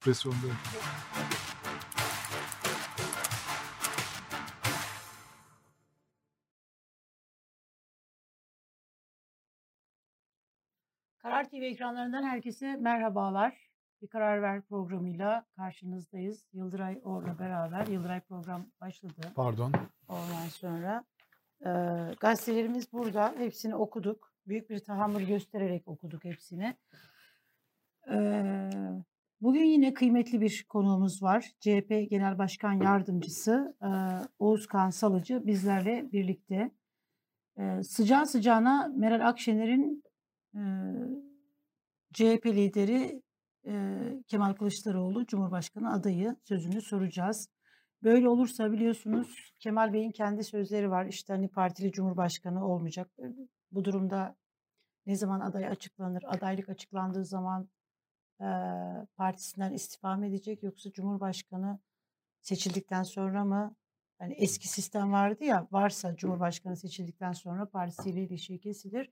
Depresyondayım. Karar TV ekranlarından herkese merhabalar. Bir Karar Ver programıyla karşınızdayız. Yıldıray Or'la beraber. Yıldıray program başladı Pardon. ondan sonra. Ee, gazetelerimiz burada. Hepsini okuduk. Büyük bir tahammül göstererek okuduk hepsini. Ee, bugün yine kıymetli bir konuğumuz var. CHP Genel Başkan Yardımcısı e, Oğuzkan Salıcı bizlerle birlikte. Ee, sıcağı sıcağına Meral Akşener'in e, CHP lideri e, Kemal Kılıçdaroğlu Cumhurbaşkanı adayı sözünü soracağız. Böyle olursa biliyorsunuz Kemal Bey'in kendi sözleri var. İşte hani partili Cumhurbaşkanı olmayacak. E, Bu durumda ne zaman aday açıklanır? Adaylık açıklandığı zaman e, partisinden istifa mı edecek yoksa Cumhurbaşkanı seçildikten sonra mı? Hani eski sistem vardı ya varsa Cumhurbaşkanı seçildikten sonra partisiyle ilişki kesilir.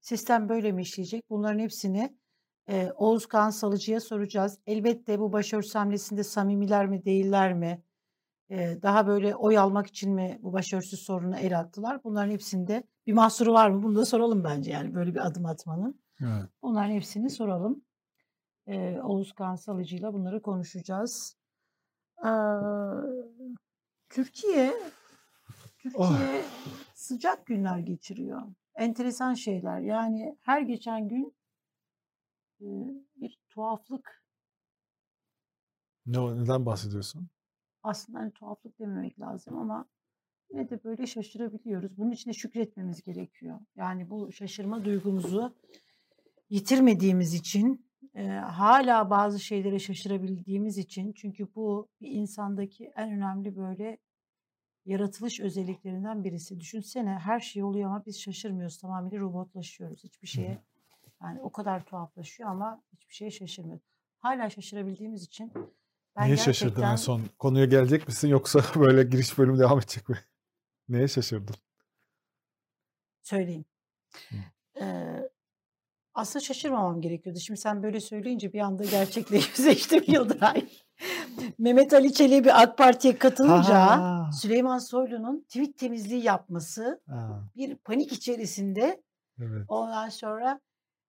Sistem böyle mi işleyecek? Bunların hepsini e, Oğuz Kağan Salıcı'ya soracağız. Elbette bu başörtüsü hamlesinde samimiler mi değiller mi? E, daha böyle oy almak için mi bu başörtüsü sorununa el attılar? Bunların hepsinde bir mahsuru var mı? Bunu da soralım bence yani böyle bir adım atmanın. Evet. Bunların hepsini soralım. E, Oğuz Kağan Salıcı'yla bunları konuşacağız. Ee, Türkiye Türkiye sıcak günler geçiriyor. Enteresan şeyler. Yani her geçen gün e, bir tuhaflık Ne, neden bahsediyorsun? aslında hani tuhaflık dememek lazım ama yine de böyle şaşırabiliyoruz. Bunun için de şükretmemiz gerekiyor. Yani bu şaşırma duygumuzu yitirmediğimiz için e, hala bazı şeylere şaşırabildiğimiz için çünkü bu bir insandaki en önemli böyle yaratılış özelliklerinden birisi. Düşünsene her şey oluyor ama biz şaşırmıyoruz. Tamamıyla robotlaşıyoruz. Hiçbir şeye yani o kadar tuhaflaşıyor ama hiçbir şeye şaşırmıyoruz. Hala şaşırabildiğimiz için ben Niye şaşırdın en gerçekten son? Konuya gelecek misin yoksa böyle giriş bölümü devam edecek mi? Neye şaşırdın? söyleyeyim. Hı. Ee, aslında şaşırmamam gerekiyordu. Şimdi sen böyle söyleyince bir anda gerçekle yüzleştim Yıldıray. Mehmet Ali Çelebi AK Parti'ye katılınca Ha. Süleyman Soylu'nun tweet temizliği yapması Ha, bir panik içerisinde evet. ondan sonra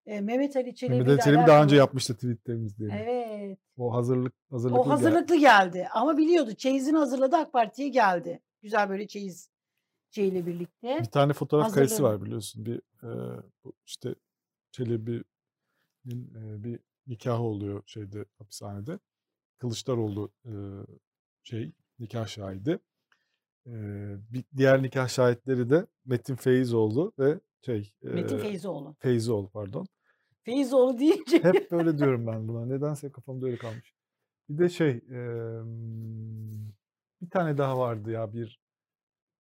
e, Mehmet Ali Çelebi Mehmet Ali Çelebi daha önce yapmıştı tweetlerimizi diye. Evet. O hazırlık hazırlıklı O hazırlıklı geldi ama biliyordu. Çeyizini hazırladı AK Parti'ye geldi. Güzel böyle çeyiz şeyle birlikte. Bir tane fotoğraf karesi Hazırladım. var biliyorsun. Bir e, işte Çelebi'nin e, bir nikahı oluyor şeyde hapishanede. Kılıçdaroğlu e, şey nikah şahidi. E, bir diğer nikah şahitleri de Metin Feyzoğlu ve şey e, Metin Feyzoğlu. Feyzoğlu pardon. Feyzoğlu deyince Hep böyle diyorum ben buna. Nedense kafamda öyle kalmış. Bir de şey e, bir tane daha vardı ya bir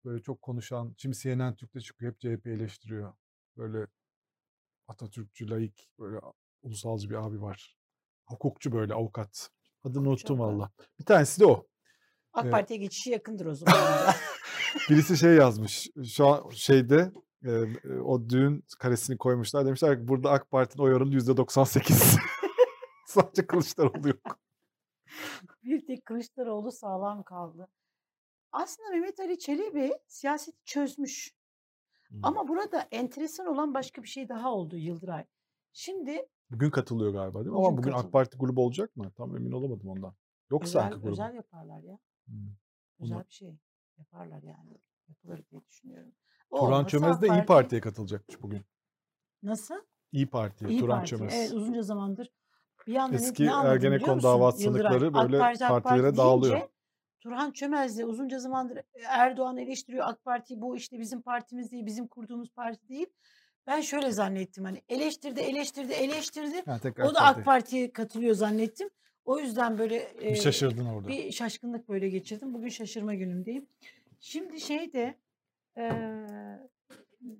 böyle çok konuşan. Şimdi CNN Türk'te çıkıyor. Hep CHP eleştiriyor. Böyle Atatürkçü, laik, böyle ulusalcı bir abi var. Hukukçu böyle avukat. Adını unuttum valla. Bir tanesi de o. AK Evet. Parti'ye geçişi yakındır o zaman. Birisi şey yazmış. Şu an şeyde e, o düğün karesini koymuşlar. Demişler ki burada AK Parti'nin oy oranı %98. Sadece Kılıçdaroğlu yok. bir tek Kılıçdaroğlu sağlam kaldı. Aslında Mehmet Ali Çelebi siyaseti çözmüş. Ama burada enteresan olan başka bir şey daha oldu Yıldıray. Şimdi Bugün katılıyor galiba değil mi? Bugün Ama bugün AK katılıyor. Parti grubu olacak mı? Tam emin olamadım ondan. Yok özel, grubu. özel yaparlar ya. Hmm. Özel Onu- bir şey yaparlar yani. Yapılır diye düşünüyorum. Turan olmasa Çömez de AK İyi Parti- Parti'ye katılacakmış bugün. Nasıl? İyi Parti'ye İyi Turan Parti. Çömez. Evet uzunca zamandır bir anda ne- Eski Ergenekon musun dava Yıldıray? sanıkları AK böyle Parti, AK partilere Parti dağılıyor. Turhan Çömez de uzunca zamandır Erdoğan eleştiriyor AK Parti bu işte bizim partimiz değil bizim kurduğumuz parti değil. Ben şöyle zannettim hani eleştirdi eleştirdi eleştirdi Ha, o da AK Parti'ye katılıyor zannettim. O yüzden böyle Bir e, şaşırdın orada. bir şaşkınlık böyle geçirdim. Bugün şaşırma günümdeyim. Şimdi şeyde eee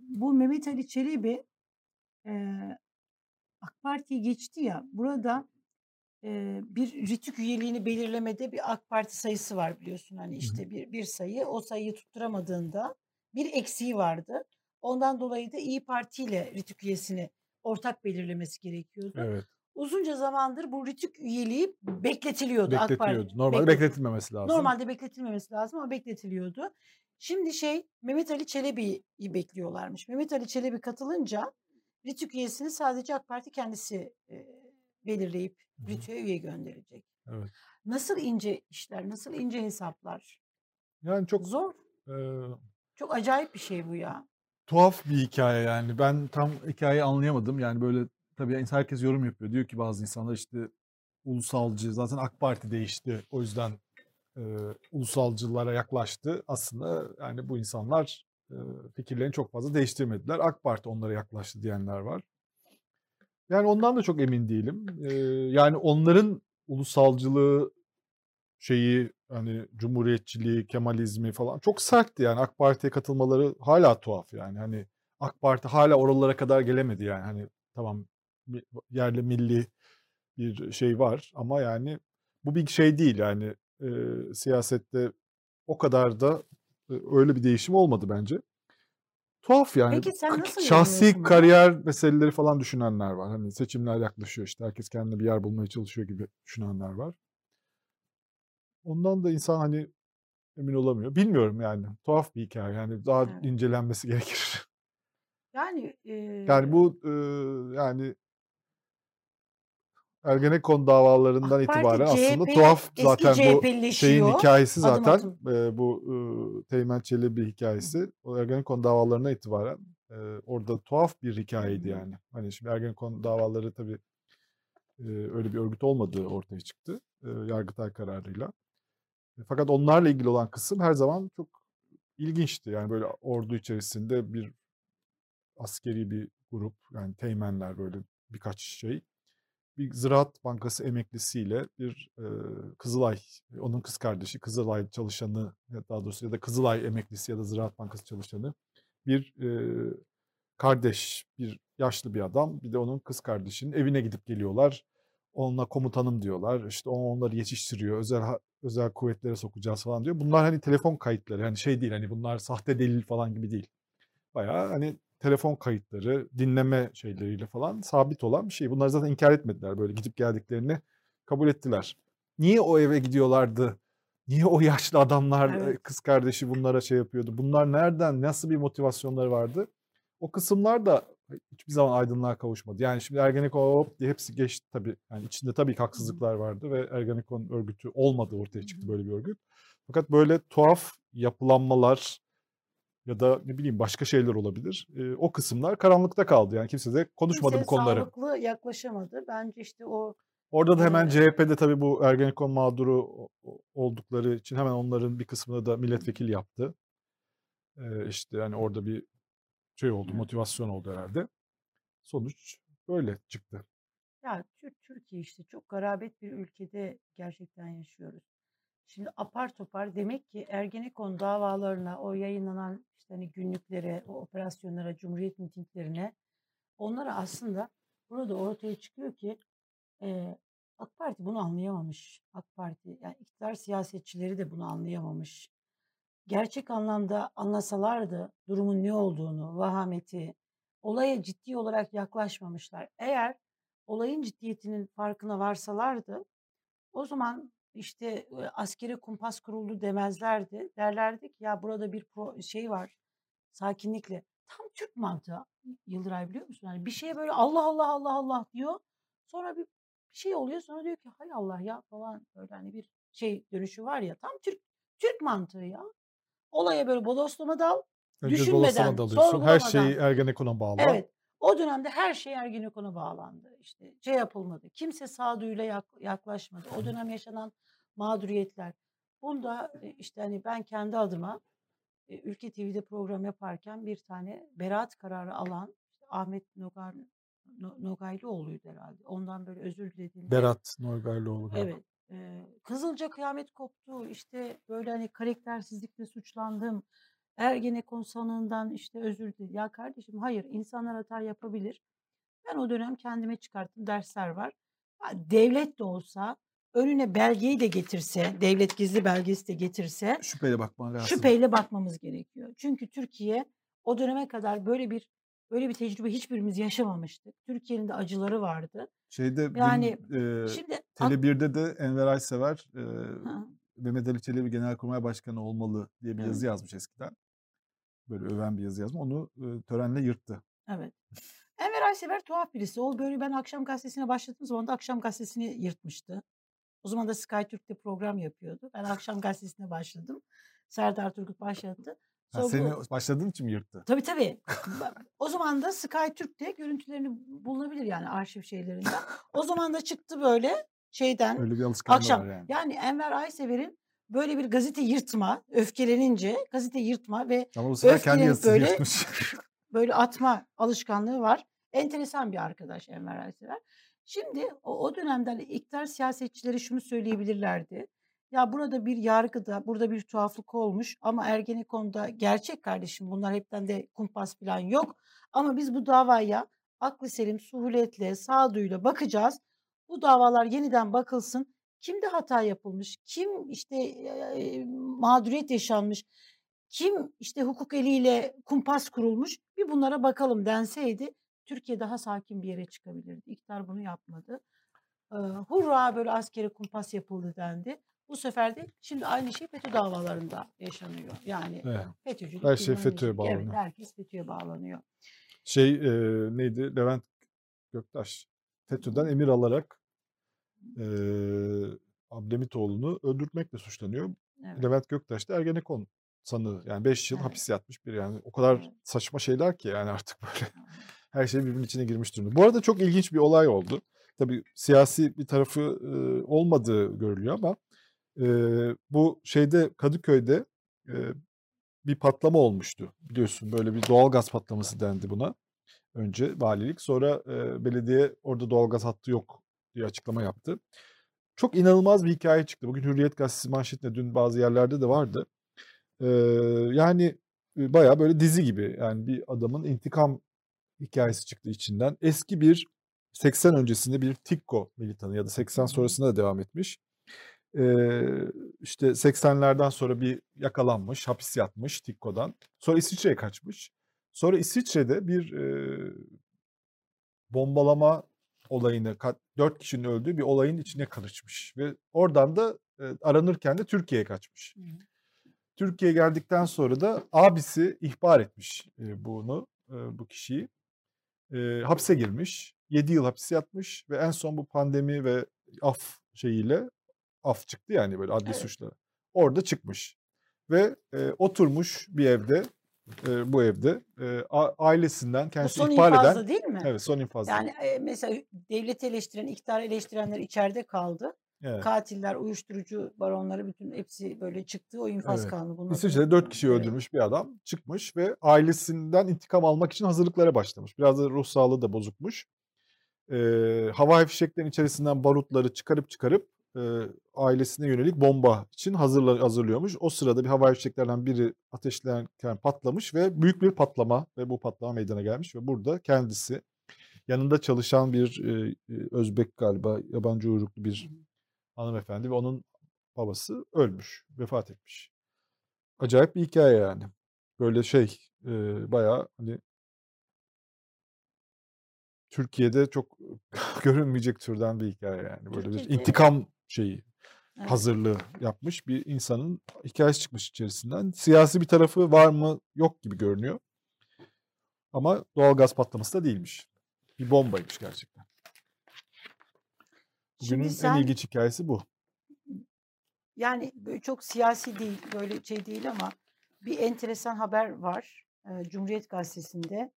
bu Mehmet Ali Çelebi eee AK Parti'ye geçti ya burada bir ritük üyeliğini belirlemede bir AK Parti sayısı var biliyorsun. Hani işte bir, bir sayı o sayıyı tutturamadığında bir eksiği vardı. Ondan dolayı da İyi Parti ile ritük üyesini ortak belirlemesi gerekiyordu. Evet. uzunca zamandır bu Rütük üyeliği bekletiliyordu. AK Parti Bekletiliyordu. Normalde beklet- bekletilmemesi lazım. Normalde bekletilmemesi lazım ama bekletiliyordu. Şimdi şey Mehmet Ali Çelebi'yi bekliyorlarmış. Mehmet Ali Çelebi katılınca Rütük üyesini sadece AK Parti kendisi e, belirleyip üye gönderecek. Evet. Nasıl ince işler, nasıl ince hesaplar? Yani çok Zor. e, Çok acayip bir şey bu ya. tuhaf bir hikaye yani. Ben tam hikayeyi anlayamadım. Yani böyle tabii herkes yorum yapıyor. Diyor ki bazı insanlar işte ulusalcı zaten AK Parti değişti. O yüzden e, ulusalcılara yaklaştı. Aslında yani bu insanlar e, fikirlerini çok fazla değiştirmediler. AK Parti onlara yaklaştı diyenler var. Yani ondan da çok emin değilim. E, yani onların ulusalcılığı şeyi hani cumhuriyetçiliği, Kemalizmi falan çok sertti yani AK Parti'ye katılmaları hala tuhaf yani. Hani AK Parti hala oralara kadar gelemedi yani. Hani tamam yerli milli bir şey var ama yani bu bir şey değil yani e, siyasette o kadar da e, öyle bir değişim olmadı bence. Tuhaf yani. Peki sen nasıl Şahsi yorumluyorsun bunu? kariyer meseleleri falan düşünenler var. Hani seçimler yaklaşıyor işte herkes kendine bir yer bulmaya çalışıyor gibi düşünenler var. Ondan da insan hani emin olamıyor. Bilmiyorum yani. Tuhaf bir hikaye. Yani daha Evet. incelenmesi gerekir. Yani e, Yani bu e, yani Ergenekon davalarından AK Parti itibaren aslında CHP tuhaf eski zaten bu şeyin hikayesi adım zaten adım. e, bu e, Teğmen Çelebi hikayesi. O Ergenekon davalarına itibaren e, orada tuhaf bir hikayeydi yani. Hani şimdi Ergenekon davaları tabii e, öyle bir örgüt olmadığı ortaya çıktı e, Yargıtay kararıyla. E, Fakat onlarla ilgili olan kısım her zaman çok ilginçti. Yani böyle ordu içerisinde bir askeri bir grup yani teğmenler böyle birkaç şey. Bir Ziraat Bankası emeklisiyle bir e, Kızılay, onun kız kardeşi Kızılay çalışanı daha doğrusu ya da Kızılay emeklisi ya da Ziraat Bankası çalışanı bir e, kardeş, bir yaşlı bir adam bir de onun kız kardeşinin evine gidip geliyorlar. Onunla komutanım diyorlar. İşte o onları yetiştiriyor. Özel özel kuvvetlere sokacağız falan diyor. Bunlar hani telefon kayıtları. Yani şey değil hani bunlar sahte delil falan gibi değil. Bayağı hani telefon kayıtları, dinleme şeyleriyle falan sabit olan bir şey. Bunlar zaten inkar etmediler. Böyle gidip geldiklerini kabul ettiler. Niye o eve gidiyorlardı? Niye o yaşlı adamlar, e, Evet. kız kardeşi bunlara şey yapıyordu? Bunlar nereden, nasıl bir motivasyonları vardı? O kısımlar da hiçbir zaman aydınlığa kavuşmadı. Yani şimdi Ergenekon hop diye hepsi geçti tabii. Yani içinde tabii ki haksızlıklar vardı ve Ergenekon örgütü olmadı ortaya çıktı böyle bir örgüt. Fakat böyle tuhaf yapılanmalar ya da ne bileyim başka şeyler olabilir. E, o kısımlar karanlıkta kaldı. Yani kimse de konuşmadı Kimse bu konuları. sağlıklı yaklaşamadı. Bence işte o Orada da hemen CHP'de tabii bu Ergenekon mağduru oldukları için hemen onların bir kısmını da milletvekili yaptı. Ee, işte yani orada bir şey oldu, motivasyon oldu herhalde. Sonuç böyle çıktı. ya Tür- Türkiye işte çok garabet bir ülkede gerçekten yaşıyoruz. Şimdi apar topar demek ki Ergenekon davalarına, o yayınlanan işte hani günlüklere, o operasyonlara, Cumhuriyet mitinglerine onlara aslında burada ortaya çıkıyor ki e, AK Parti bunu anlayamamış. AK Parti yani iktidar siyasetçileri de bunu anlayamamış. Gerçek anlamda anlasalardı durumun ne olduğunu, vahameti, olaya ciddi olarak yaklaşmamışlar. Eğer olayın ciddiyetinin farkına varsalardı o zaman işte askeri kumpas kuruldu demezlerdi. Derlerdi ki ya burada bir pro- şey var sakinlikle. Tam Türk mantığı Yıldıray biliyor musun? Yani bir şeye böyle Allah Allah Allah Allah diyor. Sonra bir şey oluyor sonra diyor ki hay Allah ya falan böyle hani bir şey dönüşü var ya tam Türk Türk mantığı ya. Olaya böyle bodoslama dal. Önce Düşünmeden, dalıyorsun. Her şeyi. Ergenekon'a bağla. Evet. O dönemde her şey Ergenekon'a bağlandı. İşte şey yapılmadı. Kimse sağduyuyla yak- yaklaşmadı. O dönem yaşanan mağduriyetler. Bunda e, işte hani ben kendi adıma e, Ülke TV'de program yaparken bir tane beraat kararı alan işte Ahmet Nogar, No- Nogaylıoğlu'ydu herhalde. Ondan böyle özür dilediğimde Berat Noygaylıoğlu galiba. Evet. eee, Kızılca kıyamet koptu. İşte böyle hani karaktersizlikle suçlandım. Ergenekon sanığından işte özür diledim. Ya kardeşim hayır insanlar hata yapabilir. Ben o dönem kendime çıkarttığım dersler var. Devlet de olsa önüne belgeyi de getirse, devlet gizli belgesi de getirse Şüpheyle bakman lazım. şüpheyle bakmamız gerekiyor. Çünkü Türkiye o döneme kadar böyle bir Böyle bir tecrübe hiçbirimiz yaşamamıştık. Türkiye'nin de acıları vardı. Şeyde Yani dün, e, şimdi ak- Tele 1'de de Enver Aysever e, Ha, Mehmet Ali Çelebi Genelkurmay Başkanı olmalı diye bir evet, yazı yazmış eskiden. Böyle öven bir yazı yazmış. Onu e, törenle yırttı. evet. Enver Aysever tuhaf birisi. O böyle ben akşam gazetesine başladığım zaman da akşam gazetesini yırtmıştı. O zaman da Sky Türk'te program yapıyordu. Ben akşam gazetesine başladım. Serdar Turgut başlattı. Ha, Sonra seni bu başladığın için mi yırttı? tabii tabii. O zaman da Sky Türk'te görüntülerini bulunabilir yani arşiv şeylerinden. O zaman da çıktı böyle şeyden Öyle bir akşam. var yani. Yani Enver Aysever'in böyle bir gazete yırtma, öfkelenince gazete yırtma ve Ama bu sefer kendi böyle yırtmış. böyle atma alışkanlığı var. Enteresan bir arkadaş Enver Aysever. Şimdi o, o dönemden iktidar siyasetçileri şunu söyleyebilirlerdi. Ya burada bir yargıda, burada bir tuhaflık olmuş ama Ergenekon'da gerçek kardeşim bunlar hepten de kumpas falan yok. Ama biz bu davaya aklı selim, suhuletle, sağduyuyla bakacağız. Bu davalar yeniden bakılsın. Kimde hata yapılmış? Kim işte e, mağduriyet yaşanmış? Kim işte hukuk eliyle kumpas kurulmuş? Bir bunlara bakalım denseydi Türkiye daha sakin bir yere çıkabilirdi. İktidar bunu yapmadı. Ee, hurra böyle askeri kumpas yapıldı dendi. Bu sefer de şimdi aynı şey FETÖ davalarında yaşanıyor. Yani Evet. FETÖ'cülük Her şey FETÖ'ye. Evet bağlanıyor. herkes FETÖ'ye bağlanıyor. Şey e, neydi? Levent Göktaş. FETÖ'den emir alarak e, Abdemitoğlu'nu öldürtmekle suçlanıyor. Evet, Levent Göktaş da Ergenekon sanığı. Yani 5 yıl evet, hapis yatmış bir yani. O kadar evet. saçma şeyler ki yani artık böyle her şey birbirinin içine girmiş durumda. Bu arada çok ilginç bir olay oldu. Tabii siyasi bir tarafı e, olmadığı görülüyor ama e, bu şeyde Kadıköy'de e, bir patlama olmuştu. Biliyorsun böyle bir doğalgaz patlaması dendi buna. Önce valilik sonra e, belediye orada doğalgaz hattı yok diye açıklama yaptı. Çok inanılmaz bir hikaye çıktı. Bugün Hürriyet Gazetesi manşetinde dün bazı yerlerde de vardı. Ee, yani bayağı böyle dizi gibi yani bir adamın intikam hikayesi çıktı içinden. Eski bir 80 öncesinde bir TİKKO militanı ya da 80 Hı hı. sonrasında da devam etmiş. Ee, işte 80'lerden sonra bir yakalanmış, hapis yatmış TİKKO'dan. Sonra İsviçre'ye kaçmış. Sonra İsviçre'de bir e, bombalama olayını, dört kişinin öldüğü bir olayın içine karışmış. Ve oradan da e, aranırken de Türkiye'ye kaçmış. Hı. Türkiye'ye geldikten sonra da abisi ihbar etmiş e, bunu, e, bu kişiyi. E, hapse girmiş. 7 yıl hapis yatmış ve en son bu pandemi ve af şeyiyle af çıktı yani böyle adli Evet. suçla. Orada çıkmış. Ve e, oturmuş bir evde, e, bu evde e, ailesinden Bu kendisi son ihbar eden, değil mi? evet son infazda. Yani e, mesela devleti eleştiren, iktidarı eleştirenler içeride kaldı. Evet. Katiller, uyuşturucu baronları bütün hepsi böyle çıktı. O infaz Evet. kanunu bunun İsviçre'de dört kişi Evet. öldürmüş bir adam çıkmış ve ailesinden intikam almak için hazırlıklara başlamış. Biraz da ruh sağlığı da bozukmuş. Ee, havai fişeklerin içerisinden barutları çıkarıp çıkarıp e, ailesine yönelik bomba için hazırla, hazırlıyormuş. O sırada bir havai fişeklerden biri ateşlenirken patlamış ve büyük bir patlama ve bu patlama meydana gelmiş ve burada kendisi yanında çalışan bir e, Özbek galiba yabancı uyruklu bir hanımefendi ve onun babası ölmüş, vefat etmiş. Acayip bir hikaye yani. Böyle şey e, bayağı hani Türkiye'de çok görünmeyecek türden bir hikaye yani. Böyle bir Türkiye'de intikam şeyi evet. hazırlığı yapmış bir insanın hikayesi çıkmış içerisinden. Siyasi bir tarafı var mı yok gibi görünüyor. Ama doğalgaz patlaması da değilmiş. Bir bombaymış gerçekten. Bugünün Şimdi en sen ilginç hikayesi bu. yani çok siyasi değil, böyle şey değil ama bir enteresan haber var. e, Cumhuriyet Gazetesi'nde.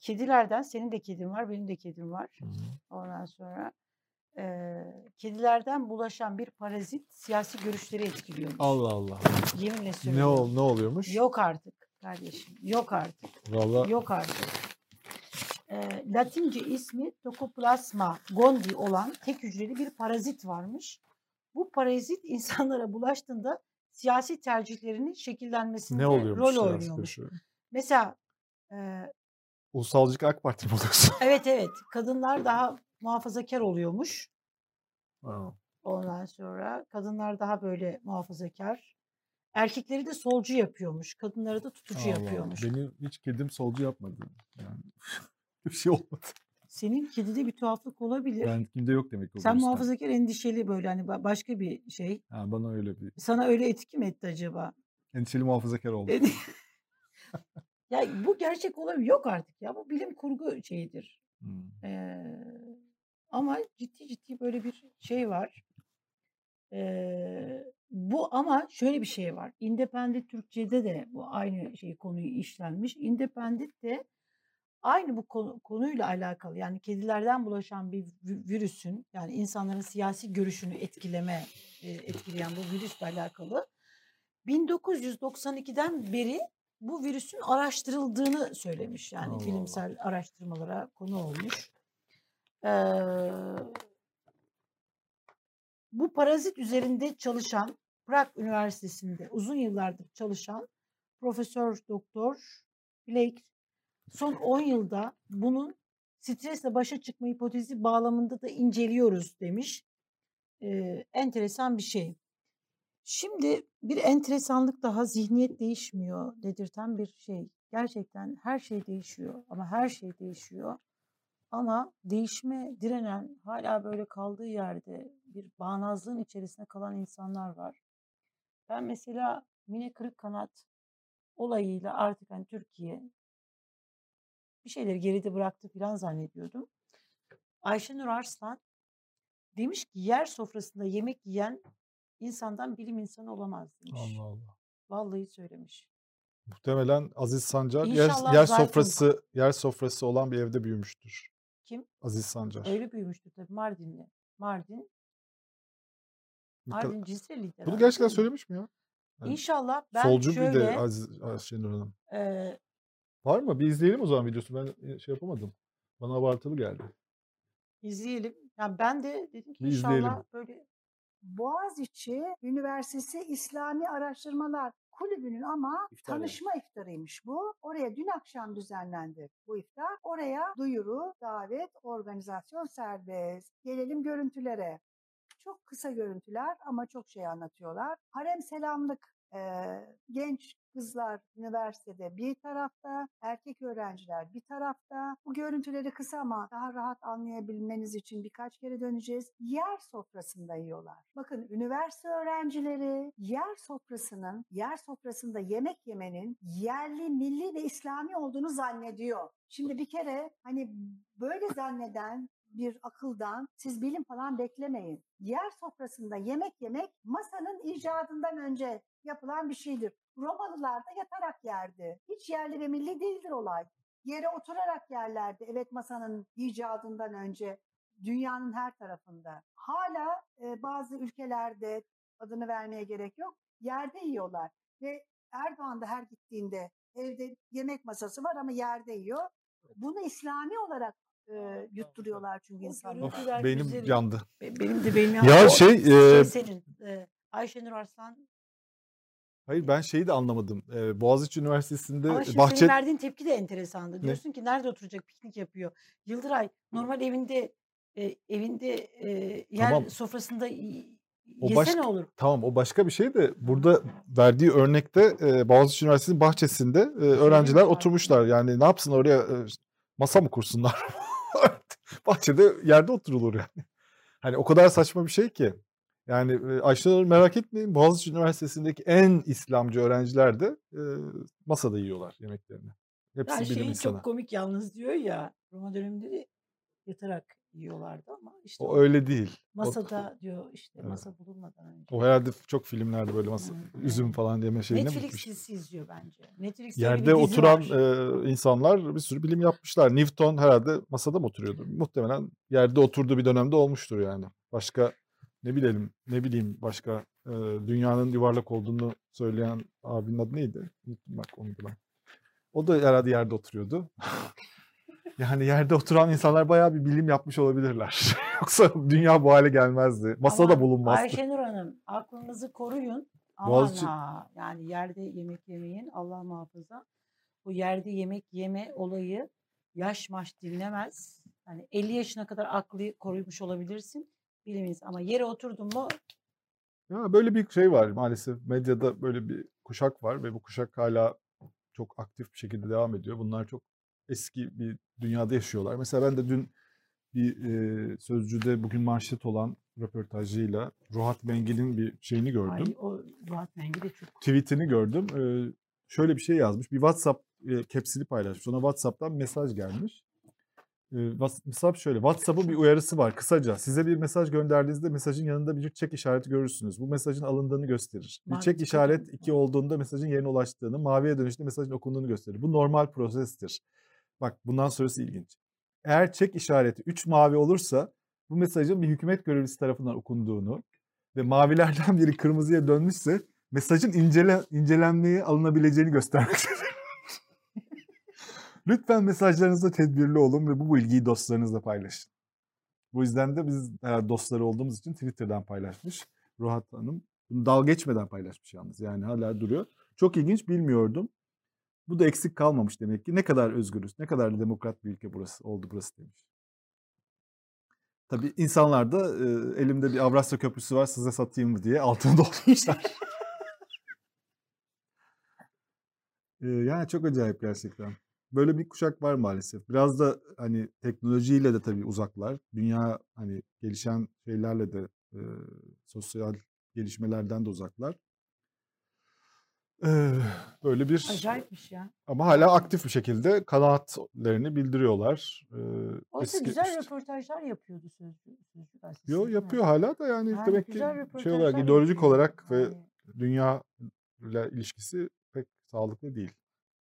Kedilerden, senin de kedin var, benim de kedim var. Hı hı. Ondan sonra e, kedilerden bulaşan bir parazit siyasi görüşleri etkiliyormuş. Allah Allah. Yeminle Ne söylüyorum. ol ne oluyormuş? Yok artık kardeşim. Yok artık. Vallahi Yok artık. Ee, Latince ismi Tokoplasma gondii olan tek hücreli bir parazit varmış. Bu parazit insanlara bulaştığında siyasi tercihlerinin şekillenmesinde ne rol oynuyormuş. görüşü? Mesela e, Ulusalcılık AK Parti mi oluyorsun? evet evet kadınlar daha muhafazakar oluyormuş. Ha. Ondan sonra kadınlar daha böyle muhafazakar. Erkekleri de solcu yapıyormuş. Kadınları da tutucu Allah yapıyormuş. Beni hiç kedim solcu yapmadı. Yani bir şey olmadı. Senin kedide bir tuhaflık olabilir. Ben kimde yok demek ki Sen muhafazakar endişeli böyle hani ba- başka bir şey. Ha, bana öyle bir Sana öyle etki mi etti acaba? endişeli muhafazakar oldum. Ed- ya bu gerçek olabilir. Yok artık ya. Bu bilim kurgu şeyidir. Hmm. Ee, ama ciddi ciddi böyle bir şey var. Ee, bu ama şöyle bir şey var. Independent Türkçe'de de bu aynı şey konuyu işlenmiş. Independent de aynı bu konu, konuyla alakalı yani kedilerden bulaşan bir virüsün yani insanların siyasi görüşünü etkileme e, etkileyen bu virüsle alakalı 1992'den beri bu virüsün araştırıldığını söylemiş. Yani Allah Allah. bilimsel araştırmalara konu olmuş. Ee, bu parazit üzerinde çalışan Prag Üniversitesi'nde uzun yıllardır çalışan Profesör Doktor Blake son 10 yılda bunun stresle başa çıkma hipotezi bağlamında da inceliyoruz demiş. Ee, enteresan bir şey. Şimdi bir enteresanlık daha zihniyet değişmiyor dedirten bir şey. Gerçekten her şey değişiyor ama her şey değişiyor. Ama değişime direnen hala böyle kaldığı yerde bir bağnazlığın içerisinde kalan insanlar var. Ben mesela Mine Kırık Kanat olayıyla artık hani Türkiye bir şeyleri geride bıraktı falan zannediyordum. Ayşenur Arslan demiş ki yer sofrasında yemek yiyen insandan bilim insanı olamaz demiş. Allah Allah. Vallahi söylemiş. Muhtemelen Aziz Sancar yer, İnşallah yer Zaytun- sofrası yer sofrası olan bir evde büyümüştür. Kim? Aziz Sancar. Öyle büyümüştü tabii Mardinli. Mardin. Mardin Cizreliydi Bunu herhalde, gerçekten söylemiş mi ya? Yani İnşallah ben Solcu bir şöyle de Aziz Ayşenur Hanım. e, Var mı? Bir izleyelim o zaman videosu. Ben şey yapamadım. Bana abartılı geldi. izleyelim. Yani ben de dedim ki Bir izleyelim. inşallah böyle Boğaziçi Üniversitesi İslami Araştırmalar Kulübü'nün ama İftar yani. tanışma iftarıymış bu. Oraya dün akşam düzenlendi bu iftar. Oraya duyuru, davet, organizasyon serbest. Gelelim görüntülere. Çok kısa görüntüler ama çok şey anlatıyorlar. Harem selamlık genç kızlar üniversitede bir tarafta, erkek öğrenciler bir tarafta. Bu görüntüleri kısa ama daha rahat anlayabilmeniz için birkaç kere döneceğiz. Yer sofrasında yiyorlar. Bakın üniversite öğrencileri yer sofrasının, yer sofrasında yemek yemenin yerli, milli ve İslami olduğunu zannediyor. Şimdi bir kere hani böyle zanneden bir akıldan siz bilim falan beklemeyin. Yer sofrasında yemek yemek masanın icadından önce yapılan bir şeydir. Romalılar da yatarak yerdi. Hiç yerli ve milli değildir olay. Yere oturarak yerlerdi. Evet masanın icadından önce dünyanın her tarafında. Hala e, bazı ülkelerde adını vermeye gerek yok. Yerde yiyorlar ve Erdoğan da her gittiğinde evde yemek masası var ama yerde yiyor. Bunu İslami olarak e, yutturuyorlar çünkü insanlar. Of, beynim güzel. yandı. Be- benim de benim Ya O şey, şey e, senin e, Ayşenur Arslan Hayır ben şeyi de anlamadım. Ee, Boğaziçi Üniversitesi'nde ama şimdi bahçe senin verdiğin tepki de enteresandı. Diyorsun ki nerede oturacak piknik yapıyor. Yıldıray normal evinde e, evinde e, yer Tamam. sofrasında O yese başka- ne olur? Tamam o başka bir şey de burada verdiği örnekte e, Boğaziçi Üniversitesi'nin bahçesinde e, öğrenciler oturmuşlar. Yani ne yapsın oraya e, masa mı kursunlar? Bahçede yerde oturulur yani. Hani o kadar saçma bir şey ki. Yani e, Ayşenur merak etmeyin Boğaziçi Üniversitesi'ndeki en İslamcı öğrenciler de e, masada yiyorlar yemeklerini. Hepsi Ya bilim şey insanı. çok komik yalnız diyor ya Roma döneminde de yatarak yiyorlardı ama işte O o öyle değil. O- masada diyor işte Evet. masa bulunmadan önce. O herhalde çok filmlerde böyle masa, Hı, üzüm falan yeme şeyine Netflix gitmiş? dizisi izliyor bence. Bir Yerde oturan var. e, insanlar bir sürü bilim yapmışlar. Newton herhalde masada mı oturuyordu? Muhtemelen yerde oturduğu bir dönemde olmuştur yani. Başka ne bilelim ne bileyim başka e, dünyanın yuvarlak olduğunu söyleyen abinin adı neydi? Unuttum bak onu da. O da herhalde yerde oturuyordu. yani yerde oturan insanlar bayağı bir bilim yapmış olabilirler. Yoksa dünya bu hale gelmezdi. Masada Ama bulunmazdı. Ayşenur Hanım aklınızı koruyun. Aman Boğaziçi- ha yani yerde yemek yemeyin Allah muhafaza. Bu yerde yemek yeme olayı yaş maş dinlemez. Hani 50 yaşına kadar aklı koruymuş olabilirsin. Biliminiz ama yere oturdun mu Ya böyle bir şey var maalesef medyada böyle bir kuşak var ve bu kuşak hala çok aktif bir şekilde devam ediyor. Bunlar çok eski bir dünyada yaşıyorlar. Mesela ben de dün bir e, sözcüde bugün manşet olan röportajıyla Ruhat Mengil'in bir şeyini gördüm. Ay, o Ruhat Mengi de çok tweetini gördüm. Ee, şöyle bir şey yazmış. Bir WhatsApp e, caps'ini paylaşmış. Ona WhatsApp'tan mesaj gelmiş. Whats- WhatsApp şöyle. WhatsApp'ın bir uyarısı var. Kısaca size bir mesaj gönderdiğinizde mesajın yanında bir çek işareti görürsünüz. Bu mesajın alındığını gösterir. Bir Mavi çek tık işaret atıyor. 2 olduğunda mesajın yerine ulaştığını, maviye dönüşte mesajın okunduğunu gösterir. Bu normal prosestir. Bak bundan sonrası ilginç. Eğer çek işareti 3 mavi olursa bu mesajın bir hükümet görevlisi tarafından okunduğunu ve mavilerden biri kırmızıya dönmüşse mesajın incele, incelenmeye alınabileceğini göstermektedir. Lütfen mesajlarınızda tedbirli olun ve bu bilgiyi dostlarınızla paylaşın. Bu yüzden de biz eğer dostları olduğumuz için Twitter'dan paylaşmış. Ruhat Hanım bunu dalga geçmeden paylaşmış yalnız. Yani hala duruyor. Çok ilginç bilmiyordum. Bu da eksik kalmamış demek ki. Ne kadar özgürüz, ne kadar da demokrat bir ülke burası oldu burası demiş. Tabii insanlar da e, elimde bir Avrasya Köprüsü var size satayım mı diye altını doldurmuşlar. E, yani çok acayip gerçekten. Böyle bir kuşak var maalesef. Biraz da hani teknolojiyle de tabii uzaklar. Dünya hani gelişen şeylerle de e, sosyal gelişmelerden de uzaklar. E, böyle bir acayipmiş ya. ama hala aktif bir şekilde kanaatlerini bildiriyorlar. E, Oysa eski güzel işte- röportajlar yapıyordu Sözcü, gazetesi. Yo yapıyor hala da yani, Yani demek ki şey olarak ideolojik olarak ve Yani dünya ile ilişkisi pek sağlıklı değil.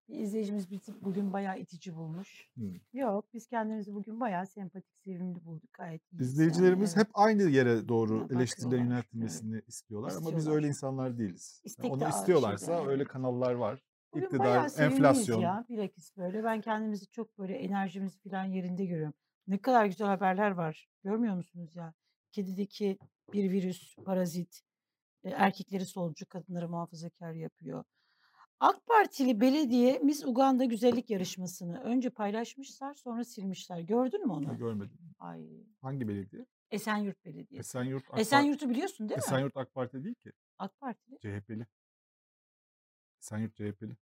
Bir izleyicimiz bizi bugün bayağı itici bulmuş. Hmm. Yok biz kendimizi bugün bayağı sempatik, sevimli bulduk. Gayet iyiyiz İzleyicilerimiz yani, evet. hep aynı yere doğru Ya, eleştirilerin yöneltilmesini istiyorlar ama biz İstiyorlar. öyle insanlar değiliz. Yani de onu istiyorlarsa şeyler, öyle evet. kanallar var. Bugün İktidar, enflasyon. ya bilakis böyle. Ben kendimizi çok böyle enerjimiz falan yerinde görüyorum. Ne kadar güzel haberler var. Görmüyor musunuz ya? Kedideki bir virüs, parazit, e, erkekleri solcu, kadınları muhafazakar yapıyor. AK Partili belediye Miss Uganda güzellik yarışmasını önce paylaşmışlar sonra silmişler. Gördün mü Ha, onu? görmedim. Ay. Hangi belediye? Esenyurt Belediyesi. Esenyurt AK, Esenyurt'u biliyorsun değil mi? Esenyurt AK Parti değil ki. AK Partili. CHP'li. Esenyurt CHP'li.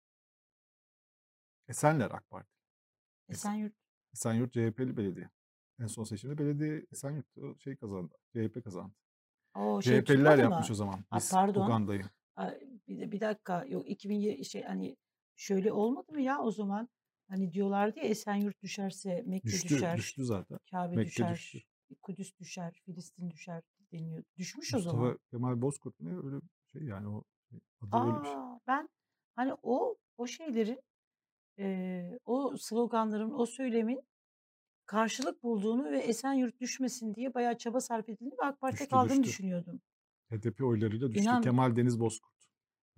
Esenler AK Parti. Es- Esenyurt. Esenyurt CHP'li belediye. En son seçimde belediye Esenyurt şey kazandı. CHP kazandı. O şey CHP'liler yapmış mı? o zaman. Aa, pardon. Uganda'yı. Bir, de- bir dakika yok 2000 şey hani şöyle olmadı mı ya o zaman hani diyorlardı ya Esenyurt düşerse Mekke Düştü, düşer, düştü zaten. Kabe Mekke düşer, düştü. Kudüs düşer, Filistin düşer deniyor. Düşmüş o zaman. Mustafa Kemal Bozkurt ne öyle şey yani o adı öyle bir şey. Aa, ben hani o o şeylerin eee, o sloganların, o söylemin karşılık bulduğunu ve Esenyurt düşmesin diye bayağı çaba sarf edildiğini ve AK Düştü, kaldığını düştü. düşünüyordum. HDP oylarıyla düştü. İnan Kemal Deniz Bozkurt.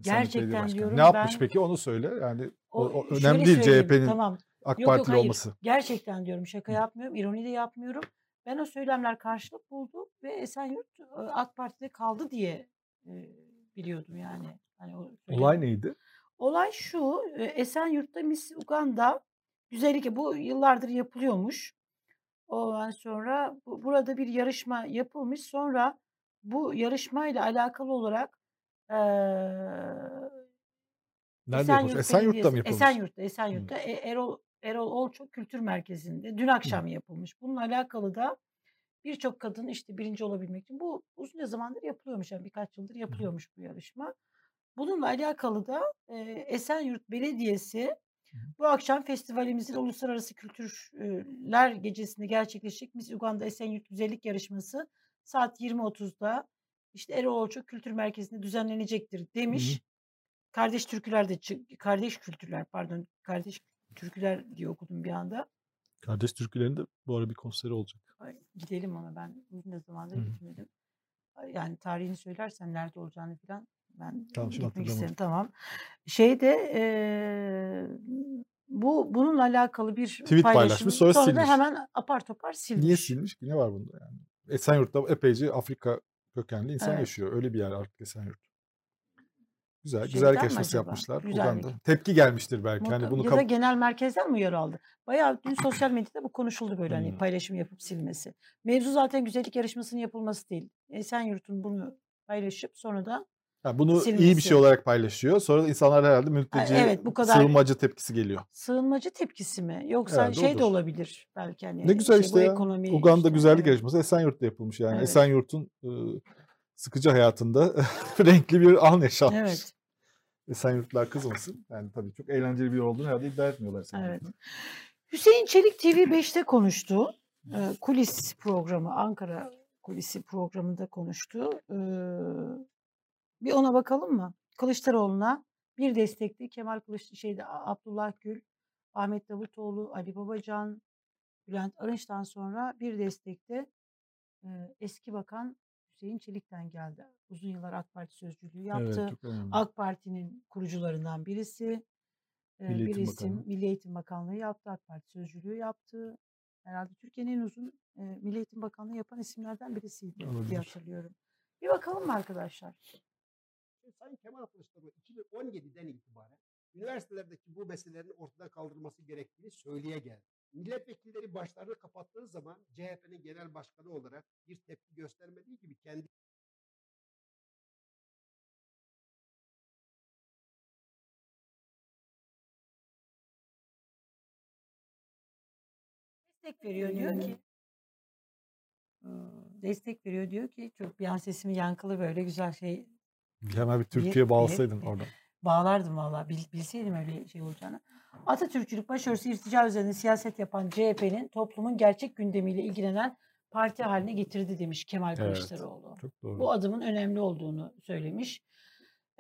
Gerçekten Başkanı. diyorum Ne yapmış ben peki onu söyle. Yani o, o önemli değil CHP'nin tamam AK Yok yok Partili hayır. olması. Gerçekten diyorum şaka Hı. yapmıyorum. ironi de yapmıyorum. Ben o söylemler karşılık buldu ve Esenyurt e, AK Parti'de kaldı diye e, biliyordum yani. Hani o Olay neydi? Olay şu. e, Esenyurt'ta Miss Uganda güzellik bu yıllardır yapılıyormuş. Ondan sonra bu, burada bir yarışma yapılmış. Sonra bu yarışmayla alakalı olarak eee Nerede yapılmış? Esenyurt Esenyurt'ta mı yapılmış? Esenyurt'ta. Esenyurt'ta E- Erol Erol Olçok Kültür Merkezi'nde dün akşam yapılmış. Bununla alakalı da birçok kadın işte birinci olabilmek için bu uzunca zamandır yapılıyormuş. Yani birkaç yıldır yapılıyormuş bu yarışma. Bununla alakalı da e, Esenyurt Belediyesi bu akşam festivalimizin Uluslararası Kültürler Gecesi'nde gerçekleşecek Miss Uganda Esenyurt Güzellik Yarışması saat 20.30'da işte Erol Olçok Kültür Merkezi'nde düzenlenecektir Hı hı. demiş. Kardeş türküler de kardeş kültürler pardon kardeş türküler diye okudum bir anda. Kardeş Türkülerin de bu ara bir konseri olacak. Ay, gidelim ona ben uzun zamandır Hı hı. gitmedim. Yani tarihini söylersen nerede olacağını falan ben Tamam şimdi gitmek isterim tamam. Şeyde eee, bu bununla alakalı bir Tweet paylaşım paylaşmış sonra sonra silmiş. hemen apar topar Niye silmiş. silmiş ki? Ne var bunda yani? Esenyurt'ta epeyce Afrika kökenli insan Evet. yaşıyor. Öyle bir yer artık Esenyurt. Güzel. Güzellik Şeyden yarışması acaba? yapmışlar. Güzellik. Uganda. Tepki gelmiştir belki. Hani Muhtem- bunu ya da genel merkezden mi uyarı aldı? Bayağı dün sosyal medyada bu konuşuldu böyle hani Hmm. paylaşım yapıp silmesi. Mevzu zaten güzellik yarışmasının yapılması değil. Esenyurt'un bunu paylaşıp sonra da Ha, bunu iyi bir Silmesi. şey olarak paylaşıyor. Sonra insanlar herhalde mülteci, evet, bu kadar- sığınmacı tepkisi geliyor. sığınmacı tepkisi mi? Yoksa Herhalde şey de odur. olabilir belki hani Ne güzel şey, işte ya. Uganda işte, güzellik evet. yarışması Esenyurt'ta yapılmış yani. Evet. Esenyurt'un e, sıkıcı hayatında renkli bir an yaşanmış. Evet. Esenyurtlar kızmasın. Yani tabii çok eğlenceli bir yer olduğunu herhalde iddia etmiyorlar Evet. Hüseyin Çelik TV 5'te konuştu. Ee, kulis programı, Ankara kulisi programında konuştu. Ee, bir ona bakalım mı? Kılıçdaroğlu'na bir destekli Kemal Kılıç şeyde Abdullah Gül, Ahmet Davutoğlu, Ali Babacan, Bülent Arınç'tan sonra bir destekte e, eski bakan Hüseyin Çelik'ten geldi. Uzun yıllar AK Parti sözcülüğü yaptı. Evet. AK Parti'nin kurucularından birisi. Ee, Milli bir Eğitim isim Bakanı. Milli Eğitim Bakanlığı yaptı, AK Parti sözcülüğü yaptı. Herhalde Türkiye'nin en uzun e, Milli Eğitim Bakanlığı yapan isimlerden birisiydi diye Olabilir. hatırlıyorum. Bir bakalım mı arkadaşlar? Sayın Kemal Kılıçdaroğlu 2017'den itibaren üniversitelerdeki bu meselelerin ortadan kaldırılması gerektiğini söyleye geldi. Milletvekilleri başlarını kapattığı zaman CHP'nin genel başkanı olarak bir tepki göstermediği gibi kendi Destek veriyor diyor ki destek veriyor diyor ki çok bir an sesimi yankılı böyle güzel şey Hemen bir Türkiye bağlasaydın oradan. bağlardım valla bil, bilseydim öyle şey olacağını. Atatürkçülük başörtüsü irtica üzerine siyaset yapan CHP'nin toplumun gerçek gündemiyle ilgilenen parti haline getirdi demiş Kemal Evet. Kılıçdaroğlu. Çok doğru. Bu adımın önemli olduğunu söylemiş.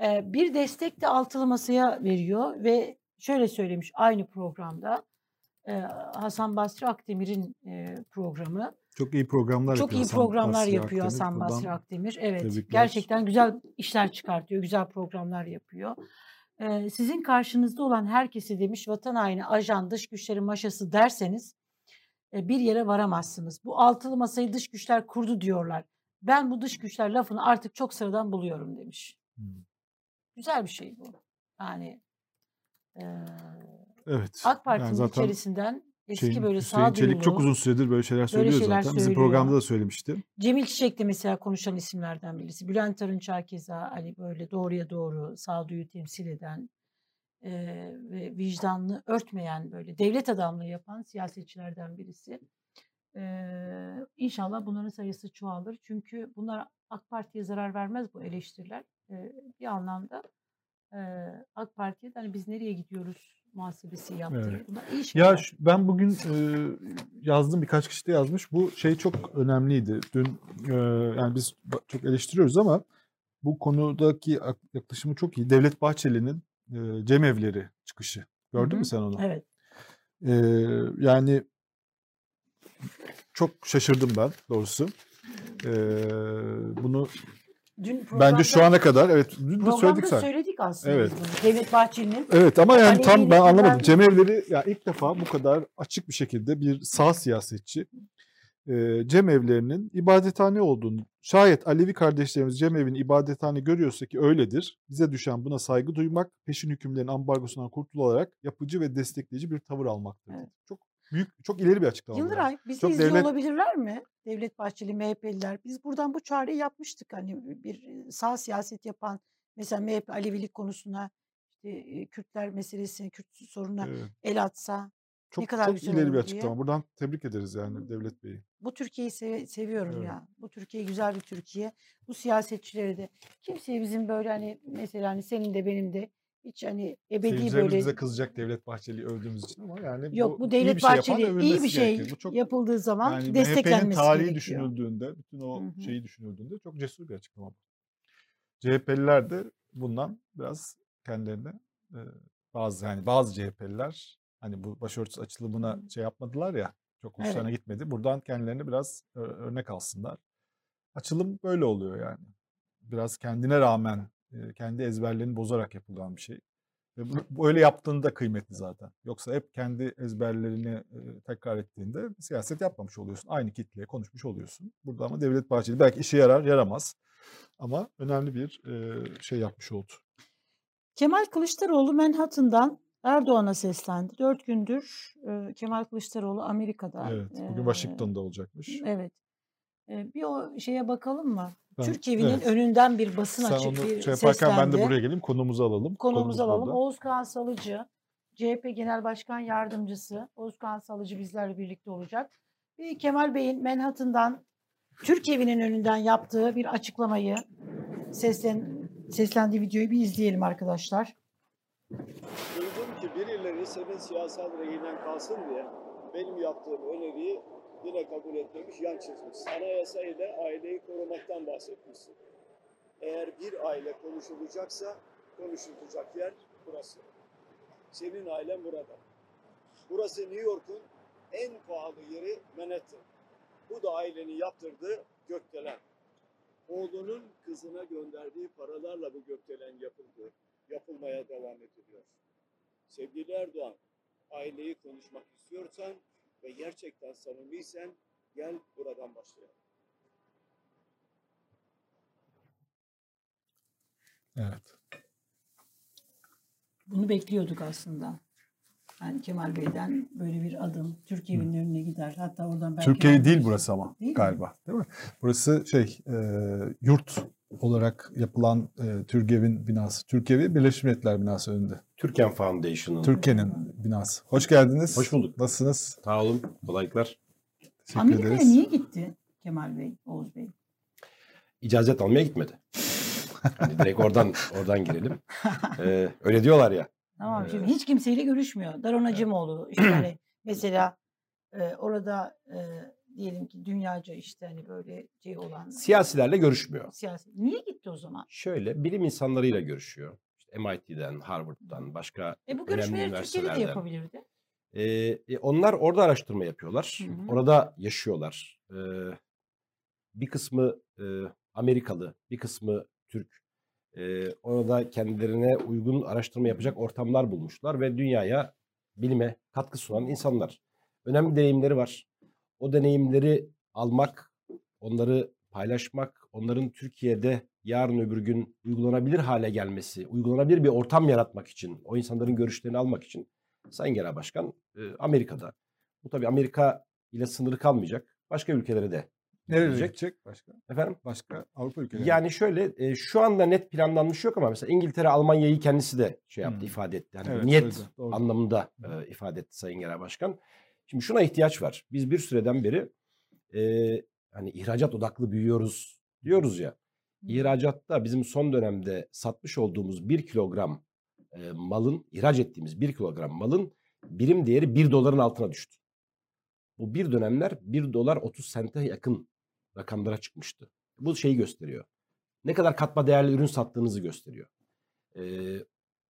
Ee, bir destek de altılı masaya veriyor ve şöyle söylemiş aynı programda e, Hasan Basri Akdemir'in e, programı. Çok iyi programlar Çok yapıyor iyi Hasan programlar Basri yapıyor Akdemir. Hasan Basri Akdemir. Evet, tebrikler. gerçekten güzel işler çıkartıyor, güzel programlar yapıyor. Ee, sizin karşınızda olan herkesi demiş vatan haini, ajan, dış güçlerin maşası derseniz e, bir yere varamazsınız. Bu altılı masayı dış güçler kurdu diyorlar. Ben bu dış güçler lafını artık çok sıradan buluyorum demiş. Hmm. Güzel bir şey bu. Yani e, Evet. AK Parti'nin yani zaten içerisinden eski şeyin, böyle Hüseyin Çelik çok uzun süredir böyle şeyler söylüyor şeyler zaten. Bizim söylüyor. programda da söylemişti. Cemil Çiçek de mesela konuşan isimlerden birisi. Bülent Arınç keza hani böyle doğruya doğru sağduyu temsil eden e, ve vicdanını örtmeyen böyle devlet adamlığı yapan siyasetçilerden birisi. E, inşallah bunların sayısı çoğalır. Çünkü bunlar AK Parti'ye zarar vermez bu eleştiriler. E, bir anlamda AK Parti'ye hani biz nereye gidiyoruz muhasebesi yaptırır. Evet. İyi Ya şu- ben bugün e, yazdım birkaç kişi de yazmış. Bu şey çok önemliydi. Dün e, yani biz çok eleştiriyoruz ama bu konudaki ak- yaklaşımı çok iyi. Devlet Bahçeli'nin e, cemevleri çıkışı. Gördün Hı mü sen onu? Evet. E, yani çok şaşırdım ben doğrusu. E, bunu Dün bence şu ana kadar evet dün de söyledik zaten. söyledik aslında Evet. bunu. Devlet Bahçeli'nin Evet ama yani tam ben anlamadım. Cemevleri ya ilk defa bu kadar açık bir şekilde bir sağ siyasetçi e, cemevlerinin ibadethane olduğunu, şayet Alevi kardeşlerimiz cemevini ibadethane görüyorsa ki öyledir. Bize düşen buna saygı duymak, peşin hükümlerin ambargosundan kurtularak yapıcı ve destekleyici bir tavır almaktır. Evet. Çok büyük, çok ileri bir açıklama. yani. Yıldıray bizi Çok izliyor devlet- olabilirler mi? Devlet Bahçeli, MHP'liler. Biz buradan bu çağrıyı yapmıştık. Hani bir sağ siyaset yapan mesela MHP Alevilik konusuna işte Kürtler meselesine, Kürt sorununa Evet. el atsa. Çok, kadar çok güzel ileri bir diye. açıklama. Buradan tebrik ederiz yani Devlet Bey'i. Bu Türkiye'yi seve- seviyorum Evet. ya. Bu Türkiye güzel bir Türkiye. Bu siyasetçileri de kimseye bizim böyle hani mesela hani senin de benim de hiç hani ebedi böyle bize kızacak Devlet Bahçeli'yi övdüğümüz için ama yani yok bu, iyi Devlet bir şey yapan Bahçeli iyi övülmesi bir şey gerekir. Bu çok yapıldığı zaman Yani MHP'nin desteklenmesi tarihi gerekiyor. düşünüldüğünde, bütün o Hı hı. şeyi düşünüldüğünde çok cesur bir açıklama. bu. CHP'liler de bundan biraz kendilerine e, bazı yani bazı CHP'liler hani bu başörtüsü açılımına şey yapmadılar ya çok Evet. hoşlarına gitmedi. Buradan kendilerine biraz ö- örnek alsınlar. Açılım böyle oluyor yani. Biraz kendine rağmen e, kendi ezberlerini bozarak yapılan bir şey. Ve bu, öyle yaptığında kıymetli zaten. Yoksa hep kendi ezberlerini tekrar ettiğinde siyaset yapmamış oluyorsun. Aynı kitleye konuşmuş oluyorsun. Burada ama Devlet Bahçeli belki işe yarar, yaramaz. Ama önemli bir şey yapmış oldu. Kemal Kılıçdaroğlu Manhattan'dan Erdoğan'a seslendi. Dört gündür e, Kemal Kılıçdaroğlu Amerika'da. Evet, bugün E, Washington'da olacakmış. Evet. E, bir o şeye bakalım mı? Ben- Türkiye'nin evet. önünden bir basın Sen açık onu bir şey yaparken ben de seslendi. buraya geleyim. Konumuzu alalım. Konumuzu Konumuz alalım. burada. Oğuz Kağan Salıcı, CHP Genel Başkan Yardımcısı Oğuz Kağan Salıcı bizlerle birlikte olacak. Ve Kemal Bey'in Manhattan'dan Türkiye'nin önünden yaptığı bir açıklamayı seslen, seslendiği videoyu bir izleyelim arkadaşlar. Duydum ki birileri senin siyasal rehinden kalsın diye benim yaptığım öneriyi yine kabul etmemiş, yan çizmiş. Anayasa ile aileyi korumaktan bahsetmişsin. Eğer bir aile konuşulacaksa konuşulacak yer burası. Senin ailen burada. Burası New York'un en pahalı yeri Manhattan. Bu da ailenin yaptırdığı gökdelen. Oğlunun kızına gönderdiği paralarla bu gökdelen yapıldı yapılmaya devam ediliyor. Sevgili Erdoğan, aileyi konuşmak istiyorsan ve gerçekten samimiysen gel buradan başlayalım. Evet. Bunu bekliyorduk aslında. Yani Kemal Bey'den böyle bir adım Türkiye'nin önüne gider. Hatta oradan belki Türkiye değil burası ama Değil mi? galiba. Değil mi? Burası şey e, yurt olarak yapılan e, Türgev'in binası. Türkiye'vi Birleşmiş Milletler binası önünde. Türken Foundation'ın. Türkiye'nin binası. Hoş geldiniz. Hoş bulduk. Nasılsınız? Sağ olun. Kolaylıklar. Teşekkür Amerika'ya ederiz. niye gitti Kemal Bey, Oğuz Bey? İcazet almaya gitmedi. Hani direkt oradan oradan girelim. Ee, öyle diyorlar ya. Tamam şimdi Ee, hiç kimseyle görüşmüyor. Daron Acımoğlu işte hani mesela e, orada e, diyelim ki dünyaca işte hani böyle şey olan Siyasilerle görüşmüyor. siyasi. Niye gitti o zaman? Şöyle bilim insanlarıyla görüşüyor. İşte MIT'den, Harvard'dan, başka E bu önemli Türkiye'de de üniversitelerden. yapabilirdi. E, onlar orada araştırma yapıyorlar. Hı hı. Orada yaşıyorlar. Ee, bir kısmı e, Amerikalı, bir kısmı Türk. Ee, orada kendilerine uygun araştırma yapacak ortamlar bulmuşlar ve dünyaya, bilime katkı sunan insanlar. Önemli deneyimleri var. O deneyimleri almak, onları paylaşmak, onların Türkiye'de yarın öbür gün uygulanabilir hale gelmesi, uygulanabilir bir ortam yaratmak için, o insanların görüşlerini almak için Sayın Genel Başkan e, Amerika'da. Bu tabii Amerika ile sınırı kalmayacak. Başka ülkelere de Nereye gidecek. başka? Efendim? Başka Avrupa ülkeleri. Yani şöyle e, şu anda net planlanmış yok ama mesela İngiltere Almanya'yı kendisi de şey yaptı Hmm. ifade etti. Yani Evet, niyet söyledi, doğru. anlamında e, ifade etti Sayın Genel Başkan. Şimdi şuna ihtiyaç var. Biz bir süreden beri e, hani ihracat odaklı büyüyoruz diyoruz ya. İhracatta bizim son dönemde satmış olduğumuz 1 kilogram e, malın, ihraç ettiğimiz 1 kilogram malın birim değeri 1 doların altına düştü. Bu bir dönemler 1 dolar 30 sente yakın rakamlara çıkmıştı. Bu şeyi gösteriyor. Ne kadar katma değerli ürün sattığınızı gösteriyor. E,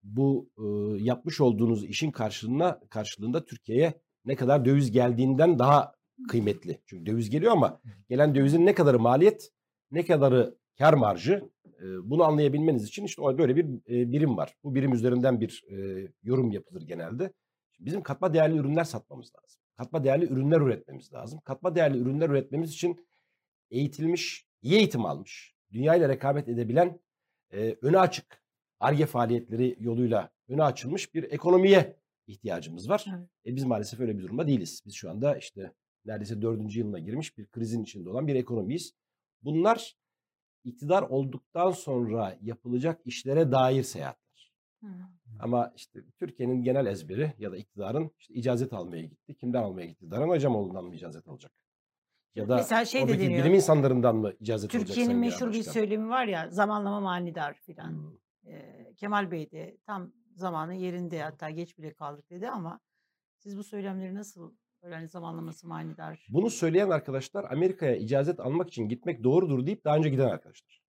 bu e, yapmış olduğunuz işin karşılığına karşılığında Türkiye'ye ne kadar döviz geldiğinden daha kıymetli. Çünkü döviz geliyor ama gelen dövizin ne kadarı maliyet, ne kadarı kar marjı bunu anlayabilmeniz için işte böyle bir birim var. Bu birim üzerinden bir yorum yapılır genelde. Bizim katma değerli ürünler satmamız lazım. Katma değerli ürünler üretmemiz lazım. Katma değerli ürünler üretmemiz için eğitilmiş, iyi eğitim almış, dünyayla rekabet edebilen, öne açık ARGE faaliyetleri yoluyla öne açılmış bir ekonomiye ihtiyacımız var. Evet. E biz maalesef öyle bir durumda değiliz. Biz şu anda işte neredeyse dördüncü yılına girmiş bir krizin içinde olan bir ekonomiyiz. Bunlar iktidar olduktan sonra yapılacak işlere dair seyahatler. Hı. Ama işte Türkiye'nin genel ezberi ya da iktidarın işte icazet almaya gitti. Kimden almaya gitti? Daran Acamoğlu'ndan mı icazet alacak? Ya da Mesela şey de deniyor. bilim insanlarından mı icazet alacak? Türkiye'nin Sayın Genel meşhur bir söylemi var ya zamanlama manidar filan. Hmm. Ee, Kemal Bey de tam zamanı yerinde hatta geç bile kaldık dedi ama siz bu söylemleri nasıl hani zamanlaması manidar? Bunu söyleyen arkadaşlar Amerika'ya icazet almak için gitmek doğrudur deyip daha önce giden arkadaşlar.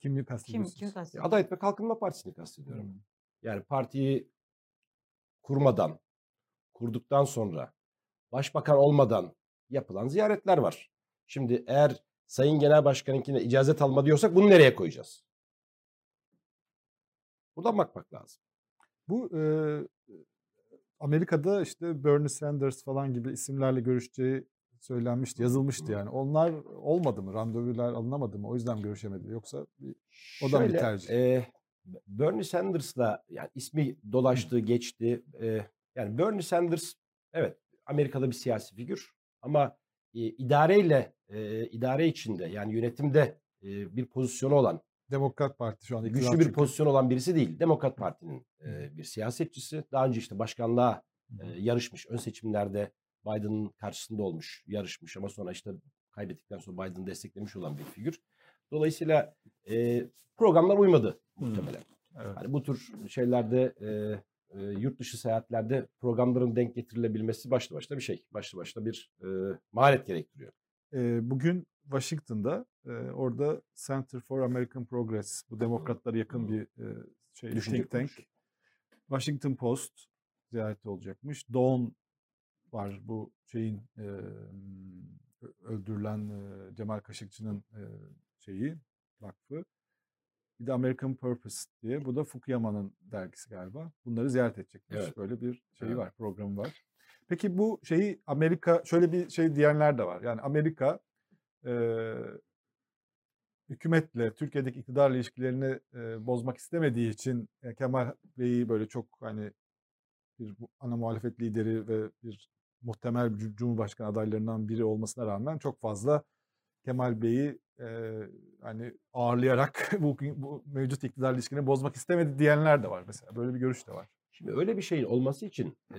Kimi Kim kastediyorsunuz? kim E, kastediyor? Adalet ve Kalkınma Partisi'ni kastediyorum. Hmm. Yani partiyi kurmadan, kurduktan sonra, başbakan olmadan yapılan ziyaretler var. Şimdi eğer Sayın Genel Başkan'ınkine icazet alma diyorsak bunu nereye koyacağız? Buradan bakmak lazım. Bu e, Amerika'da işte Bernie Sanders falan gibi isimlerle görüşeceği söylenmişti, yazılmıştı yani. Onlar olmadı mı? Randevular alınamadı mı? O yüzden görüşemedi? Yoksa bir, o da mı bir Şöyle, tercih? e, Bernie Sanders'la yani ismi dolaştı, geçti. E, yani Bernie Sanders evet Amerika'da bir siyasi figür ama e, idareyle e, idare içinde yani yönetimde e, bir pozisyonu olan, Demokrat Parti şu anda iktidar güçlü bir çünkü. pozisyon olan birisi değil. Demokrat Parti'nin e, bir siyasetçisi. Daha önce işte başkanlığa e, yarışmış. Ön seçimlerde Biden'ın karşısında olmuş, yarışmış ama sonra işte kaybettikten sonra Biden'ı desteklemiş olan bir figür. Dolayısıyla e, programlar uymadı muhtemelen. Evet. Hani bu tür şeylerde e, e, yurt dışı seyahatlerde programların denk getirilebilmesi başlı başına bir şey. Başlı başına bir e, maharet gerektiriyor. Ee, bugün Washington'da e, orada Center for American Progress bu demokratlara yakın bir e, şey Düşünce think tank. Washington Post ziyareti olacakmış. Dawn var bu şeyin e, öldürülen e, Cemal Kaşıkçı'nın e, şeyi vakfı. Bir de American Purpose diye. Bu da Fukuyama'nın dergisi galiba. Bunları ziyaret edecekmiş. Evet. Böyle bir şey Evet. var, programı var. Peki bu şeyi Amerika şöyle bir şey diyenler de var. Yani Amerika e, hükümetle Türkiye'deki iktidarla ilişkilerini e, bozmak istemediği için e, Kemal Bey'i böyle çok hani bir ana muhalefet lideri ve bir muhtemel cumhurbaşkanı adaylarından biri olmasına rağmen çok fazla Kemal Bey'i e, hani ağırlayarak bu, bu mevcut iktidar ilişkini bozmak istemedi diyenler de var mesela. Böyle bir görüş de var. Şimdi öyle bir şeyin olması için e,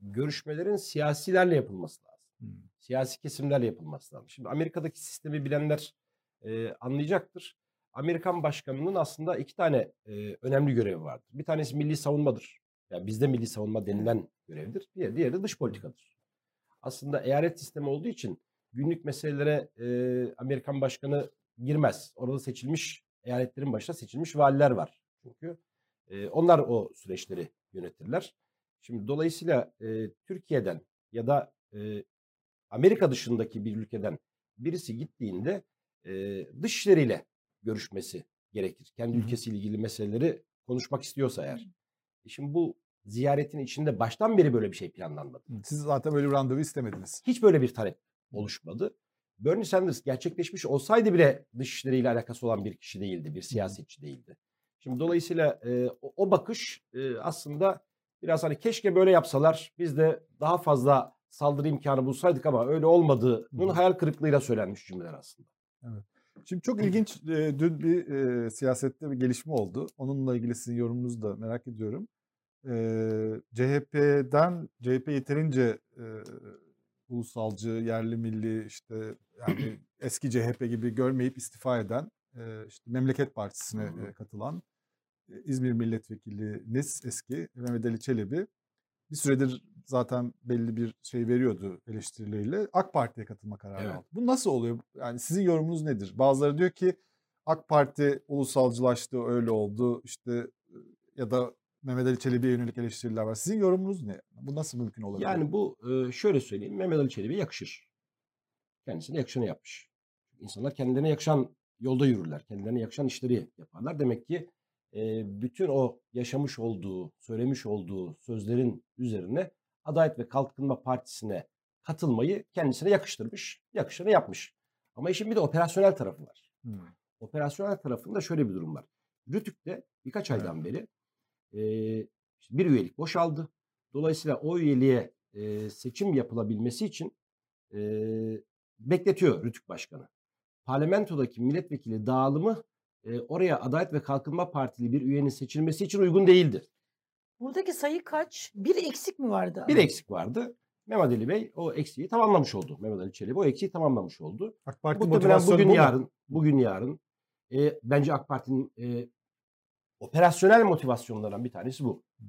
görüşmelerin siyasilerle yapılması lazım. Hmm. Siyasi kesimlerle yapılması lazım. Şimdi Amerika'daki sistemi bilenler e, anlayacaktır. Amerikan başkanının aslında iki tane e, önemli görevi vardır. Bir tanesi milli savunmadır. Yani bizde milli savunma denilen görevdir. Diğeri, diğeri de dış politikadır. Aslında eyalet sistemi olduğu için günlük meselelere e, Amerikan başkanı girmez. Orada seçilmiş eyaletlerin başında seçilmiş valiler var. Çünkü e, onlar o süreçleri yönetirler. Şimdi dolayısıyla e, Türkiye'den ya da e, Amerika dışındaki bir ülkeden birisi gittiğinde e, dışişleriyle görüşmesi gerekir. Kendi Hı hı. ülkesiyle ilgili meseleleri konuşmak istiyorsa eğer. E şimdi bu ziyaretin içinde baştan beri böyle bir şey planlanmadı. Siz zaten böyle bir randevu istemediniz. Hiç böyle bir talep oluşmadı. Bernie Sanders gerçekleşmiş olsaydı bile dışişleriyle alakası olan bir kişi değildi, bir siyasetçi değildi. Şimdi dolayısıyla e, o, o bakış e, aslında biraz hani keşke böyle yapsalar biz de daha fazla saldırı imkanı bulsaydık ama öyle olmadığının Hı. hayal kırıklığıyla söylenmiş cümleler aslında. Şimdi çok ilginç e, dün bir e, siyasette bir gelişme oldu. Onunla ilgili sizin yorumunuzu da merak ediyorum. E, CHP'den CHP yeterince e, ulusalcı, yerli milli işte yani eski CHP gibi görmeyip istifa eden e, işte Memleket Partisi'ne e, katılan e, İzmir Milletvekiliniz eski Mehmet Ali Çelebi bir süredir zaten belli bir şey veriyordu eleştirileriyle. AK Parti'ye katılma kararı Evet. aldı. Bu nasıl oluyor? Yani sizin yorumunuz nedir? Bazıları diyor ki AK Parti ulusalcılaştı, öyle oldu. İşte e, ya da Mehmet Ali Çelebi'ye yönelik eleştiriler var. Sizin yorumunuz ne? Bu nasıl mümkün olabilir? Yani bu e, şöyle söyleyeyim Mehmet Ali Çelebi'ye yakışır. Kendisine yakışanı yapmış. İnsanlar kendilerine yakışan yolda yürürler. Kendilerine yakışan işleri yaparlar. Demek ki bütün o yaşamış olduğu, söylemiş olduğu sözlerin üzerine Adalet ve Kalkınma Partisi'ne katılmayı kendisine yakıştırmış. Yakışanı yapmış. Ama işin bir de operasyonel tarafı var. Hmm. Operasyonel tarafında şöyle bir durum var. Rütük'te birkaç Evet. aydan beri e, işte bir üyelik boşaldı. Dolayısıyla o üyeliğe e, seçim yapılabilmesi için e, bekletiyor Rütük Başkanı. Parlamentodaki milletvekili dağılımı e, oraya Adalet ve Kalkınma Partili bir üyenin seçilmesi için uygun değildi. Buradaki sayı kaç? Bir eksik mi vardı? Bir eksik vardı. Mehmet Ali Bey o eksiği tamamlamış oldu. Mehmet Ali Çelebi o eksiği tamamlamış oldu. AK Parti Muhtemelen motivasyonu bugün bu yarın, bugün yarın e, bence AK Parti'nin e, operasyonel motivasyonlarından bir tanesi bu. Hmm.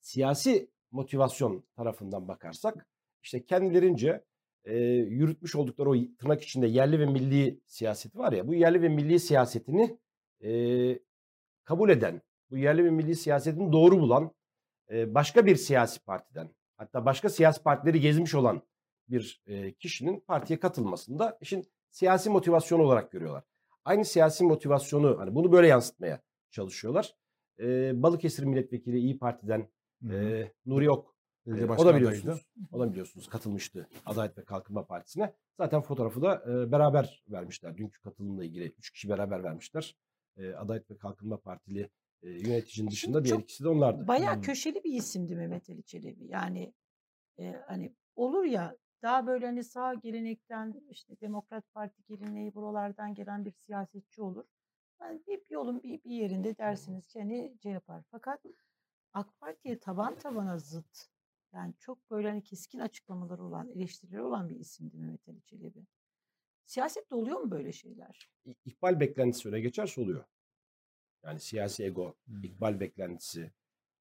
Siyasi motivasyon tarafından bakarsak işte kendilerince e, yürütmüş oldukları o tırnak içinde yerli ve milli siyaseti var ya bu yerli ve milli siyasetini e, kabul eden, bu yerli ve milli siyasetini doğru bulan e, başka bir siyasi partiden hatta başka siyasi partileri gezmiş olan bir e, kişinin partiye katılmasında işin siyasi motivasyonu olarak görüyorlar. Aynı siyasi motivasyonu hani bunu böyle yansıtmaya çalışıyorlar. E, Balıkesir Milletvekili İyi Parti'den Hı hı. e, Nuri Ok Belediye e, o da biliyorsunuz. O da biliyorsunuz katılmıştı Adalet ve Kalkınma Partisi'ne. Zaten fotoğrafı da e, beraber vermişler. Dünkü katılımla ilgili üç kişi beraber vermişler. E, Adalet ve Kalkınma Partili e, yöneticinin dışında diğer ikisi de onlardı. Bayağı Hmm. köşeli bir isimdi Mehmet Ali Çelebi. Yani e, hani olur ya daha böyle hani sağ gelenekten işte Demokrat Parti geleneği buralardan gelen bir siyasetçi olur. Yani bir yolun bir, bir yerinde dersiniz ki hani şey yapar. Fakat AK Parti'ye taban tabana zıt. Yani çok böyle hani keskin açıklamaları olan, eleştirileri olan bir isimdi Mehmet Ali Çelebi. Siyasette oluyor mu böyle şeyler? İkbal beklentisi öne geçerse oluyor. Yani siyasi ego, ikbal beklentisi,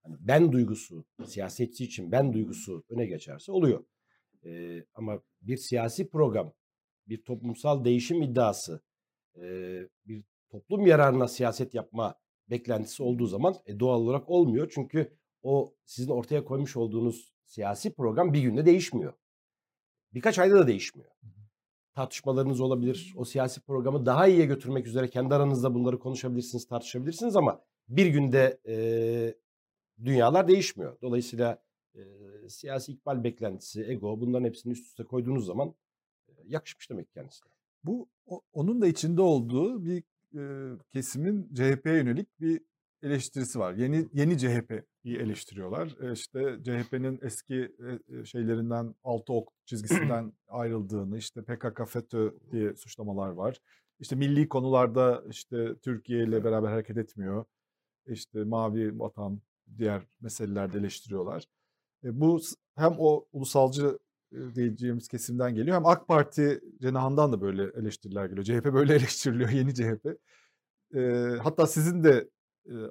hani ben duygusu, siyasetçi için ben duygusu öne geçerse oluyor. Ee, ama bir siyasi program, bir toplumsal değişim iddiası, e, bir toplum yararına siyaset yapma beklentisi olduğu zaman e, doğal olarak olmuyor. Çünkü o sizin ortaya koymuş olduğunuz siyasi program bir günde değişmiyor. Birkaç ayda da değişmiyor. Tartışmalarınız olabilir. O siyasi programı daha iyiye götürmek üzere kendi aranızda bunları konuşabilirsiniz, tartışabilirsiniz ama bir günde e, dünyalar değişmiyor. Dolayısıyla e, siyasi ikbal beklentisi, ego bunların hepsini üst üste koyduğunuz zaman e, yakışmış demek kendisine. Bu o- onun da içinde olduğu bir e, kesimin CHP'ye yönelik bir eleştirisi var. Yeni yeni CHP'yi eleştiriyorlar. E, işte CHP'nin eski e, e, şeylerinden altı ok çizgisinden ayrıldığını, işte PKK FETÖ diye suçlamalar var. İşte milli konularda işte Türkiye ile beraber hareket etmiyor. İşte mavi vatan diğer meselelerde eleştiriyorlar. Bu hem o ulusalcı diyeceğimiz kesimden geliyor hem AK Parti cenahından da böyle eleştiriler geliyor. CHP böyle eleştiriliyor yeni CHP. Hatta sizin de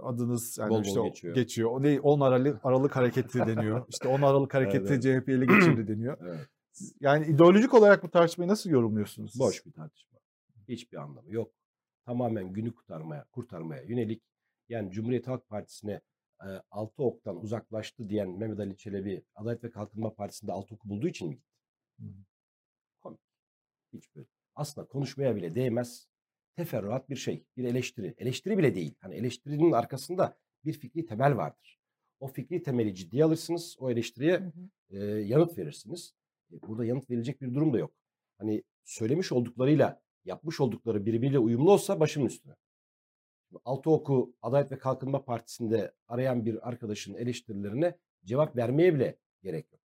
adınız yani Bol bol işte o- geçiyor. geçiyor. O ne 10 Aralık Aralık hareketi deniyor. İşte 10 Aralık hareketi Evet. CHP ele geçirdi deniyor. Evet. Yani ideolojik olarak bu tartışmayı nasıl yorumluyorsunuz? siz? Boş bir tartışma. Hiçbir anlamı yok. Tamamen günü kurtarmaya, kurtarmaya yönelik. Yani Cumhuriyet Halk Partisi'ne e, altı oktan uzaklaştı diyen Mehmet Ali Çelebi Adalet ve Kalkınma Partisi'nde altı oku bulduğu için mi gitti? Komik. Hiçbir. Aslında konuşmaya bile değmez. Teferruat bir şey. Bir eleştiri. Eleştiri bile değil. Hani eleştirinin arkasında bir fikri temel vardır. O fikri temeli ciddiye alırsınız. O eleştiriye Hı hı. e, yanıt verirsiniz. E, burada yanıt verilecek bir durum da yok. Hani söylemiş olduklarıyla yapmış oldukları birbiriyle uyumlu olsa başımın üstüne. Şimdi Altı oku Adalet ve Kalkınma Partisi'nde arayan bir arkadaşın eleştirilerine cevap vermeye bile gerek yok.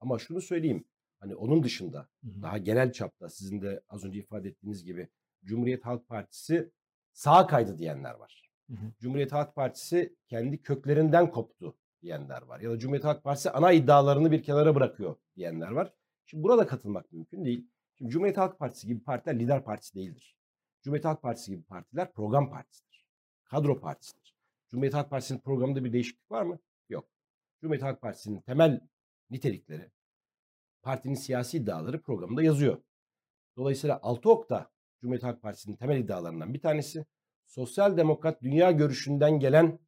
Ama şunu söyleyeyim. Hani onun dışında Hı hı. daha genel çapta sizin de az önce ifade ettiğiniz gibi Cumhuriyet Halk Partisi sağa kaydı diyenler var. Hı hı. Cumhuriyet Halk Partisi kendi köklerinden koptu diyenler var. Ya da Cumhuriyet Halk Partisi ana iddialarını bir kenara bırakıyor diyenler var. Şimdi burada katılmak mümkün değil. Şimdi Cumhuriyet Halk Partisi gibi partiler lider partisi değildir. Cumhuriyet Halk Partisi gibi partiler program partisidir. Kadro partisidir. Cumhuriyet Halk Partisi'nin programında bir değişiklik var mı? Yok. Cumhuriyet Halk Partisi'nin temel nitelikleri, partinin siyasi iddiaları programında yazıyor. Dolayısıyla altı okta Cumhuriyet Halk Partisi'nin temel iddialarından bir tanesi sosyal demokrat dünya görüşünden gelen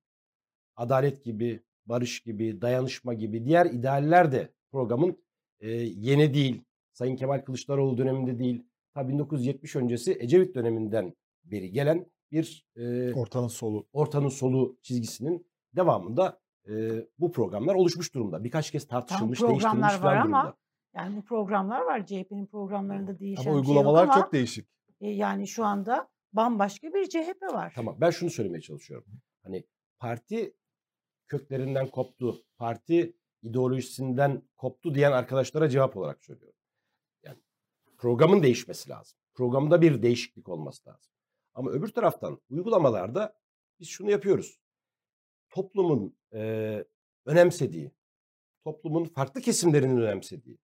adalet gibi, barış gibi, dayanışma gibi diğer idealler de programın e, yeni değil. Sayın Kemal Kılıçdaroğlu döneminde değil. Ta 1970 öncesi Ecevit döneminden beri gelen bir e, Ortanın solu. ortanın solu çizgisinin devamında e, bu programlar oluşmuş durumda. Birkaç kez tartışılmış, programlar değiştirilmiş var ama durumda. Yani bu programlar var. CHP'nin programlarında değişen Ama bir şey yok uygulamalar ama çok değişik. E, yani şu anda bambaşka bir CHP var. Tamam ben şunu söylemeye çalışıyorum. Hani parti köklerinden koptu, parti ideolojisinden koptu diyen arkadaşlara cevap olarak söylüyorum. Yani programın değişmesi lazım. Programda bir değişiklik olması lazım. Ama öbür taraftan uygulamalarda biz şunu yapıyoruz. Toplumun eee, önemsediği, toplumun farklı kesimlerinin önemsediği,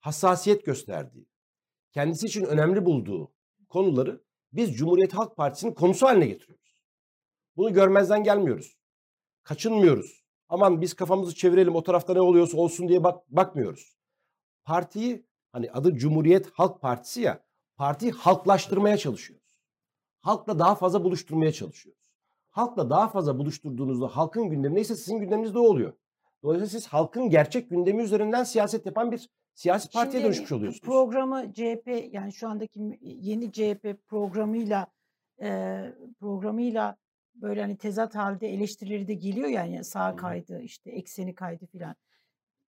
hassasiyet gösterdiği, kendisi için önemli bulduğu konuları biz Cumhuriyet Halk Partisi'nin konusu haline getiriyoruz. Bunu görmezden gelmiyoruz. Kaçınmıyoruz. Aman biz kafamızı çevirelim o tarafta ne oluyorsa olsun diye bak bakmıyoruz. Partiyi hani adı Cumhuriyet Halk Partisi ya partiyi halklaştırmaya çalışıyoruz. Halkla daha fazla buluşturmaya çalışıyoruz. Halkla daha fazla buluşturduğunuzda halkın gündemi neyse sizin gündeminizde de o oluyor. Dolayısıyla siz halkın gerçek gündemi üzerinden siyaset yapan bir siyasi partiye Şimdi dönüşmüş oluyorsunuz. Programı CHP yani şu andaki yeni CHP programıyla e, programıyla böyle hani tezat halde eleştirileri de geliyor yani sağ kaydı işte ekseni kaydı filan.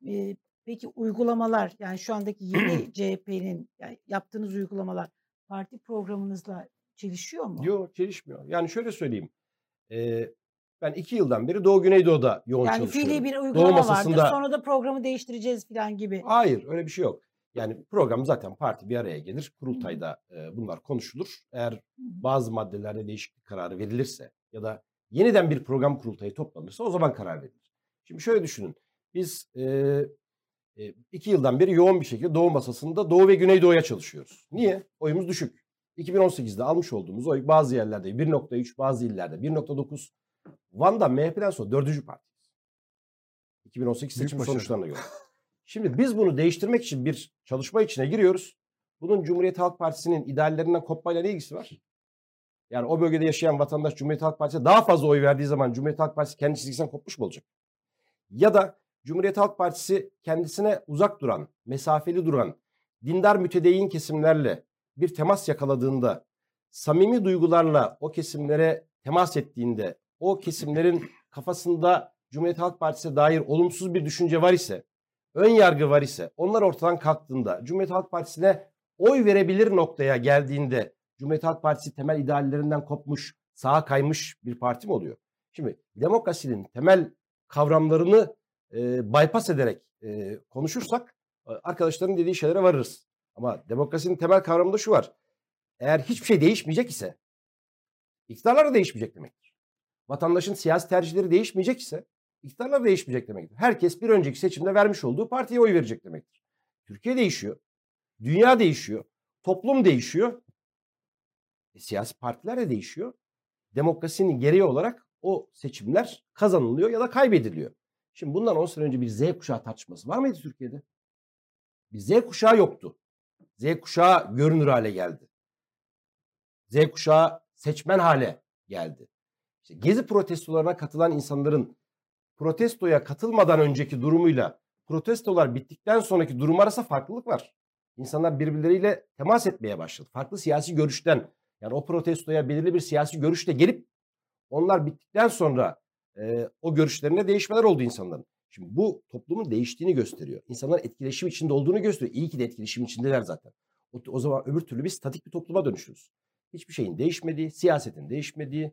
E, peki uygulamalar yani şu andaki yeni CHP'nin yani yaptığınız uygulamalar parti programınızla çelişiyor mu? Yok çelişmiyor. Yani şöyle söyleyeyim. Ee, ben iki yıldan beri Doğu Güneydoğu'da yoğun Yani çalışıyorum. fiili bir Doğu uygulama masasında... vardır sonra da programı değiştireceğiz filan gibi. Hayır öyle bir şey yok. Yani program zaten parti bir araya gelir. Kurultayda e, bunlar konuşulur. Eğer bazı maddelerde değişiklik kararı verilirse ya da yeniden bir program kurultayı toplanırsa o zaman karar verilir. Şimdi şöyle düşünün. Biz e, e, iki yıldan beri yoğun bir şekilde Doğu masasında Doğu ve Güneydoğu'ya çalışıyoruz. Niye? Oyumuz düşük. 2018'de almış olduğumuz oy bazı yerlerde 1.3, bazı illerde 1.9. Van'da MHP'den sonra dördüncü parti. 2018 Büyük seçim başarı. sonuçlarına göre. Şimdi biz bunu değiştirmek için bir çalışma içine giriyoruz. Bunun Cumhuriyet Halk Partisi'nin ideallerinden kopmayla ne ilgisi var? Yani o bölgede yaşayan vatandaş Cumhuriyet Halk Partisi'ne daha fazla oy verdiği zaman Cumhuriyet Halk Partisi kendi çizgisinden kopmuş mu olacak? Ya da Cumhuriyet Halk Partisi kendisine uzak duran, mesafeli duran, dindar mütedeyyin kesimlerle bir temas yakaladığında, samimi duygularla o kesimlere temas ettiğinde, o kesimlerin kafasında Cumhuriyet Halk Partisi'ne dair olumsuz bir düşünce var ise, ön yargı var ise, onlar ortadan kalktığında, Cumhuriyet Halk Partisi'ne oy verebilir noktaya geldiğinde, Cumhuriyet Halk Partisi temel ideallerinden kopmuş, sağa kaymış bir parti mi oluyor? Şimdi demokrasinin temel kavramlarını e, bypass ederek e, konuşursak arkadaşların dediği şeylere varırız. Ama demokrasinin temel kavramında şu var. Eğer hiçbir şey değişmeyecek ise iktidarlar da değişmeyecek demektir. Vatandaşın siyasi tercihleri değişmeyecek ise iktidarlar da değişmeyecek demektir. Herkes bir önceki seçimde vermiş olduğu partiye oy verecek demektir. Türkiye değişiyor. Dünya değişiyor. Toplum değişiyor. E, siyasi partiler de değişiyor. Demokrasinin gereği olarak o seçimler kazanılıyor ya da kaybediliyor. Şimdi bundan 10 sene önce bir Z kuşağı tartışması var mıydı Türkiye'de? Bir Z kuşağı yoktu. Z kuşağı görünür hale geldi. Z kuşağı seçmen hale geldi. İşte gezi protestolarına katılan insanların protestoya katılmadan önceki durumuyla protestolar bittikten sonraki durum arasında farklılık var. İnsanlar birbirleriyle temas etmeye başladı. Farklı siyasi görüşten yani o protestoya belirli bir siyasi görüşle gelip onlar bittikten sonra e, o görüşlerinde değişmeler oldu insanların. Şimdi bu toplumun değiştiğini gösteriyor. İnsanlar etkileşim içinde olduğunu gösteriyor. İyi ki de etkileşim içindeler zaten. O, o zaman öbür türlü biz statik bir topluma dönüşürüz. Hiçbir şeyin değişmediği, siyasetin değişmediği,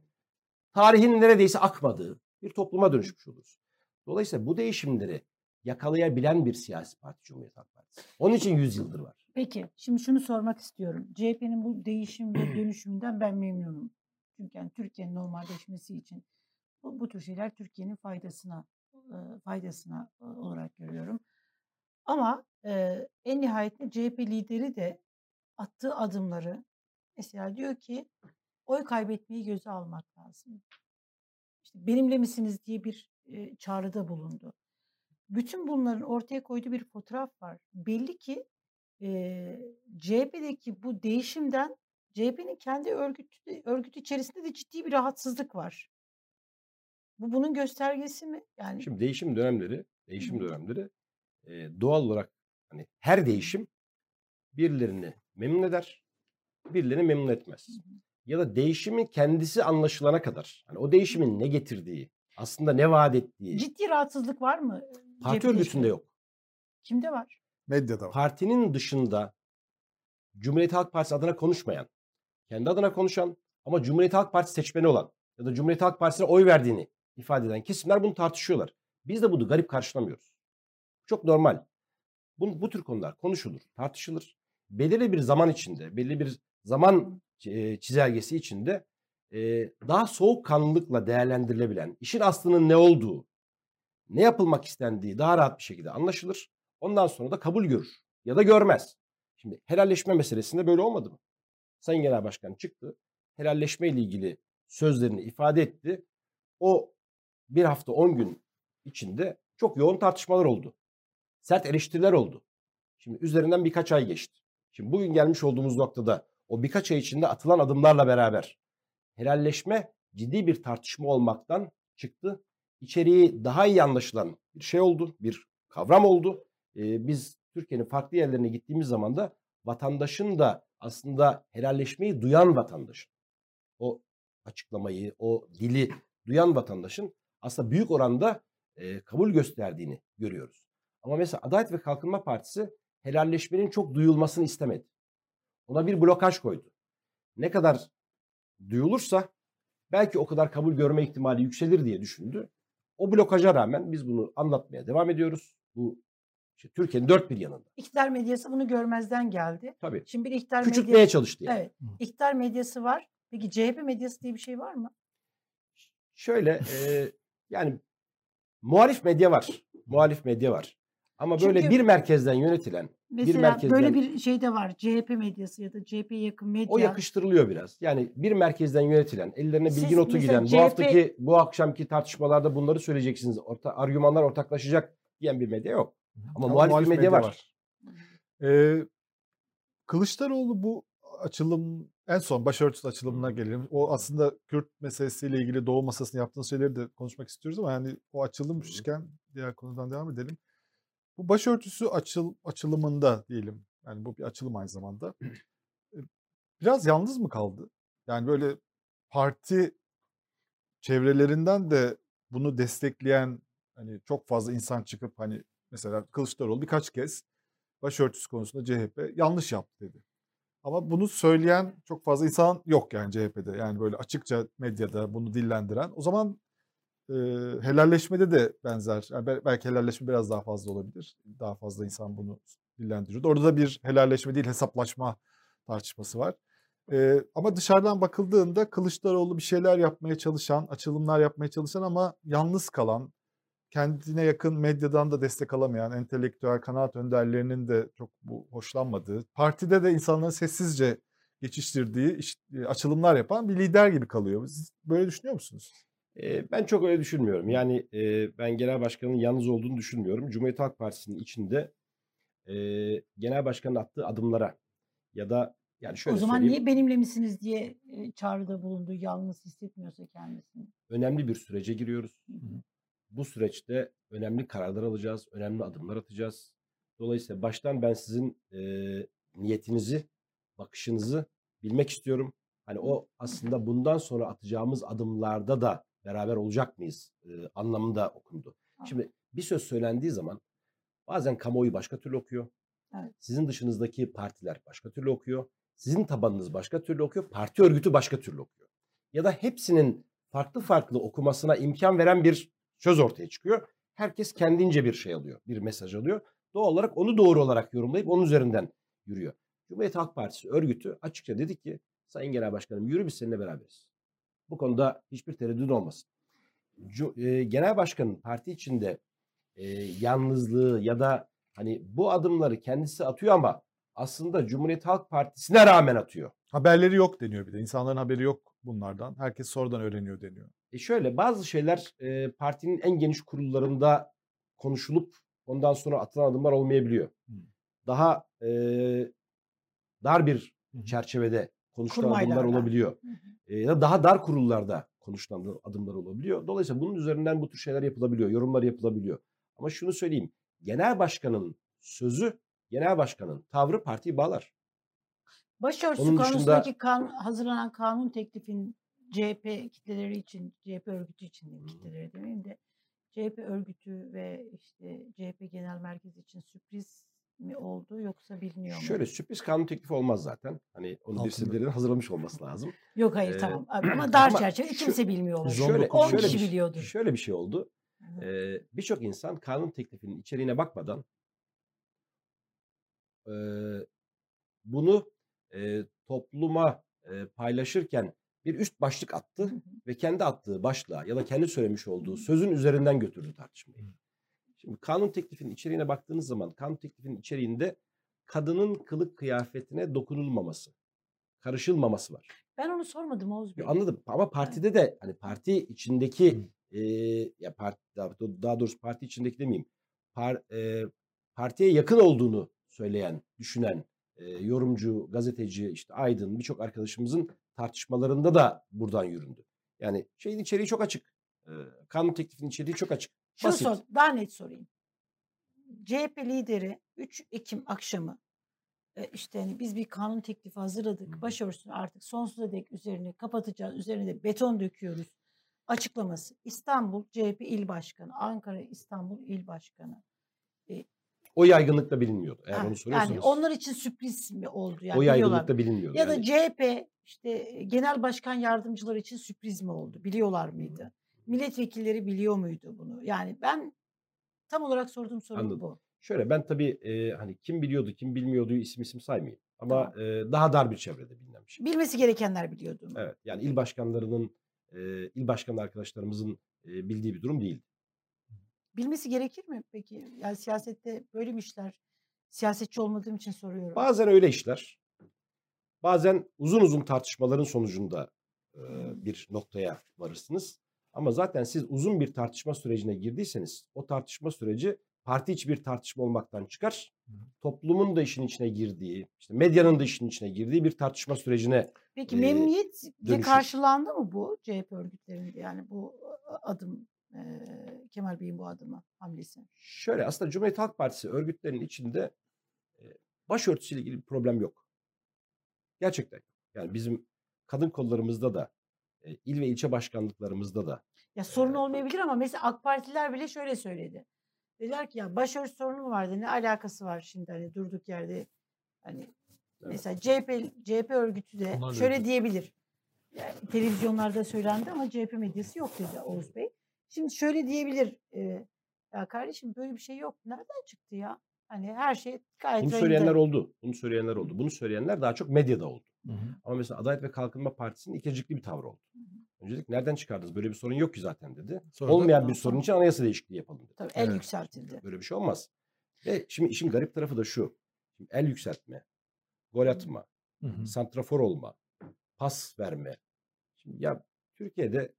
tarihin neredeyse akmadığı bir topluma dönüşmüş oluruz. Dolayısıyla bu değişimleri yakalayabilen bir siyasi parti Cumhuriyet Halk Partisi. Onun için 100 yıldır var. Peki şimdi şunu sormak istiyorum. CHP'nin bu değişim ve dönüşümünden ben memnunum. Çünkü yani Türkiye'nin normalleşmesi için bu, bu tür şeyler Türkiye'nin faydasına e, faydasına olarak görüyorum. Ama e, en nihayetinde CHP lideri de attığı adımları mesela diyor ki oy kaybetmeyi göze almak lazım. İşte benimle misiniz diye bir e, çağrıda bulundu. Bütün bunların ortaya koyduğu bir fotoğraf var. Belli ki e, CHP'deki bu değişimden CHP'nin kendi örgüt, örgüt içerisinde de ciddi bir rahatsızlık var. Bu bunun göstergesi mi? Yani Şimdi değişim dönemleri, değişim dönemleri e, doğal olarak hani her değişim birilerini memnun eder, birilerini memnun etmez. Hı hı. Ya da değişimin kendisi anlaşılana kadar, hani o değişimin ne getirdiği, aslında ne vaat ettiği ciddi rahatsızlık var mı? parti örgütünde yok. Kimde var? Medyada var. Partinin dışında Cumhuriyet Halk Partisi adına konuşmayan, kendi adına konuşan ama Cumhuriyet Halk Partisi seçmeni olan ya da Cumhuriyet Halk Partisi'ne oy verdiğini ifade eden kesimler bunu tartışıyorlar. Biz de bunu garip karşılamıyoruz. Çok normal. Bu, bu tür konular konuşulur, tartışılır. Belirli bir zaman içinde, belli bir zaman çizelgesi içinde daha soğukkanlılıkla değerlendirilebilen, işin aslının ne olduğu, ne yapılmak istendiği daha rahat bir şekilde anlaşılır. Ondan sonra da kabul görür ya da görmez. Şimdi helalleşme meselesinde böyle olmadı mı? Sayın Genel Başkan çıktı. Helalleşme ile ilgili sözlerini ifade etti. O bir hafta on gün içinde çok yoğun tartışmalar oldu. Sert eleştiriler oldu. Şimdi üzerinden birkaç ay geçti. Şimdi bugün gelmiş olduğumuz noktada o birkaç ay içinde atılan adımlarla beraber helalleşme ciddi bir tartışma olmaktan çıktı. İçeriği daha iyi anlaşılan bir şey oldu, bir kavram oldu. Ee, biz Türkiye'nin farklı yerlerine gittiğimiz zaman da vatandaşın da aslında helalleşmeyi duyan vatandaşın, o açıklamayı, o dili duyan vatandaşın aslında büyük oranda e, kabul gösterdiğini görüyoruz. Ama mesela Adalet ve Kalkınma Partisi helalleşmenin çok duyulmasını istemedi. Ona bir blokaj koydu. Ne kadar duyulursa belki o kadar kabul görme ihtimali yükselir diye düşündü. O blokaja rağmen biz bunu anlatmaya devam ediyoruz. Bu İşte Türkiye'nin dört bir yanında. İktidar medyası bunu görmezden geldi. Tabii. Şimdi bir iktidar Küçültmeye medyası, çalıştı yani. evet, iktidar medyası var. Peki CHP medyası diye bir şey var mı? Şöyle e, yani muhalif medya var. Muhalif medya var. Ama böyle Çünkü- bir merkezden yönetilen Mesela merkezden- böyle bir şey de var. CHP medyası ya da CHP'ye yakın medya. o yakıştırılıyor biraz. Yani bir merkezden yönetilen, ellerine bilgi Siz notu giden, bu CHP haftaki bu akşamki tartışmalarda bunları söyleyeceksiniz. Orta, argümanlar ortaklaşacak diyen bir medya yok. Ama muhalif bir medya var. Ee, Kılıçdaroğlu bu açılım en son başörtüsü açılımına gelelim. O aslında Kürt meselesiyle ilgili Doğu masasını yaptığınız şeyleri de konuşmak istiyoruz ama yani o açılımmışken diğer konudan devam edelim. Bu başörtüsü açıl, açılımında diyelim. Yani bu bir açılım aynı zamanda. Biraz yalnız mı kaldı? Yani böyle parti çevrelerinden de bunu destekleyen hani çok fazla insan çıkıp hani mesela Kılıçdaroğlu birkaç kez başörtüsü konusunda CHP yanlış yaptı dedi. Ama bunu söyleyen çok fazla insan yok yani CHP'de. Yani böyle açıkça medyada bunu dillendiren. O zaman e, helalleşmede de benzer. Yani bel- belki helalleşme biraz daha fazla olabilir. Daha fazla insan bunu dillendiriyordu. Orada da bir helalleşme değil hesaplaşma tartışması var. E, ama dışarıdan bakıldığında Kılıçdaroğlu bir şeyler yapmaya çalışan, açılımlar yapmaya çalışan ama yalnız kalan, kendine yakın medyadan da destek alamayan entelektüel kanaat önderlerinin de çok bu hoşlanmadığı, partide de insanların sessizce geçiştirdiği iş- açılımlar yapan bir lider gibi kalıyor. Siz böyle düşünüyor musunuz? E, ben çok öyle düşünmüyorum. Yani e, ben genel başkanın yalnız olduğunu düşünmüyorum. Cumhuriyet Halk Partisi'nin içinde e, genel başkanın attığı adımlara ya da yani şöyle o zaman söyleyeyim, niye benimle misiniz diye çağrıda bulundu. Yalnız hissetmiyorsa kendisini. önemli bir sürece giriyoruz. Hı hı. Bu süreçte önemli kararlar alacağız, önemli adımlar atacağız. Dolayısıyla baştan ben sizin e, niyetinizi, bakışınızı bilmek istiyorum. Hani o aslında bundan sonra atacağımız adımlarda da beraber olacak mıyız e, anlamında okundu. Şimdi bir söz söylendiği zaman bazen kamuoyu başka türlü okuyor. Evet. Sizin dışınızdaki partiler başka türlü okuyor. Sizin tabanınız başka türlü okuyor. Parti örgütü başka türlü okuyor. Ya da hepsinin farklı farklı okumasına imkan veren bir söz ortaya çıkıyor. Herkes kendince bir şey alıyor, bir mesaj alıyor. Doğal olarak onu doğru olarak yorumlayıp onun üzerinden yürüyor. Cumhuriyet Halk Partisi örgütü açıkça dedi ki Sayın Genel Başkanım yürü biz seninle beraberiz. Bu konuda hiçbir tereddüt olmasın. E, Genel Başkanın parti içinde e, yalnızlığı ya da hani bu adımları kendisi atıyor ama aslında Cumhuriyet Halk Partisi'ne rağmen atıyor. Haberleri yok deniyor bir de. İnsanların haberi yok bunlardan. Herkes sonradan öğreniyor deniyor. E şöyle bazı şeyler e, partinin en geniş kurullarında konuşulup ondan sonra atılan adımlar olmayabiliyor. Daha e, dar bir çerçevede konuşulan adımlar olabiliyor. E, ya da daha dar kurullarda konuşulan adımlar olabiliyor. Dolayısıyla bunun üzerinden bu tür şeyler yapılabiliyor, yorumlar yapılabiliyor. Ama şunu söyleyeyim, genel başkanın sözü, genel başkanın tavrı partiyi bağlar. Başörtüsü Onun dışında- konusundaki kan, hazırlanan kanun teklifin CHP kitleleri için, CHP örgütü için de kitleleri demeyeyim de CHP örgütü ve işte CHP genel merkezi için sürpriz mi oldu yoksa biliniyor mu? Şöyle sürpriz kanun teklifi olmaz zaten. Hani onu birisilerinin hazırlamış olması lazım. Yok hayır Ee, tamam ama dar ama şu- kimse bilmiyor olabilir. Şöyle- 10 şöyle kişi bir, şey- biliyordur. Şöyle bir şey oldu. Ee, Birçok insan kanun teklifinin içeriğine bakmadan e, bunu e, topluma e, paylaşırken bir üst başlık attı Hı hı. ve kendi attığı başlığa ya da kendi söylemiş olduğu sözün üzerinden götürdü tartışmayı. Şimdi kanun teklifinin içeriğine baktığınız zaman kanun teklifinin içeriğinde kadının kılık kıyafetine dokunulmaması, karışılmaması var. Ben onu sormadım Oğuz Bey. Anladım ama partide de hani parti içindeki e, ya parti daha, daha doğrusu parti içindeki demeyeyim. Par, e, partiye yakın olduğunu söyleyen, düşünen e, yorumcu, gazeteci, işte aydın birçok arkadaşımızın tartışmalarında da buradan yüründü. Yani şeyin içeriği çok açık. E, kanun teklifinin içeriği çok açık. Şunu Basit. sor, daha net sorayım. CHP lideri 3 Ekim akşamı e, işte hani biz bir kanun teklifi hazırladık. Başörtüsünü artık sonsuza dek üzerine kapatacağız. Üzerine de beton döküyoruz. Açıklaması. İstanbul CHP il başkanı, Ankara İstanbul il başkanı. O yaygınlıkla bilinmiyordu. Eğer Ha, onu soruyorsanız. yani onlar için sürpriz mi oldu? Yani o yaygınlıkla bilinmiyordu. Ya da yani. CHP işte genel başkan yardımcıları için sürpriz mi oldu? Biliyorlar mıydı? Milletvekilleri biliyor muydu bunu? Yani ben tam olarak sorduğum soru Anladım. bu. Şöyle ben tabii e, hani kim biliyordu kim bilmiyordu isim isim saymayayım. Ama e, daha dar bir çevrede bilinen bir şey. Bilmesi gerekenler biliyordu. Evet yani il başkanlarının, e, il başkanı arkadaşlarımızın e, bildiği bir durum değil. Bilmesi gerekir mi peki? Yani siyasette böyle mi işler? Siyasetçi olmadığım için soruyorum. Bazen öyle işler. Bazen uzun uzun tartışmaların sonucunda e, bir noktaya varırsınız. Ama zaten siz uzun bir tartışma sürecine girdiyseniz o tartışma süreci parti içi bir tartışma olmaktan çıkar. Toplumun da işin içine girdiği, işte medyanın da işin içine girdiği bir tartışma sürecine Peki e, memnuniyetle dönüşür. karşılandı mı bu CHP örgütlerinde? Yani bu adım e, Kemal Bey'in bu adımı, hamlesi. Şöyle aslında Cumhuriyet Halk Partisi örgütlerinin içinde e, başörtüsüyle ilgili bir problem yok. Gerçekten. Yani bizim kadın kollarımızda da e, il ve ilçe başkanlıklarımızda da Ya sorun Evet. olmayabilir ama mesela AK Partililer bile şöyle söyledi. Dediler ki ya başörtüsü sorunu mu vardı? Ne alakası var şimdi hani durduk yerde hani mesela CHP CHP örgütü de Onlar şöyle öyle. diyebilir. Yani televizyonlarda söylendi ama CHP medyası yok dedi Oğuz Bey. Şimdi şöyle diyebilir. e, ya kardeşim böyle bir şey yok. Nereden çıktı ya? Hani her şey gayet bunu söyleyenler oldu. Bunu söyleyenler oldu. Bunu söyleyenler daha çok medyada oldu. Ama mesela Adalet ve Kalkınma Partisi'nin ikircikli bir tavrı oldu. Öncelikle nereden çıkardınız? Böyle bir sorun yok ki zaten dedi. Sonra da- Olmayan bir sorun için anayasa değişikliği yapalım dedi. Tabii el Evet. yükseltildi. Böyle bir şey olmaz. Ve şimdi işin garip tarafı da şu. Şimdi el yükseltme, gol atma, Hı hı. santrafor olma, pas verme. Şimdi ya Türkiye'de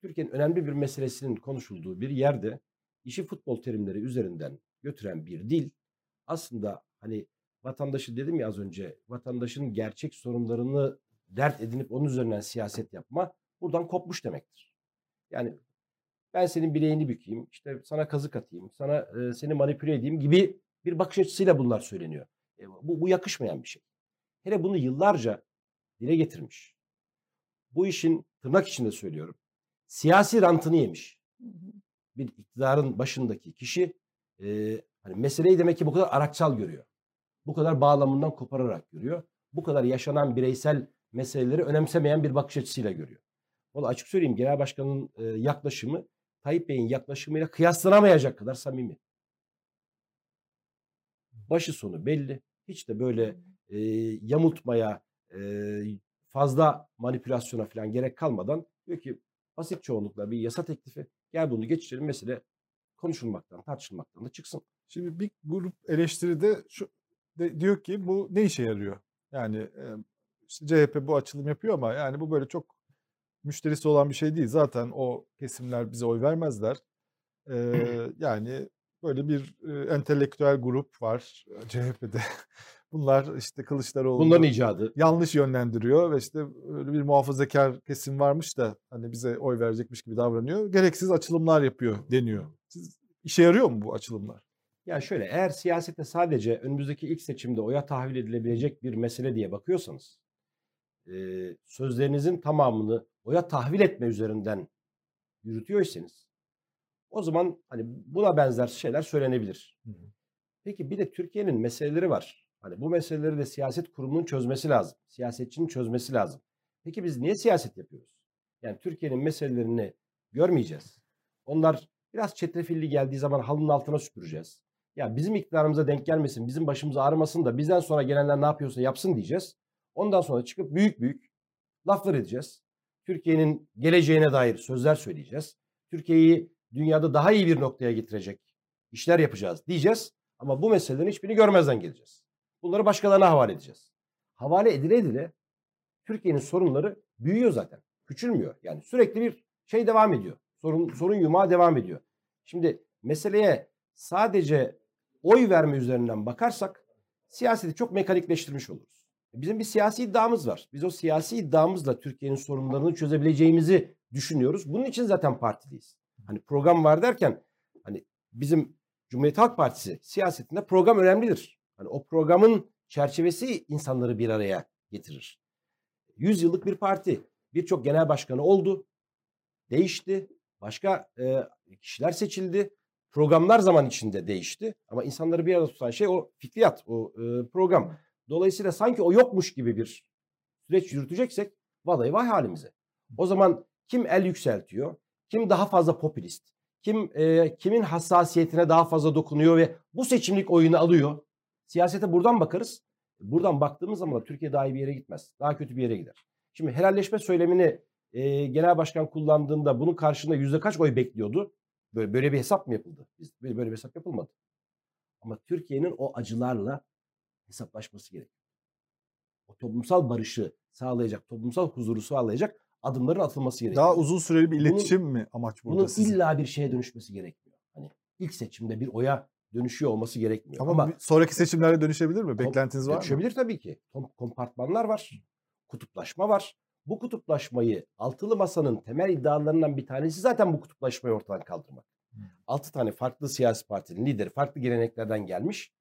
Türkiye'nin önemli bir meselesinin konuşulduğu bir yerde işi futbol terimleri üzerinden götüren bir dil aslında hani vatandaşı dedim ya az önce vatandaşın gerçek sorunlarını dert edinip onun üzerinden siyaset yapma buradan kopmuş demektir. Yani ben senin bileğini bükeyim, işte sana kazık atayım, sana e, seni manipüle edeyim gibi bir bakış açısıyla bunlar söyleniyor. E, bu, bu yakışmayan bir şey. Hele bunu yıllarca dile getirmiş. Bu işin tırnak içinde söylüyorum. Siyasi rantını yemiş. Bir iktidarın başındaki kişi e, hani meseleyi demek ki bu kadar araçsal görüyor. Bu kadar bağlamından kopararak görüyor. Bu kadar yaşanan bireysel meseleleri önemsemeyen bir bakış açısıyla görüyor. Valla açık söyleyeyim genel başkanın e, yaklaşımı Tayyip Bey'in yaklaşımıyla kıyaslanamayacak kadar samimi. Başı sonu belli. Hiç de böyle e, yamultmaya, e, fazla manipülasyona falan gerek kalmadan diyor ki basit çoğunlukla bir yasa teklifi gel bunu geçirelim mesele konuşulmaktan, tartışılmaktan da çıksın. Şimdi bir grup eleştiride şu de, diyor ki bu ne işe yarıyor? Yani e, işte CHP bu açılım yapıyor ama yani bu böyle çok müşterisi olan bir şey değil. Zaten o kesimler bize oy vermezler. E, yani böyle bir e, entelektüel grup var CHP'de. Bunlar işte Kılıçdaroğlu Bunların icadı. yanlış yönlendiriyor ve işte öyle bir muhafazakar kesim varmış da hani bize oy verecekmiş gibi davranıyor. Gereksiz açılımlar yapıyor deniyor. Siz, işe yarıyor mu bu açılımlar? Ya şöyle eğer siyasette sadece önümüzdeki ilk seçimde oya tahvil edilebilecek bir mesele diye bakıyorsanız e, sözlerinizin tamamını oya tahvil etme üzerinden yürütüyorsanız o zaman hani buna benzer şeyler söylenebilir. Hı hı. Peki bir de Türkiye'nin meseleleri var. Hani bu meseleleri de siyaset kurumunun çözmesi lazım. Siyasetçinin çözmesi lazım. Peki biz niye siyaset yapıyoruz? Yani Türkiye'nin meselelerini görmeyeceğiz. Onlar biraz çetrefilli geldiği zaman halının altına süpüreceğiz. Ya bizim iktidarımıza denk gelmesin, bizim başımıza ağrımasın da bizden sonra gelenler ne yapıyorsa yapsın diyeceğiz. Ondan sonra çıkıp büyük büyük laflar edeceğiz. Türkiye'nin geleceğine dair sözler söyleyeceğiz. Türkiye'yi dünyada daha iyi bir noktaya getirecek işler yapacağız diyeceğiz. Ama bu meselelerin hiçbirini görmezden geleceğiz. Bunları başkalarına havale edeceğiz. Havale edile edile Türkiye'nin sorunları büyüyor zaten. Küçülmüyor. Yani sürekli bir şey devam ediyor. Sorun, sorun yumağı devam ediyor. Şimdi meseleye sadece oy verme üzerinden bakarsak siyaseti çok mekanikleştirmiş oluruz. Bizim bir siyasi iddiamız var. Biz o siyasi iddiamızla Türkiye'nin sorunlarını çözebileceğimizi düşünüyoruz. Bunun için zaten partiliyiz. Hani program var derken hani bizim Cumhuriyet Halk Partisi siyasetinde program önemlidir. Hani o programın çerçevesi insanları bir araya getirir. 100 yıllık bir parti. Birçok genel başkanı oldu. Değişti. Başka e, kişiler seçildi. Programlar zaman içinde değişti. Ama insanları bir arada tutan şey o fikriyat, o e, program. Dolayısıyla sanki o yokmuş gibi bir süreç yürüteceksek vallahi vay halimize. O zaman kim el yükseltiyor, kim daha fazla popülist, kim e, kimin hassasiyetine daha fazla dokunuyor ve bu seçimlik oyunu alıyor. Siyasete buradan bakarız. Buradan baktığımız zaman da Türkiye daha iyi bir yere gitmez. Daha kötü bir yere gider. Şimdi helalleşme söylemini e, genel başkan kullandığında bunun karşında yüzde kaç oy bekliyordu? Böyle, böyle bir hesap mı yapıldı? Biz, böyle, böyle bir hesap yapılmadı. Ama Türkiye'nin o acılarla hesaplaşması gerekiyor. O toplumsal barışı sağlayacak, toplumsal huzuru sağlayacak adımların atılması gerekiyor. Daha uzun süreli bir Bunun- iletişim mi amaç burada Bunun sizin? illa bir şeye dönüşmesi gerekmiyor. Hani ilk seçimde bir oya dönüşüyor olması gerekmiyor. Ama, Ama, sonraki seçimlere dönüşebilir mi? Beklentiniz var mı? dönüşebilir tabii ki. Kom- Kompartmanlar var, kutuplaşma var. Bu kutuplaşmayı altılı masanın temel iddialarından bir tanesi zaten bu kutuplaşmayı ortadan kaldırmak. Hmm. Altı tane farklı siyasi partinin lideri farklı geleneklerden gelmiş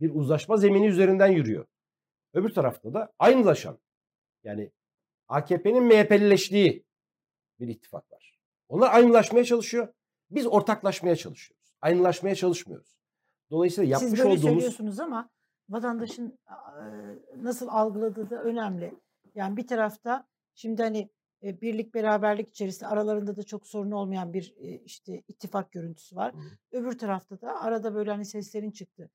bir uzlaşma zemini üzerinden yürüyor. Öbür tarafta da aynılaşan yani AKP'nin MHP'lileştiği bir ittifak var. Onlar aynılaşmaya çalışıyor. Biz ortaklaşmaya çalışıyoruz. Aynılaşmaya çalışmıyoruz. Dolayısıyla yapmış Siz böyle olduğumuz söylüyorsunuz ama vatandaşın nasıl algıladığı da önemli. Yani bir tarafta şimdi hani e, birlik beraberlik içerisinde aralarında da çok sorun olmayan bir e, işte ittifak görüntüsü var. Hı. Öbür tarafta da arada böyle hani seslerin çıktı.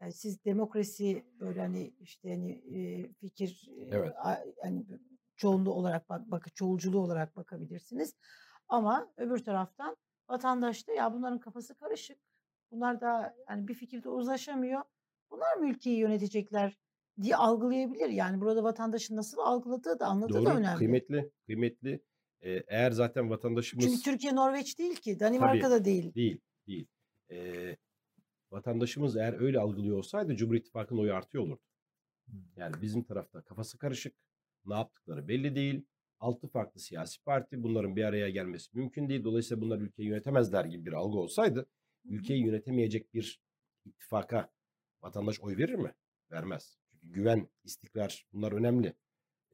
Yani siz demokrasi böyle hani işte hani e, fikir e, Evet. a- hani çoğunluğu olarak bak, bak çoğulculuğu olarak bakabilirsiniz. Ama öbür taraftan vatandaş da ya bunların kafası karışık. Bunlar da yani bir fikirde uzlaşamıyor. Bunlar mı ülkeyi yönetecekler diye algılayabilir. Yani burada vatandaşın nasıl algıladığı da anladığı da doğru, önemli. kıymetli, kıymetli. Ee, eğer zaten vatandaşımız Çünkü Türkiye Norveç değil ki. Danimarka da değil. değil, değil. Ee, vatandaşımız eğer öyle algılıyor olsaydı Cumhur İttifakı'nın oyu artıyor olurdu. Yani bizim tarafta kafası karışık, ne yaptıkları belli değil. Altı farklı siyasi parti, bunların bir araya gelmesi mümkün değil. Dolayısıyla bunlar ülkeyi yönetemezler gibi bir algı olsaydı, ülkeyi yönetemeyecek bir ittifaka vatandaş oy verir mi? Vermez. Güven, istikrar bunlar önemli.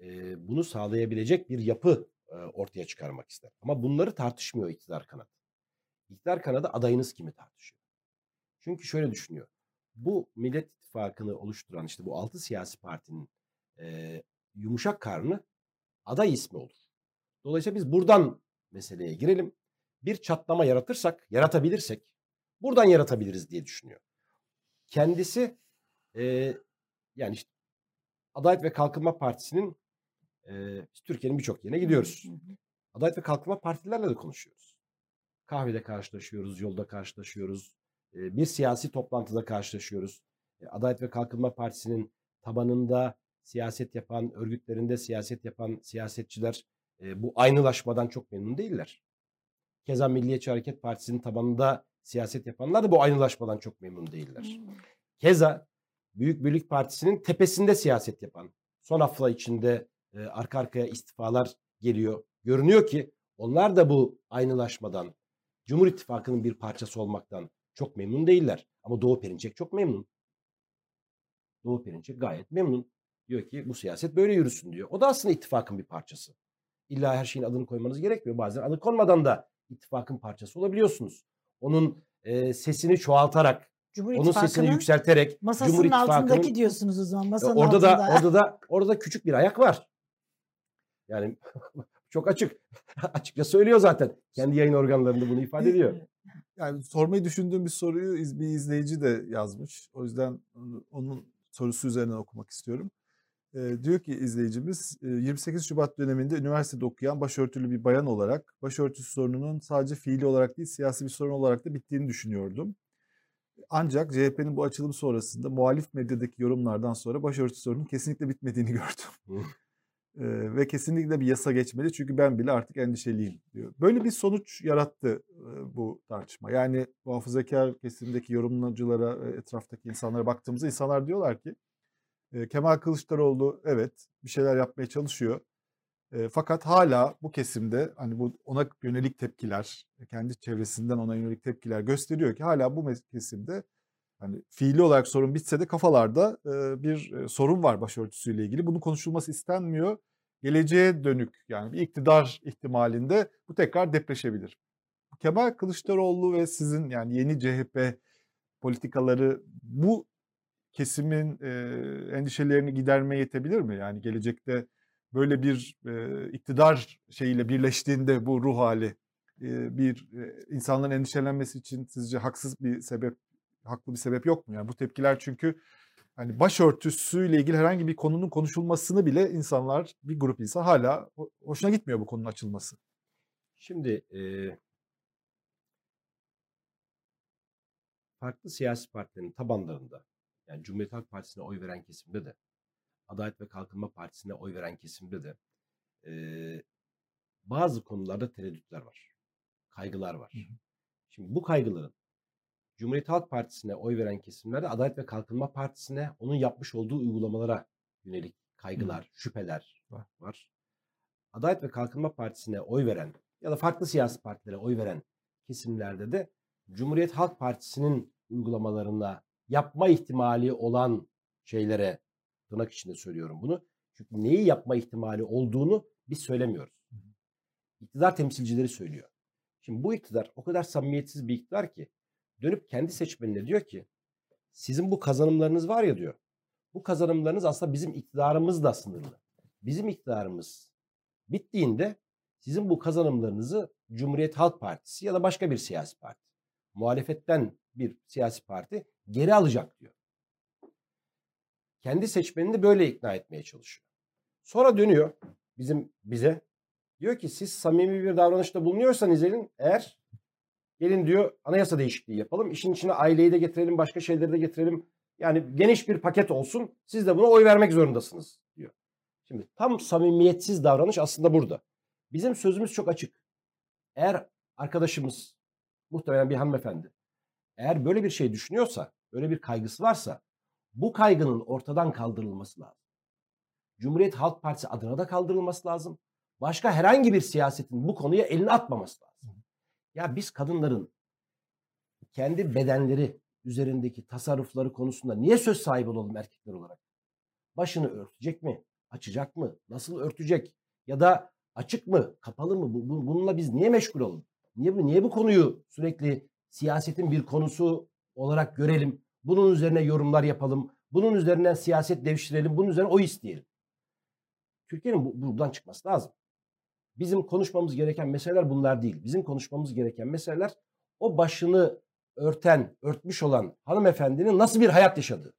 Ee, bunu sağlayabilecek bir yapı e, ortaya çıkarmak ister. Ama bunları tartışmıyor iktidar kanadı. İktidar kanadı adayınız kimi tartışıyor. Çünkü şöyle düşünüyor. Bu Millet İttifakı'nı oluşturan işte bu altı siyasi partinin e, yumuşak karnı aday ismi olur. Dolayısıyla biz buradan meseleye girelim. Bir çatlama yaratırsak, yaratabilirsek buradan yaratabiliriz diye düşünüyor. Kendisi e, yani işte Adalet ve Kalkınma Partisi'nin e, Türkiye'nin birçok yerine gidiyoruz. Hı hı. Adalet ve Kalkınma Partilerle de konuşuyoruz. Kahvede karşılaşıyoruz, yolda karşılaşıyoruz. e, Bir siyasi toplantıda karşılaşıyoruz. E, Adalet ve Kalkınma Partisi'nin tabanında siyaset yapan, örgütlerinde siyaset yapan siyasetçiler e, bu aynılaşmadan çok memnun değiller. Keza Milliyetçi Hareket Partisi'nin tabanında siyaset yapanlar da bu aynılaşmadan çok memnun değiller. Keza Büyük Birlik Partisi'nin tepesinde siyaset yapan, son hafta içinde e, arka arkaya istifalar geliyor. Görünüyor ki onlar da bu aynılaşmadan, Cumhur İttifakı'nın bir parçası olmaktan çok memnun değiller. Ama Doğu Perinçek çok memnun. Doğu Perinçek gayet memnun. Diyor ki bu siyaset böyle yürüsün diyor. O da aslında ittifakın bir parçası. İlla her şeyin adını koymanız gerekmiyor. Bazen adı konmadan da ittifakın parçası olabiliyorsunuz. Onun e, sesini çoğaltarak, Cumhur onun sesini yükselterek masasının Cumhur altındaki diyorsunuz o zaman. Masanın orada da altında. orada da orada da küçük bir ayak var. Yani çok açık. Açıkça söylüyor zaten. Kendi yayın organlarında bunu ifade ediyor. Yani sormayı düşündüğüm bir soruyu bir izleyici de yazmış. O yüzden onu- onun sorusu üzerinden okumak istiyorum. Ee, diyor ki izleyicimiz e, 28 Şubat döneminde üniversitede okuyan başörtülü bir bayan olarak başörtüsü sorununun sadece fiili olarak değil siyasi bir sorun olarak da bittiğini düşünüyordum. Ancak CHP'nin bu açılım sonrasında muhalif medyadaki yorumlardan sonra başörtüsü sorunun kesinlikle bitmediğini gördüm. Ee, ve kesinlikle bir yasa geçmeli çünkü ben bile artık endişeliyim diyor. Böyle bir sonuç yarattı e, bu tartışma. Yani muhafazakar kesimdeki yorumculara, e, etraftaki insanlara baktığımızda insanlar diyorlar ki e, Kemal Kılıçdaroğlu evet bir şeyler yapmaya çalışıyor. E, fakat hala bu kesimde hani bu ona yönelik tepkiler, kendi çevresinden ona yönelik tepkiler gösteriyor ki hala bu kesimde hani fiili olarak sorun bitse de kafalarda e, bir e, sorun var başörtüsüyle ilgili. Bunun konuşulması istenmiyor. Geleceğe dönük yani bir iktidar ihtimalinde bu tekrar depreşebilir. Kemal Kılıçdaroğlu ve sizin yani yeni CHP politikaları bu kesimin e, endişelerini gidermeye yetebilir mi? Yani gelecekte böyle bir e, iktidar şeyiyle birleştiğinde bu ruh hali e, bir e, insanların endişelenmesi için sizce haksız bir sebep, haklı bir sebep yok mu? Yani bu tepkiler çünkü hani başörtüsüyle ilgili herhangi bir konunun konuşulmasını bile insanlar, bir grup insan hala ho- hoşuna gitmiyor bu konunun açılması. Şimdi eee farklı siyasi partilerin tabanlarında yani Cumhuriyet Halk Partisi'ne oy veren kesimde de Adalet ve Kalkınma Partisi'ne oy veren kesimde de eee, bazı konularda tereddütler var. Kaygılar var. Hı hı. Şimdi bu kaygıların Cumhuriyet Halk Partisi'ne oy veren kesimlerde Adalet ve Kalkınma Partisi'ne onun yapmış olduğu uygulamalara yönelik kaygılar, şüpheler Var. var. Adalet ve Kalkınma Partisi'ne oy veren ya da farklı siyasi partilere oy veren kesimlerde de Cumhuriyet Halk Partisi'nin uygulamalarına yapma ihtimali olan şeylere tırnak içinde söylüyorum bunu. Çünkü neyi yapma ihtimali olduğunu biz söylemiyoruz. İktidar temsilcileri söylüyor. Şimdi bu iktidar o kadar samimiyetsiz bir iktidar ki dönüp kendi seçmenine diyor ki sizin bu kazanımlarınız var ya diyor. Bu kazanımlarınız aslında bizim iktidarımızla sınırlı. Bizim iktidarımız bittiğinde sizin bu kazanımlarınızı Cumhuriyet Halk Partisi ya da başka bir siyasi parti, muhalefetten bir siyasi parti geri alacak diyor. Kendi seçmenini böyle ikna etmeye çalışıyor. Sonra dönüyor bizim bize diyor ki siz samimi bir davranışta bulunuyorsanız elin eğer gelin diyor anayasa değişikliği yapalım. İşin içine aileyi de getirelim, başka şeyleri de getirelim. Yani geniş bir paket olsun. Siz de buna oy vermek zorundasınız diyor. Şimdi tam samimiyetsiz davranış aslında burada. Bizim sözümüz çok açık. Eğer arkadaşımız muhtemelen bir hanımefendi eğer böyle bir şey düşünüyorsa, böyle bir kaygısı varsa bu kaygının ortadan kaldırılması lazım. Cumhuriyet Halk Partisi adına da kaldırılması lazım. Başka herhangi bir siyasetin bu konuya elini atmaması lazım. Ya biz kadınların kendi bedenleri üzerindeki tasarrufları konusunda niye söz sahibi olalım erkekler olarak? Başını örtecek mi? Açacak mı? Nasıl örtecek? Ya da açık mı? Kapalı mı? Bu- bu- Bununla biz niye meşgul olalım? Niye niye bu konuyu sürekli siyasetin bir konusu olarak görelim? Bunun üzerine yorumlar yapalım. Bunun üzerinden siyaset devşirelim. Bunun üzerine oy isteyelim. Türkiye'nin bu, buradan çıkması lazım. Bizim konuşmamız gereken meseleler bunlar değil. Bizim konuşmamız gereken meseleler o başını örten, örtmüş olan hanımefendinin nasıl bir hayat yaşadığı.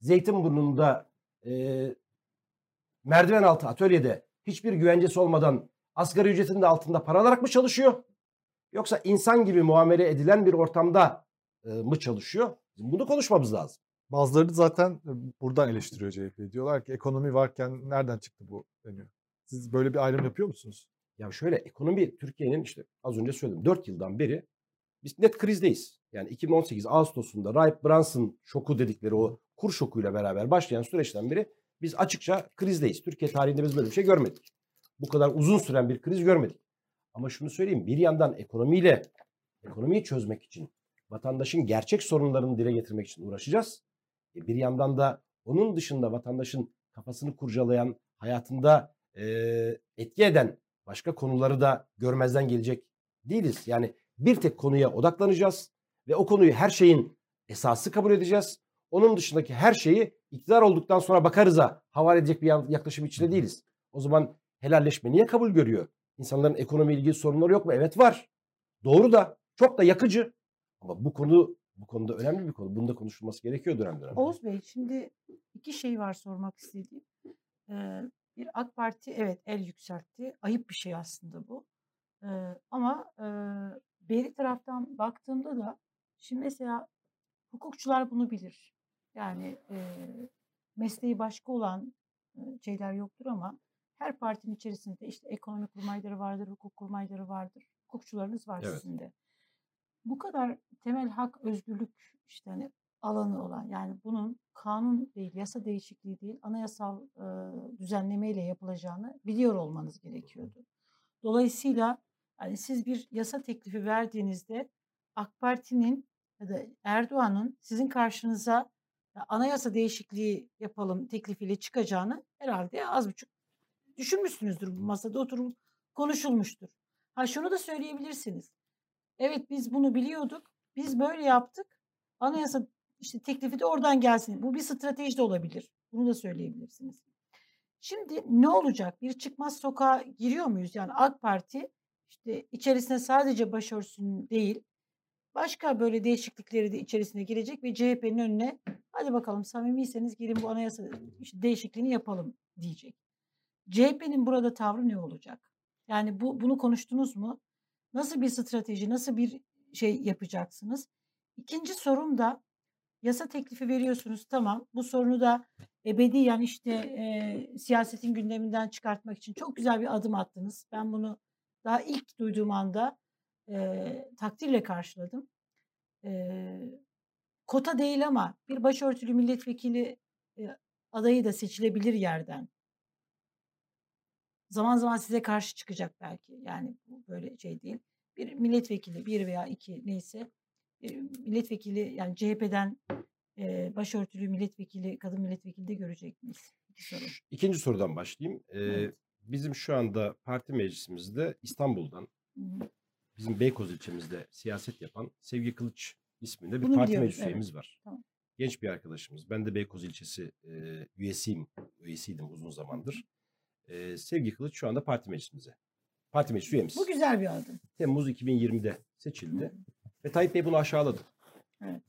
Zeytinburnu'nda e, merdiven altı atölyede hiçbir güvencesi olmadan asgari ücretin de altında para alarak mı çalışıyor? Yoksa insan gibi muamele edilen bir ortamda mı çalışıyor? Bizim bunu konuşmamız lazım. Bazıları da zaten buradan eleştiriyor CHP'yi. Diyorlar ki ekonomi varken nereden çıktı bu deniyor. Siz böyle bir ayrım yapıyor musunuz? Ya şöyle ekonomi Türkiye'nin işte az önce söyledim 4 yıldan beri biz net krizdeyiz. Yani 2018 Ağustos'unda Rahip Brunson şoku dedikleri o kur şokuyla beraber başlayan süreçten beri biz açıkça krizdeyiz. Türkiye tarihinde biz böyle bir şey görmedik. Bu kadar uzun süren bir kriz görmedik. Ama şunu söyleyeyim bir yandan ekonomiyle ekonomiyi çözmek için vatandaşın gerçek sorunlarını dile getirmek için uğraşacağız. E bir yandan da onun dışında vatandaşın kafasını kurcalayan, hayatında e, etki eden başka konuları da görmezden gelecek değiliz. Yani bir tek konuya odaklanacağız ve o konuyu her şeyin esası kabul edeceğiz. Onun dışındaki her şeyi iktidar olduktan sonra bakarıza havale edecek bir yaklaşım içinde değiliz. O zaman helalleşme niye kabul görüyor? İnsanların ekonomi ilgili sorunları yok mu? Evet var. Doğru da çok da yakıcı. Ama bu konu bu konuda önemli bir konu. Bunda konuşulması gerekiyor dönem dönem. Oğuz Bey şimdi iki şey var sormak istediğim. Ee, bir AK Parti evet el yükseltti. Ayıp bir şey aslında bu. Ee, ama e, beri taraftan baktığımda da şimdi mesela hukukçular bunu bilir. Yani e, mesleği başka olan e, şeyler yoktur ama her partinin içerisinde işte ekonomi kurmayları vardır, hukuk kurmayları vardır. Hukukçularınız var Evet. sizin de. Bu kadar temel hak, özgürlük işte hani alanı olan yani bunun kanun değil, yasa değişikliği değil, anayasal e, düzenlemeyle yapılacağını biliyor olmanız gerekiyordu. Dolayısıyla hani siz bir yasa teklifi verdiğinizde AK Parti'nin ya da Erdoğan'ın sizin karşınıza ya anayasa değişikliği yapalım teklifiyle çıkacağını herhalde az buçuk düşünmüşsünüzdür bu masada oturup konuşulmuştur. Ha şunu da söyleyebilirsiniz. Evet biz bunu biliyorduk. Biz böyle yaptık. Anayasa işte teklifi de oradan gelsin. Bu bir strateji de olabilir. Bunu da söyleyebilirsiniz. Şimdi ne olacak? Bir çıkmaz sokağa giriyor muyuz? Yani AK Parti işte içerisine sadece başörtüsünün değil başka böyle değişiklikleri de içerisine girecek ve CHP'nin önüne hadi bakalım samimiyseniz gelin bu anayasa işte değişikliğini yapalım diyecek. CHP'nin burada tavrı ne olacak? Yani bu bunu konuştunuz mu? Nasıl bir strateji, nasıl bir şey yapacaksınız? İkinci sorum da yasa teklifi veriyorsunuz tamam. Bu sorunu da ebediyen işte e, siyasetin gündeminden çıkartmak için çok güzel bir adım attınız. Ben bunu daha ilk duyduğum anda e, takdirle karşıladım. E, kota değil ama bir başörtülü milletvekili e, adayı da seçilebilir yerden. Zaman zaman size karşı çıkacak belki. Yani bu böyle şey değil. Bir milletvekili bir veya iki neyse milletvekili yani CHP'den e, başörtülü milletvekili kadın milletvekili de görecek miyiz? İki soru. İkinci sorudan başlayayım. Ee, Evet. Bizim şu anda parti meclisimizde İstanbul'dan Hı hı. bizim Beykoz ilçemizde siyaset yapan Sevgi Kılıç isminde bir Bunu parti meclis evet. üyemiz var. Tamam. Genç bir arkadaşımız. Ben de Beykoz ilçesi e, üyesiyim. Üyesiydim uzun zamandır. E, Sevgi Kılıç şu anda parti meclisimize. Parti meclis üyemiz. Bu güzel bir adım. Temmuz 2020'de seçildi. Ve Tayyip Bey bunu aşağıladı. Evet.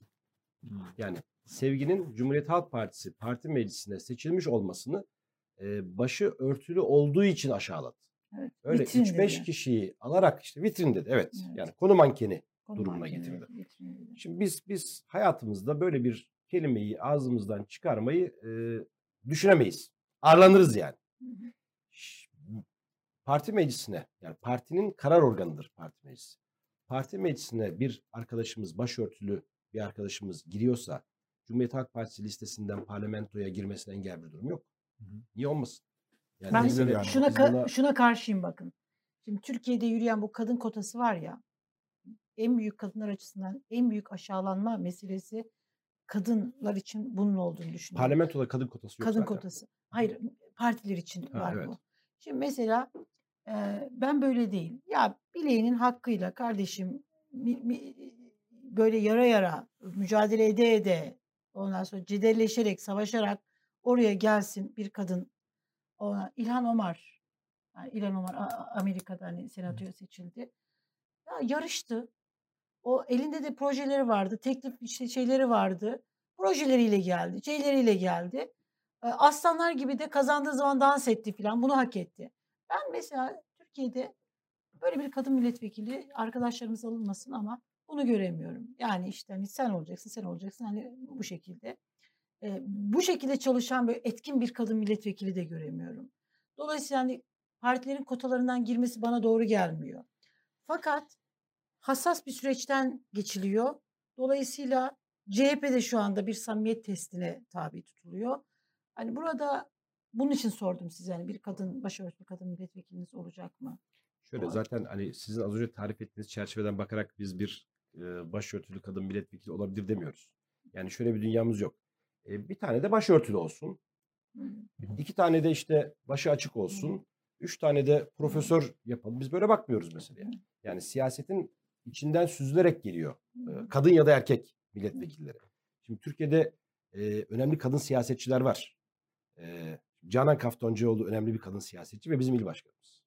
Yani Sevgi'nin Cumhuriyet Halk Partisi parti meclisine seçilmiş olmasını e, başı örtülü olduğu için aşağıladı. Evet. Öyle Vitrin 3-5 dedi. kişiyi alarak işte vitrin dedi. Evet. Evet. Yani konu mankeni Konu durumuna mankeni, getirdi. vitrin. Şimdi biz biz hayatımızda böyle bir kelimeyi ağzımızdan çıkarmayı e, düşünemeyiz. Ağırlanırız yani. Hı hı. Parti meclisine yani partinin karar organıdır parti meclisi. Parti meclisine bir arkadaşımız başörtülü bir arkadaşımız giriyorsa Cumhuriyet Halk Partisi listesinden parlamentoya girmesine engel bir durum yok. Hı hı. Niye olmasın? Yani Ben bile- yani. şuna ka- buna- şuna karşıyım bakın. Şimdi Türkiye'de yürüyen bu kadın kotası var ya en büyük kadınlar açısından en büyük aşağılanma meselesi kadınlar için bunun olduğunu düşünüyorum. parlamentoda kadın kotası yok kadın zaten. kotası. Hayır partiler için Ha, var evet. bu. Şimdi mesela ben böyle değil. Ya bileğinin hakkıyla kardeşim mi- mi- böyle yara yara mücadele ede ede ondan sonra cedelleşerek savaşarak oraya gelsin bir kadın. Ona, İlhan Omar. Yani İlhan Omar Amerika'da hani senatoya seçildi. Ya yarıştı. O elinde de projeleri vardı. Teklif işte şeyleri vardı. Projeleriyle geldi. Şeyleriyle geldi. Aslanlar gibi de kazandığı zaman dans etti falan. Bunu hak etti. Ben mesela Türkiye'de böyle bir kadın milletvekili arkadaşlarımız alınmasın ama bunu göremiyorum. Yani işte hani sen olacaksın, sen olacaksın hani bu şekilde. E, bu şekilde çalışan böyle etkin bir kadın milletvekili de göremiyorum. Dolayısıyla hani partilerin kotalarından girmesi bana doğru gelmiyor. Fakat hassas bir süreçten geçiliyor. Dolayısıyla CHP de şu anda bir samimiyet testine tabi tutuluyor. Hani burada bunun için sordum size hani bir kadın başörtülü kadın milletvekiliniz olacak mı? Şöyle Doğru. zaten hani sizin az önce tarif ettiğiniz çerçeveden bakarak biz bir e, başörtülü kadın milletvekili olabilir demiyoruz. Yani şöyle bir dünyamız yok. E, bir tane de başörtülü olsun. Hı. iki tane de işte başı açık olsun. Üç tane de profesör yapalım. Biz böyle bakmıyoruz meseleye. Yani siyasetin içinden süzülerek geliyor. e, kadın ya da erkek milletvekilleri. Şimdi Türkiye'de e, önemli kadın siyasetçiler var. E, Canan Kaftancıoğlu önemli bir kadın siyasetçi ve bizim il başkanımız.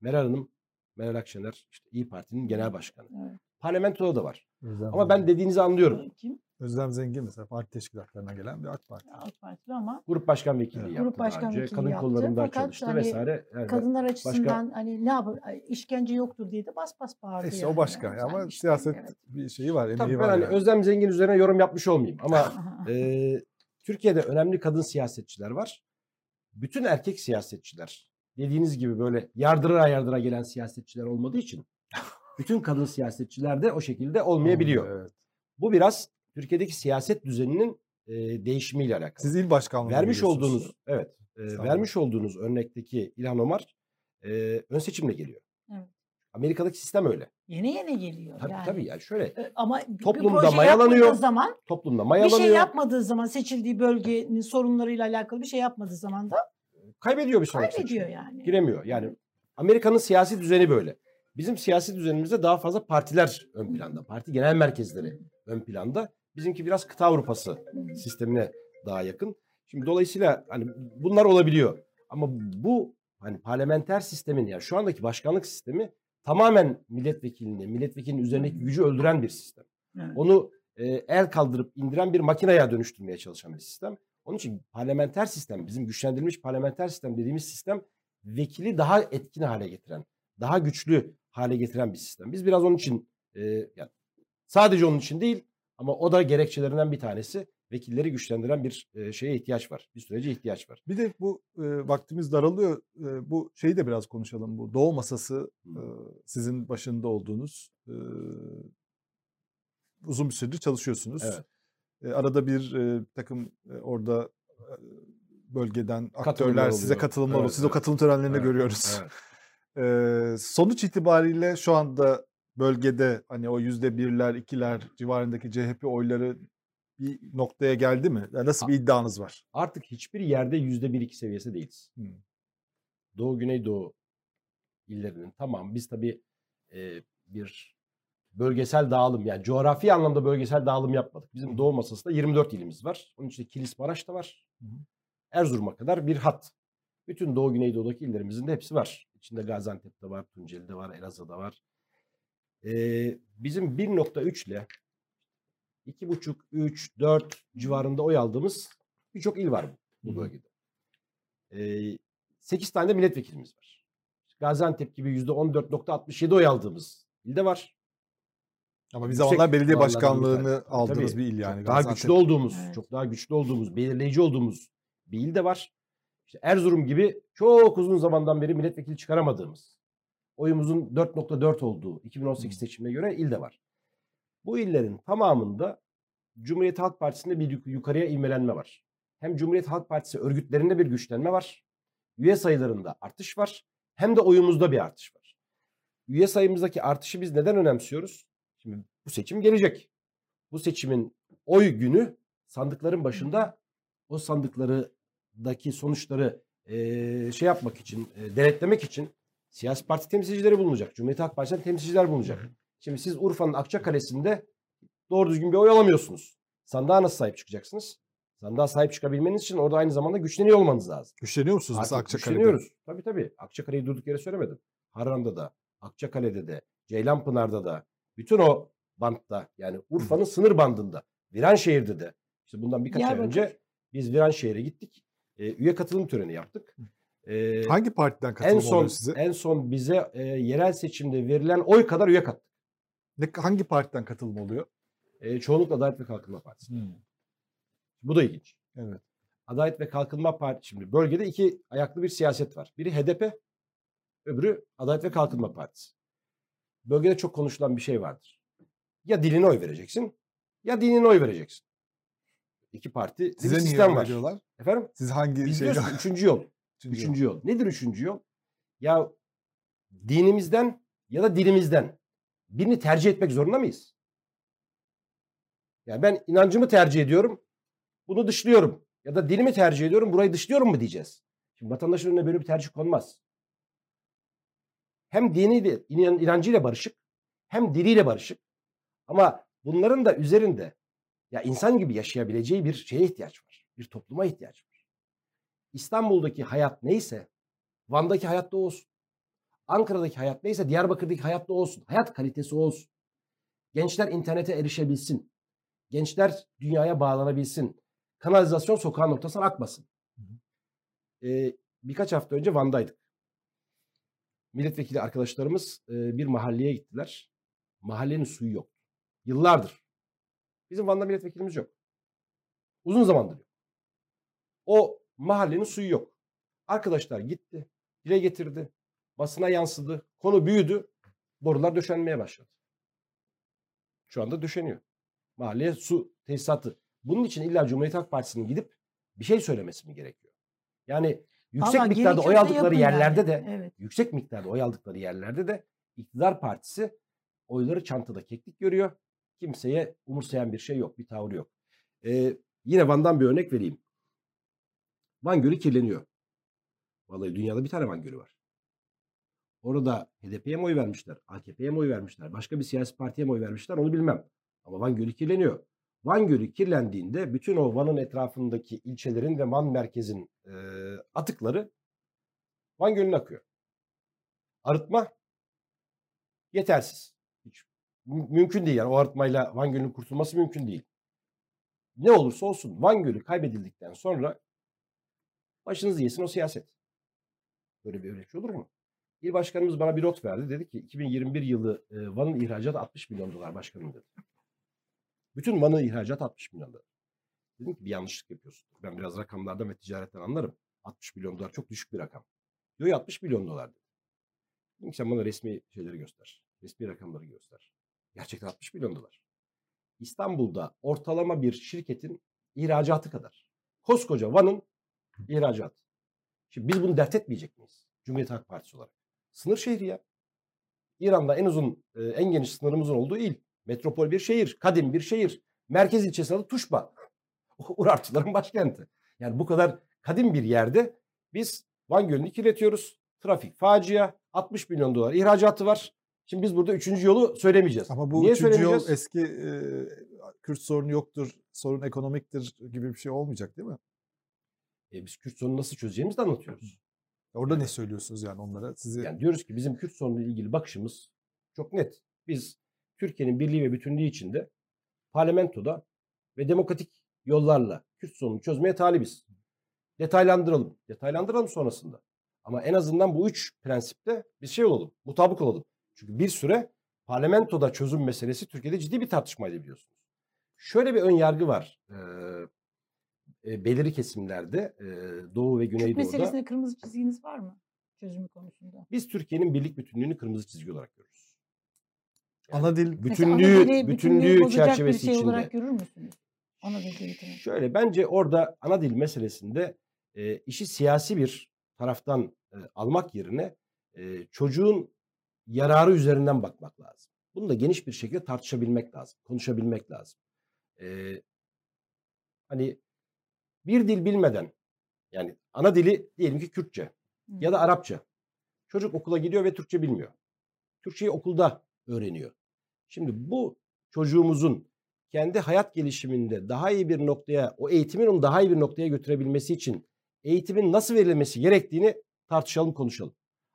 Meral Hanım, Meral Akşener işte İyi Parti'nin genel başkanı. Evet. Parlamentoda da var. Özlem Ama ben dediğinizi anlıyorum. Kim? Özlem Zengin mesela parti teşkilatlarına gelen bir AK Parti. AK Partili ama Grup başkan vekilliği Evet. yaptı. Grup başkan önce. vekilliği Kadın yaptı. kollarında Fakat çalıştı hani vesaire. Yani kadınlar başka- açısından hani ne yapar işkence yoktur diye de bas bas bağırdı. İşte yani. o başka Yani ama işte, siyaset evet. bir şeyi var, Tabii ben var hani yani. Özlem Zengin üzerine yorum yapmış olmayayım ama e, Türkiye'de önemli kadın siyasetçiler var. Bütün erkek siyasetçiler dediğiniz gibi böyle yardıra yardıra gelen siyasetçiler olmadığı için bütün kadın siyasetçiler de o şekilde olmayabiliyor. Evet. Bu biraz Türkiye'deki siyaset düzeninin e, değişimiyle alakalı. Siz il başkanlığı vermiş olduğunuz evet e, vermiş olduğunuz örnekteki İlhan Omar e, ön seçimle geliyor. Evet. Amerika'daki sistem öyle. Yeni yeni geliyor Tabii yani. tabii yani şöyle Ama bir- bir Toplumda proje mayalanıyor. zaman toplumda bir mayalanıyor. şey yapmadığı zaman seçildiği bölgenin sorunlarıyla alakalı bir şey yapmadığı zaman da kaybediyor bir sonraki kaybediyor seçimde. yani. Giremiyor. Yani Amerika'nın siyasi düzeni böyle. Bizim siyasi düzenimizde daha fazla partiler ön planda. Parti genel merkezleri ön planda. Bizimki biraz kıta Avrupası sistemine daha yakın. Şimdi dolayısıyla hani bunlar olabiliyor. Ama bu hani parlamenter sistemin yani şu andaki başkanlık sistemi tamamen milletvekilini, milletvekilinin üzerindeki gücü öldüren bir sistem. Evet. Onu e, el kaldırıp indiren bir makineye dönüştürmeye çalışan bir sistem. Onun için parlamenter sistem, bizim güçlendirilmiş parlamenter sistem dediğimiz sistem vekili daha etkin hale getiren, daha güçlü hale getiren bir sistem. Biz biraz onun için e, yani sadece onun için değil ama o da gerekçelerinden bir tanesi vekilleri güçlendiren bir e, şeye ihtiyaç var. Bir sürece ihtiyaç var. Bir de bu e, vaktimiz daralıyor. E, bu şeyi de biraz konuşalım. Bu Doğu Masası e, sizin başında olduğunuz e, uzun bir süredir çalışıyorsunuz. Evet. E, arada bir e, takım e, orada e, bölgeden Katılımlar aktörler size oluyor. katılımlar oluyor. Evet, Siz o evet. katılım törenlerini Evet, görüyoruz. Evet. E, sonuç itibariyle şu anda bölgede hani o yüzde birler, ikiler civarındaki CHP oyları bir noktaya geldi mi? Yani nasıl bir iddianız var? Artık hiçbir yerde yüzde bir iki seviyesi değiliz. Hmm. Doğu Güneydoğu illerinin tamam biz tabii e, bir bölgesel dağılım yani coğrafi anlamda bölgesel dağılım yapmadık. Bizim Doğu masasında 24 ilimiz var. Onun içinde Kilis Maraş da var. Hı hı. Erzurum'a kadar bir hat. Bütün Doğu Güneydoğu'daki illerimizin de hepsi var. İçinde Gaziantep'te var, Tunceli'de var, Elazığ'da var. Ee, bizim 1.3 ile 2.5, 3, 4 civarında oy aldığımız birçok il var bu, bu bölgede. Ee, 8 tane de milletvekilimiz var. Gaziantep gibi %14.67 oy aldığımız ilde var. Ama bir zamanlar belediye başkanlığını tanesi. aldığınız Tabii, bir il yani. Çok daha Gaziantep. güçlü olduğumuz, Evet. çok daha güçlü olduğumuz, belirleyici olduğumuz bir il de var. İşte Erzurum gibi çok uzun zamandan beri milletvekili çıkaramadığımız, oyumuzun 4.4 olduğu 2018 Hı. seçimine göre il de var. Bu illerin tamamında Cumhuriyet Halk Partisi'nde bir yuk- yukarıya ivmelenme var. Hem Cumhuriyet Halk Partisi örgütlerinde bir güçlenme var. Üye sayılarında artış var. Hem de oyumuzda bir artış var. Üye sayımızdaki artışı biz neden önemsiyoruz? Şimdi bu seçim gelecek. Bu seçimin oy günü sandıkların başında o sandıklardaki sonuçları eee, şey yapmak için, eee, denetlemek için siyasi parti temsilcileri bulunacak. Cumhuriyet Halk Partisi'nden temsilciler bulunacak. Şimdi siz Urfa'nın Akçakale'sinde doğru düzgün bir oy alamıyorsunuz. Sandığa nasıl sahip çıkacaksınız? Sandığa sahip çıkabilmeniz için orada aynı zamanda güçleniyor olmanız lazım. Güçleniyor musunuz mesela Artık Akçakale'de? güçleniyoruz. Tabii tabii. Akçakale'yi durduk yere söylemedim. Harran'da da, Akçakale'de de, Ceylanpınar'da da, bütün o bantta yani Urfa'nın sınır bandında, Viranşehir'de de. İşte bundan birkaç ay önce biz Viranşehir'e gittik. Ee, üye katılım töreni yaptık. Ee, Hangi partiden en katılım son oluyor size? en son bize e, yerel seçimde verilen oy kadar üye kattık. Ne, hangi partiden katılım oluyor? E, çoğunlukla Adalet ve Kalkınma Partisi. Bu da ilginç. Evet. Adalet ve Kalkınma Partisi şimdi bölgede iki ayaklı bir siyaset var. Biri HDP, öbürü Adalet ve Kalkınma Partisi. Bölgede çok konuşulan bir şey vardır. Ya diline oy vereceksin ya dinine oy vereceksin. İki parti Size bir sistem var. diyorlar? Efendim? Siz hangi Biz şeyden? diyoruz üçüncü yol. Üçüncü Üçüncü yol. Nedir üçüncü yol? Ya dinimizden ya da dilimizden birini tercih etmek zorunda mıyız? Yani ben inancımı tercih ediyorum. Bunu dışlıyorum. Ya da dilimi tercih ediyorum. Burayı dışlıyorum mu diyeceğiz. Şimdi vatandaşın önüne böyle bir tercih konmaz. Hem dini de inan- inancıyla barışık hem diliyle barışık. Ama bunların da üzerinde ya insan gibi yaşayabileceği bir şeye ihtiyaç var. Bir topluma ihtiyaç var. İstanbul'daki hayat neyse Van'daki hayat da olsun. Ankara'daki hayat neyse Diyarbakır'daki hayat da olsun. Hayat kalitesi olsun. Gençler internete erişebilsin. Gençler dünyaya bağlanabilsin. Kanalizasyon sokağın noktasına akmasın. Ee, birkaç hafta önce Van'daydık. Milletvekili arkadaşlarımız e, bir mahalleye gittiler. Mahallenin suyu yok. Yıllardır. Bizim Van'da milletvekilimiz yok. Uzun zamandır yok. O mahallenin suyu yok. Arkadaşlar gitti. Dile getirdi. Basına yansıdı. Konu büyüdü. Borular döşenmeye başladı. Şu anda döşeniyor. Mahalleye su tesisatı. Bunun için illa Cumhuriyet Halk Partisi'nin gidip bir şey söylemesi mi gerekiyor? Yani yüksek Vallahi miktarda oy aldıkları yerlerde yani. de Evet. yüksek miktarda oy aldıkları yerlerde de iktidar partisi oyları çantada keklik görüyor. Kimseye umursayan bir şey yok, bir tavrı yok. Ee, yine Van'dan bir örnek vereyim. Van Gölü kirleniyor. Vallahi dünyada bir tane Van Gölü var. Orada HDP'ye mi oy vermişler, AKP'ye mi oy vermişler, başka bir siyasi partiye mi oy vermişler onu bilmem. Ama Van Gölü kirleniyor. Van Gölü kirlendiğinde bütün o Van'ın etrafındaki ilçelerin ve Van merkezin e, atıkları Van Gölü'ne akıyor. Arıtma yetersiz. Hiç mü- mümkün değil yani o artmayla Van Gölü'nün kurtulması mümkün değil. Ne olursa olsun Van Gölü kaybedildikten sonra başınızı yesin o siyaset. Böyle bir şey olur mu? İl başkanımız bana bir not verdi. Dedi ki 2021 yılı e, Van'ın ihracatı 60 milyon dolar başkanım dedi. Bütün Van'ın ihracatı 60 milyon dolar. Dedim ki bir yanlışlık yapıyorsun. Ben biraz rakamlardan ve ticaretten anlarım. 60 milyon dolar çok düşük bir rakam. Diyor 60 milyon dolar dedi. Dedim ki sen bana resmi şeyleri göster. Resmi rakamları göster. Gerçekten 60 milyon dolar. İstanbul'da ortalama bir şirketin ihracatı kadar. Koskoca Van'ın ihracatı. Şimdi biz bunu dert etmeyecek miyiz? Cumhuriyet Halk Partisi olarak. Sınır şehri ya. İran'da en uzun, en geniş sınırımızın olduğu il. Metropol bir şehir, kadim bir şehir. Merkez ilçesi adı Tuşba. Urartuların başkenti. Yani bu kadar kadim bir yerde biz Van Gölü'nü kirletiyoruz. Trafik facia. 60 milyon dolar ihracatı var. Şimdi biz burada üçüncü yolu söylemeyeceğiz. Ama bu Niye üçüncü yol eski e, Kürt sorunu yoktur, sorun ekonomiktir gibi bir şey olmayacak değil mi? E, biz Kürt sorununu nasıl çözeceğimizi de anlatıyoruz. Orada ne söylüyorsunuz yani onlara? Sizi Yani diyoruz ki bizim Kürt sorunuyla ilgili bakışımız çok net. Biz Türkiye'nin birliği ve bütünlüğü içinde parlamentoda ve demokratik yollarla Kürt sorununu çözmeye talibiz. Detaylandıralım. Detaylandıralım sonrasında. Ama en azından bu üç prensipte biz şey olalım, mutabık olalım. Çünkü bir süre parlamentoda çözüm meselesi Türkiye'de ciddi bir tartışmaydı biliyorsunuz. Şöyle bir ön yargı var. Ee, e, belirli kesimlerde e, Doğu ve Kürt Güneydoğu'da. meselesinde kırmızı çizginiz var mı? Çözümü konusunda. Biz Türkiye'nin birlik bütünlüğünü kırmızı çizgi olarak görürüz. Yani ana dil Mesela ana bütünlüğü, dili- bütünlüğü çerçevesi bir şey içinde. olarak görür müsünüz? Ana dil. Şöyle bence orada ana dil meselesinde e, işi siyasi bir taraftan e, almak yerine e, çocuğun yararı üzerinden bakmak lazım. Bunu da geniş bir şekilde tartışabilmek lazım, konuşabilmek lazım. E, hani bir dil bilmeden yani ana dili diyelim ki Kürtçe ya da Arapça. Çocuk okula gidiyor ve Türkçe bilmiyor. Türkçeyi okulda öğreniyor. Şimdi bu çocuğumuzun kendi hayat gelişiminde daha iyi bir noktaya, o eğitimin onu daha iyi bir noktaya götürebilmesi için eğitimin nasıl verilmesi gerektiğini tartışalım, konuşalım.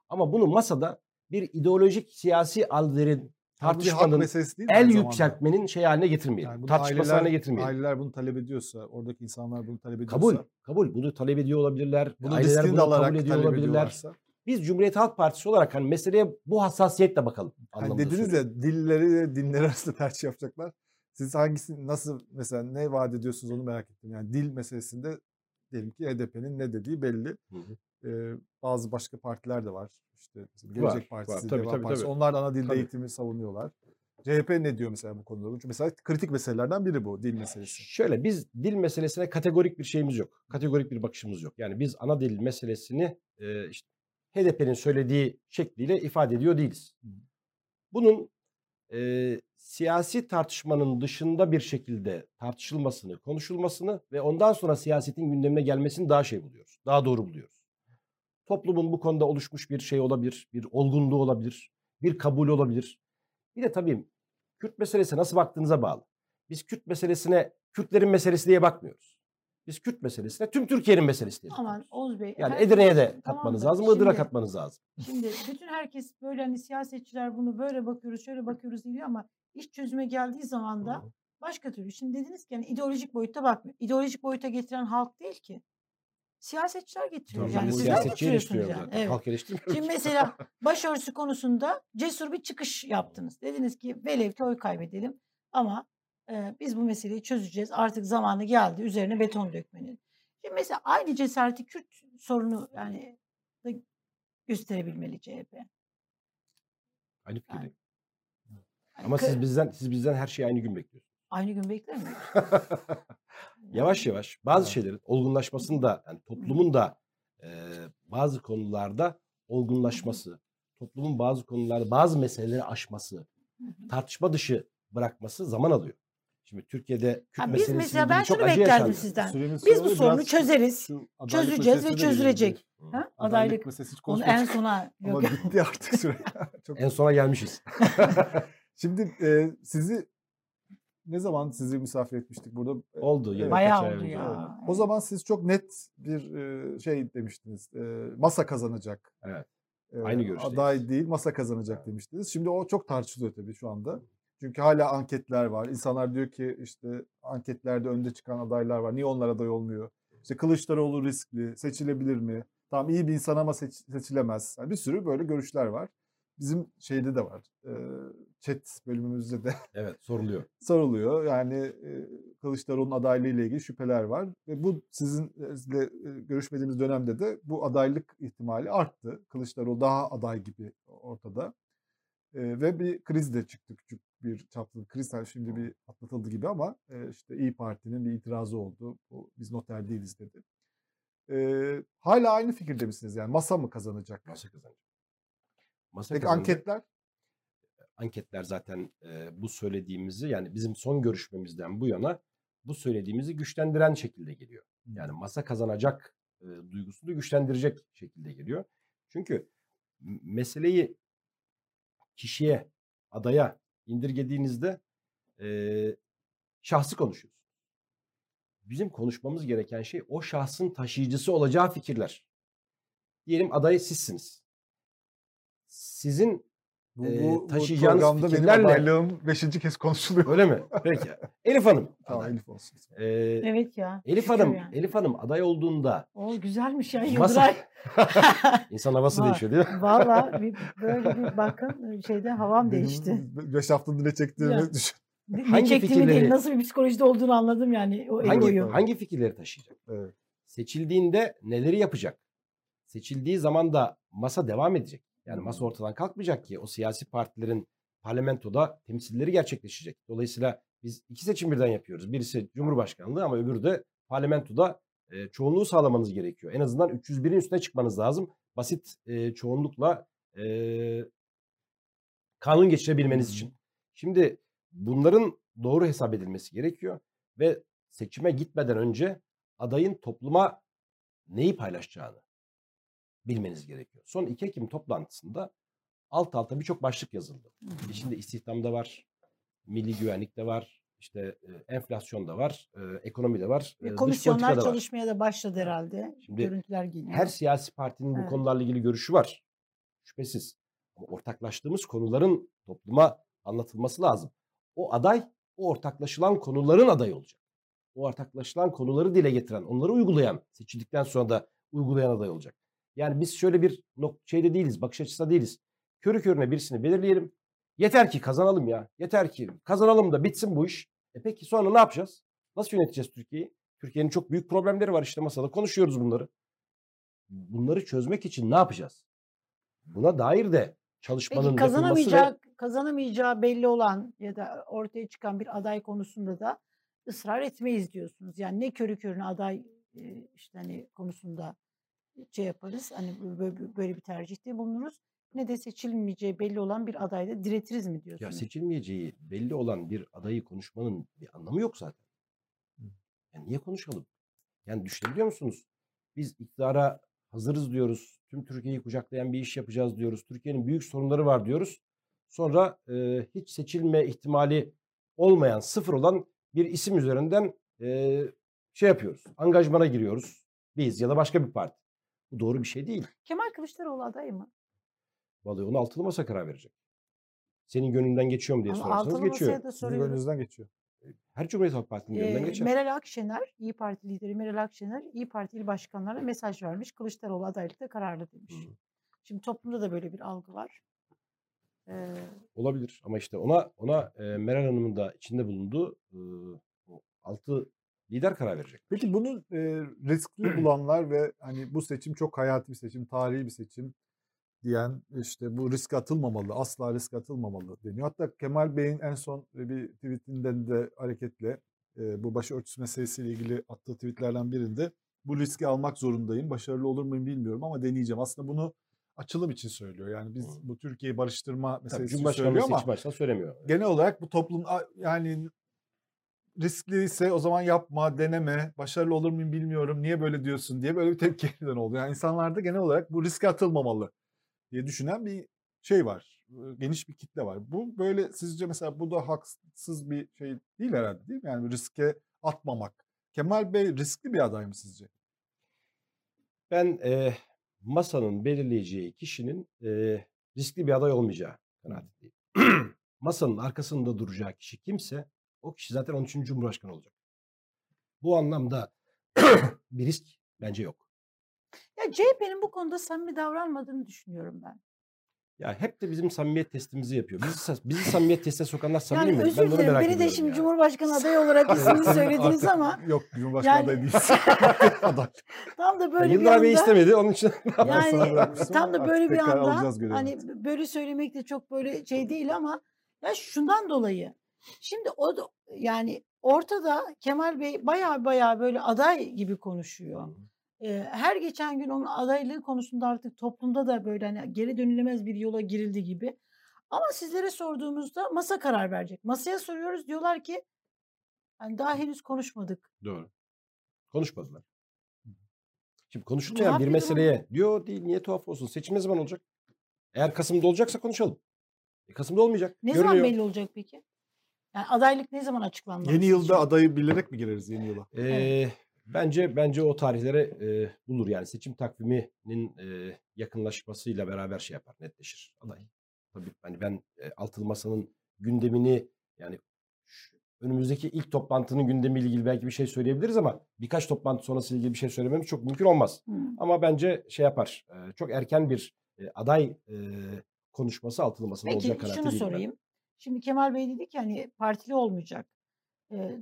Ama bunu masada bir ideolojik siyasi alderin tartışmanın, meselesi değil mi el aynı zamanda? yükseltmenin şey haline getirmeyelim. Yani tartışması aileler- haline getirmeyelim. Aileler bunu talep ediyorsa, oradaki insanlar bunu talep ediyorsa, Kabul, kabul. Bunu talep ediyor olabilirler. bunu aileler bunu alarak kabul ediyor olabilirler. Biz Cumhuriyet Halk Partisi olarak hani meseleye bu hassasiyetle bakalım. Anlamında dediniz ya dilleri ve dinleri arasında tercih yapacaklar. Siz hangisini nasıl mesela ne vaat ediyorsunuz onu merak ettim. Yani dil meselesinde diyelim ki HDP'nin ne dediği belli. Hı hı. Ee, bazı başka partiler de var. İşte Var, Gelecek var. Partisi, Tabii, Deva tabii, Partisi. tabii. Onlar da ana dilde Tabii. eğitimi savunuyorlar. CHP ne diyor mesela bu konuda? Çünkü mesela kritik meselelerden biri bu dil meselesi. Şöyle biz dil meselesine kategorik bir şeyimiz yok. Kategorik bir bakışımız yok. Yani biz ana dil meselesini e, işte HDP'nin söylediği şekliyle ifade ediyor değiliz. Bunun e, siyasi tartışmanın dışında bir şekilde tartışılmasını, konuşulmasını ve ondan sonra siyasetin gündemine gelmesini daha şey buluyoruz. Daha doğru buluyoruz. Toplumun bu konuda oluşmuş bir şey olabilir, bir olgunluğu olabilir, bir kabul olabilir. Bir de tabii Kürt meselesi nasıl baktığınıza bağlı. Biz Kürt meselesine Kürtlerin meselesi diye bakmıyoruz. Biz Kürt meselesine tüm Türkiye'nin meselesi diye Aman bakıyoruz. Oğuz Bey. Yani Edirne'ye de Tamam katmanız da lazım, Iğdır'a katmanız lazım. Şimdi bütün herkes böyle hani siyasetçiler bunu böyle bakıyoruz, şöyle bakıyoruz diyor ama iş çözüme geldiği zaman da başka türlü. Şimdi dediniz ki hani ideolojik boyutta bakmıyor. İdeolojik boyuta getiren halk değil ki. Siyasetçiler getiriyor. Tabii yani sizler getiriyorsunuz yani. Evet. Halk eleştirmiyorum. Şimdi mesela başörtüsü konusunda cesur bir çıkış yaptınız. Dediniz ki velev ki oy kaybedelim ama e, biz bu meseleyi çözeceğiz. Artık zamanı geldi üzerine beton dökmenin. Şimdi mesela aynı cesareti Kürt sorunu yani da gösterebilmeli CHP. Aynı fikirdeyim. Yani Ama siz bizden siz bizden her şeyi aynı gün bekliyorsunuz. aynı gün beklemiyoruz. yavaş yavaş bazı Evet. şeylerin olgunlaşmasını da yani toplumun da e, bazı konularda olgunlaşması, toplumun bazı konularda bazı meseleleri aşması, tartışma dışı bırakması zaman alıyor. Şimdi Türkiye'de Kürt Ha, biz mesela ben çok şunu acı beklerdim yaşandı. sizden. Süremiz Biz bu sorunu çözeriz. Çözeceğiz ve çözülecek. Ha? Adalet Adaylık. meselesi hiç Onu en sona Ama yok. bitti artık süre. Çok En sona gelmişiz. Şimdi e, sizi ne zaman sizi misafir etmiştik burada? E, Oldu. Evet. Bayağı oldu önce. ya. O zaman siz çok net bir e, şey demiştiniz. E, masa kazanacak. Evet. Aynı görüşteyiz. aday değil masa kazanacak demiştiniz. Şimdi o çok tartışılıyor tabii şu anda. Çünkü hala anketler var. İnsanlar diyor ki işte anketlerde önde çıkan adaylar var. Niye onlar aday olmuyor? İşte Kılıçdaroğlu riskli, seçilebilir mi? Tamam iyi bir insan ama seç- seçilemez. Yani bir sürü böyle görüşler var. Bizim şeyde de var. e, Chat bölümümüzde de Evet soruluyor. soruluyor. Yani e, Kılıçdaroğlu'nun adaylığı ile ilgili şüpheler var. Ve bu sizinle e, görüşmediğimiz dönemde de bu adaylık ihtimali arttı. Kılıçdaroğlu daha aday gibi ortada. E, ve bir kriz de çıktı küçük bir çaplı bir kriz. Yani şimdi bir atlatıldı gibi ama işte İyi Parti'nin bir itirazı oldu. Bu, biz noter değiliz dedi. E, hala aynı fikirde misiniz? Yani masa mı kazanacak? Masa kazanacak. Masa Peki kazanacak. anketler? Anketler zaten e, bu söylediğimizi yani bizim son görüşmemizden bu yana bu söylediğimizi güçlendiren şekilde geliyor. Yani masa kazanacak e, duygusunu güçlendirecek şekilde geliyor. Çünkü meseleyi kişiye, adaya indirgediğinizde e, şahsı konuşuyoruz. Bizim konuşmamız gereken şey o şahsın taşıyıcısı olacağı fikirler. Diyelim adayı sizsiniz. Sizin Bu, Ee, bu, bu taşıyacağınız programda benim fikirlerle- adaylığım beşinci kez konuşuluyor. öyle mi? Peki. Elif Hanım. Tamam aday. Elif olsun. Ee, Evet ya. Elif Hanım, yani. Elif Hanım aday olduğunda O güzelmiş ya masa Yıldıray. insan havası değişiyor değil mi? Valla böyle bir bakın şeyde havam değişti. Benim beş haftadır ne çektiğimi Ya. düşün. Ne Hangi çektiğimi değil fikirleri- nasıl bir psikolojide olduğunu anladım yani o Hangi egoyu. hangi fikirleri taşıyacak? Evet. Seçildiğinde neleri yapacak? Seçildiği zaman da masa devam edecek. Yani masa ortadan kalkmayacak ki o siyasi partilerin parlamentoda temsilleri gerçekleşecek. Dolayısıyla biz iki seçim birden yapıyoruz. Birisi Cumhurbaşkanlığı ama öbürü de parlamentoda e, çoğunluğu sağlamanız gerekiyor. En azından 301'in üstüne çıkmanız lazım. Basit e, çoğunlukla e, kanun geçirebilmeniz için. Şimdi bunların doğru hesap edilmesi gerekiyor ve seçime gitmeden önce adayın topluma neyi paylaşacağını bilmeniz gerekiyor. Son 2 Ekim toplantısında alt alta birçok başlık yazıldı. İçinde istihdam da var, milli güvenlik de var, işte e, enflasyon da var, e, ekonomi de var, e, dış komisyonlar da var. çalışmaya da başladı herhalde. Şimdi Görüntüler geliyor. Her siyasi partinin bu Evet. konularla ilgili görüşü var. Şüphesiz. Ama ortaklaştığımız konuların topluma anlatılması lazım. O aday o ortaklaşılan konuların adayı olacak. O ortaklaşılan konuları dile getiren, onları uygulayan, seçildikten sonra da uygulayan aday olacak. Yani biz şöyle bir şeyde değiliz, bakış açısında değiliz. Körü körüne birisini belirleyelim. Yeter ki kazanalım ya. Yeter ki kazanalım da bitsin bu iş. E peki sonra ne yapacağız? Nasıl yöneteceğiz Türkiye'yi? Türkiye'nin çok büyük problemleri var işte masada konuşuyoruz bunları. Bunları çözmek için ne yapacağız? Buna dair de çalışmanın Peki kazanamayacağı, ve kazanamayacağı belli olan ya da ortaya çıkan bir aday konusunda da ısrar etmeyiz diyorsunuz. Yani ne körü körüne aday işte hani konusunda şey yaparız. Hani bö- bö- böyle bir tercihte bulunuruz. Ne de seçilmeyeceği belli olan bir adayda diretiriz mi ya diyorsunuz? seçilmeyeceği belli olan bir adayı konuşmanın bir anlamı yok zaten. Yani niye konuşalım? Yani düşünebiliyor musunuz? Biz iktidara hazırız diyoruz. Tüm Türkiye'yi kucaklayan bir iş yapacağız diyoruz. Türkiye'nin büyük sorunları var diyoruz. Sonra e, hiç seçilme ihtimali olmayan, sıfır olan bir isim üzerinden e, şey yapıyoruz. Angajmana giriyoruz. Biz ya da başka bir parti. Bu doğru bir şey değil. Kemal Kılıçdaroğlu aday mı? Vallahi onu altılı masa karar verecek. Senin gönlünden geçiyor mu diye Ama sorarsanız altılı geçiyor. masaya da Sizin soruyoruz. gönlünüzden geçiyor. Her Cumhuriyet Halk Partisi'nin gönlünden Ee, geçer. Meral Akşener, İyi Parti lideri Meral Akşener, İyi Parti il başkanlarına mesaj vermiş. Kılıçdaroğlu adaylıkta kararlı demiş. Hı. Şimdi toplumda da böyle bir algı var. Ee, Olabilir ama işte ona ona e, Meral Hanım'ın da içinde bulunduğu e, o altı lider karar verecek. Peki bunu e, riskli bulanlar ve hani bu seçim çok hayati bir seçim, tarihi bir seçim diyen işte bu riske atılmamalı, asla riske atılmamalı deniyor. Hatta Kemal Bey'in en son bir tweetinden de hareketle e, bu başörtüsü meselesiyle ilgili attığı tweetlerden birinde bu riski almak zorundayım. Başarılı olur muyum bilmiyorum ama deneyeceğim. Aslında bunu açılım için söylüyor. Yani biz bu Türkiye'yi barıştırma Tabii meselesi için Cumhurbaşkanlığı söylüyor ama baştan söylemiyor. genel olarak bu toplum a- yani riskliyse o zaman yapma, deneme, başarılı olur muyum bilmiyorum, niye böyle diyorsun diye böyle bir tepki oldu. Yani insanlarda genel olarak bu riske atılmamalı diye düşünen bir şey var. Geniş bir kitle var. Bu böyle sizce mesela bu da haksız bir şey değil herhalde değil mi? Yani riske atmamak. Kemal Bey riskli bir aday mı sizce? Ben e, masanın belirleyeceği kişinin e, riskli bir aday olmayacağı kanaatindeyim. masanın arkasında duracağı kişi kimse o kişi zaten 13. Cumhurbaşkanı olacak. Bu anlamda bir risk bence yok. Ya CHP'nin bu konuda samimi davranmadığını düşünüyorum ben. Ya hep de bizim samimiyet testimizi yapıyor. Bizi, bizi samimiyet testine sokanlar samimi Yani mi? özür Ben merak Beni de şimdi ya. Cumhurbaşkanı adayı olarak ismini söylediniz Artık ama Yok Cumhurbaşkanı Yani- adayı değilsin. Aday. tam da böyle bir Yıldıray Bey anda istemedi onun için. Yani tam da böyle bir anda hani böyle söylemek de çok böyle şey değil ama ya şundan dolayı şimdi o da yani ortada Kemal Bey baya baya böyle aday gibi konuşuyor. Ee, her geçen gün onun adaylığı konusunda artık toplumda da böyle hani geri dönülemez bir yola girildi gibi. Ama sizlere sorduğumuzda masa karar verecek. Masaya soruyoruz diyorlar ki hani daha henüz konuşmadık. Doğru. Konuşmadılar. Şimdi konuşulmayan bir bir meseleye diyor değil niye tuhaf olsun. Seçim ne zaman olacak? Eğer Kasım'da olacaksa konuşalım. E, Kasım'da olmayacak. Ne Görünüyor. zaman belli olacak peki? Yani adaylık ne zaman açıklanmalı? Yeni yılda adayı bilerek mi gireriz yeni yıla? Ee, bence bence o tarihlere e, bulur yani seçim takviminin e, yakınlaşmasıyla beraber şey yapar netleşir aday. Tabii hani ben e, altılı masanın gündemini yani şu- önümüzdeki ilk toplantının gündemiyle ilgili belki bir şey söyleyebiliriz ama birkaç toplantı sonrası ilgili bir şey söylememiz çok mümkün olmaz. Hı. Ama bence şey yapar e, çok erken bir e, aday e, konuşması altılı masada Peki olacak şunu kanaatindeyim ben. sorayım. Şimdi Kemal Bey dedi ki hani partili olmayacak.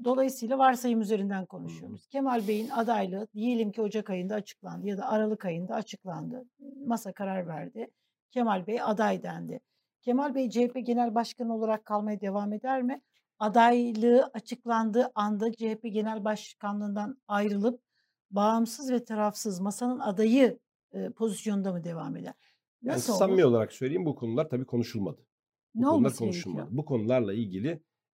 Dolayısıyla varsayım üzerinden konuşuyoruz. Kemal Bey'in adaylığı diyelim ki Ocak ayında açıklandı ya da Aralık ayında açıklandı. Masa karar verdi. Kemal Bey aday dendi. Kemal Bey CHP Genel Başkanı olarak kalmaya devam eder mi? Adaylığı açıklandığı anda CHP Genel Başkanlığından ayrılıp bağımsız ve tarafsız masanın adayı e, pozisyonda mı devam eder? Yani Nasıl samimi olur? olarak söyleyeyim bu konular tabii konuşulmadı. Bu Ne konular olması konuşulmadı. gerekiyor? Bu konularla ilgili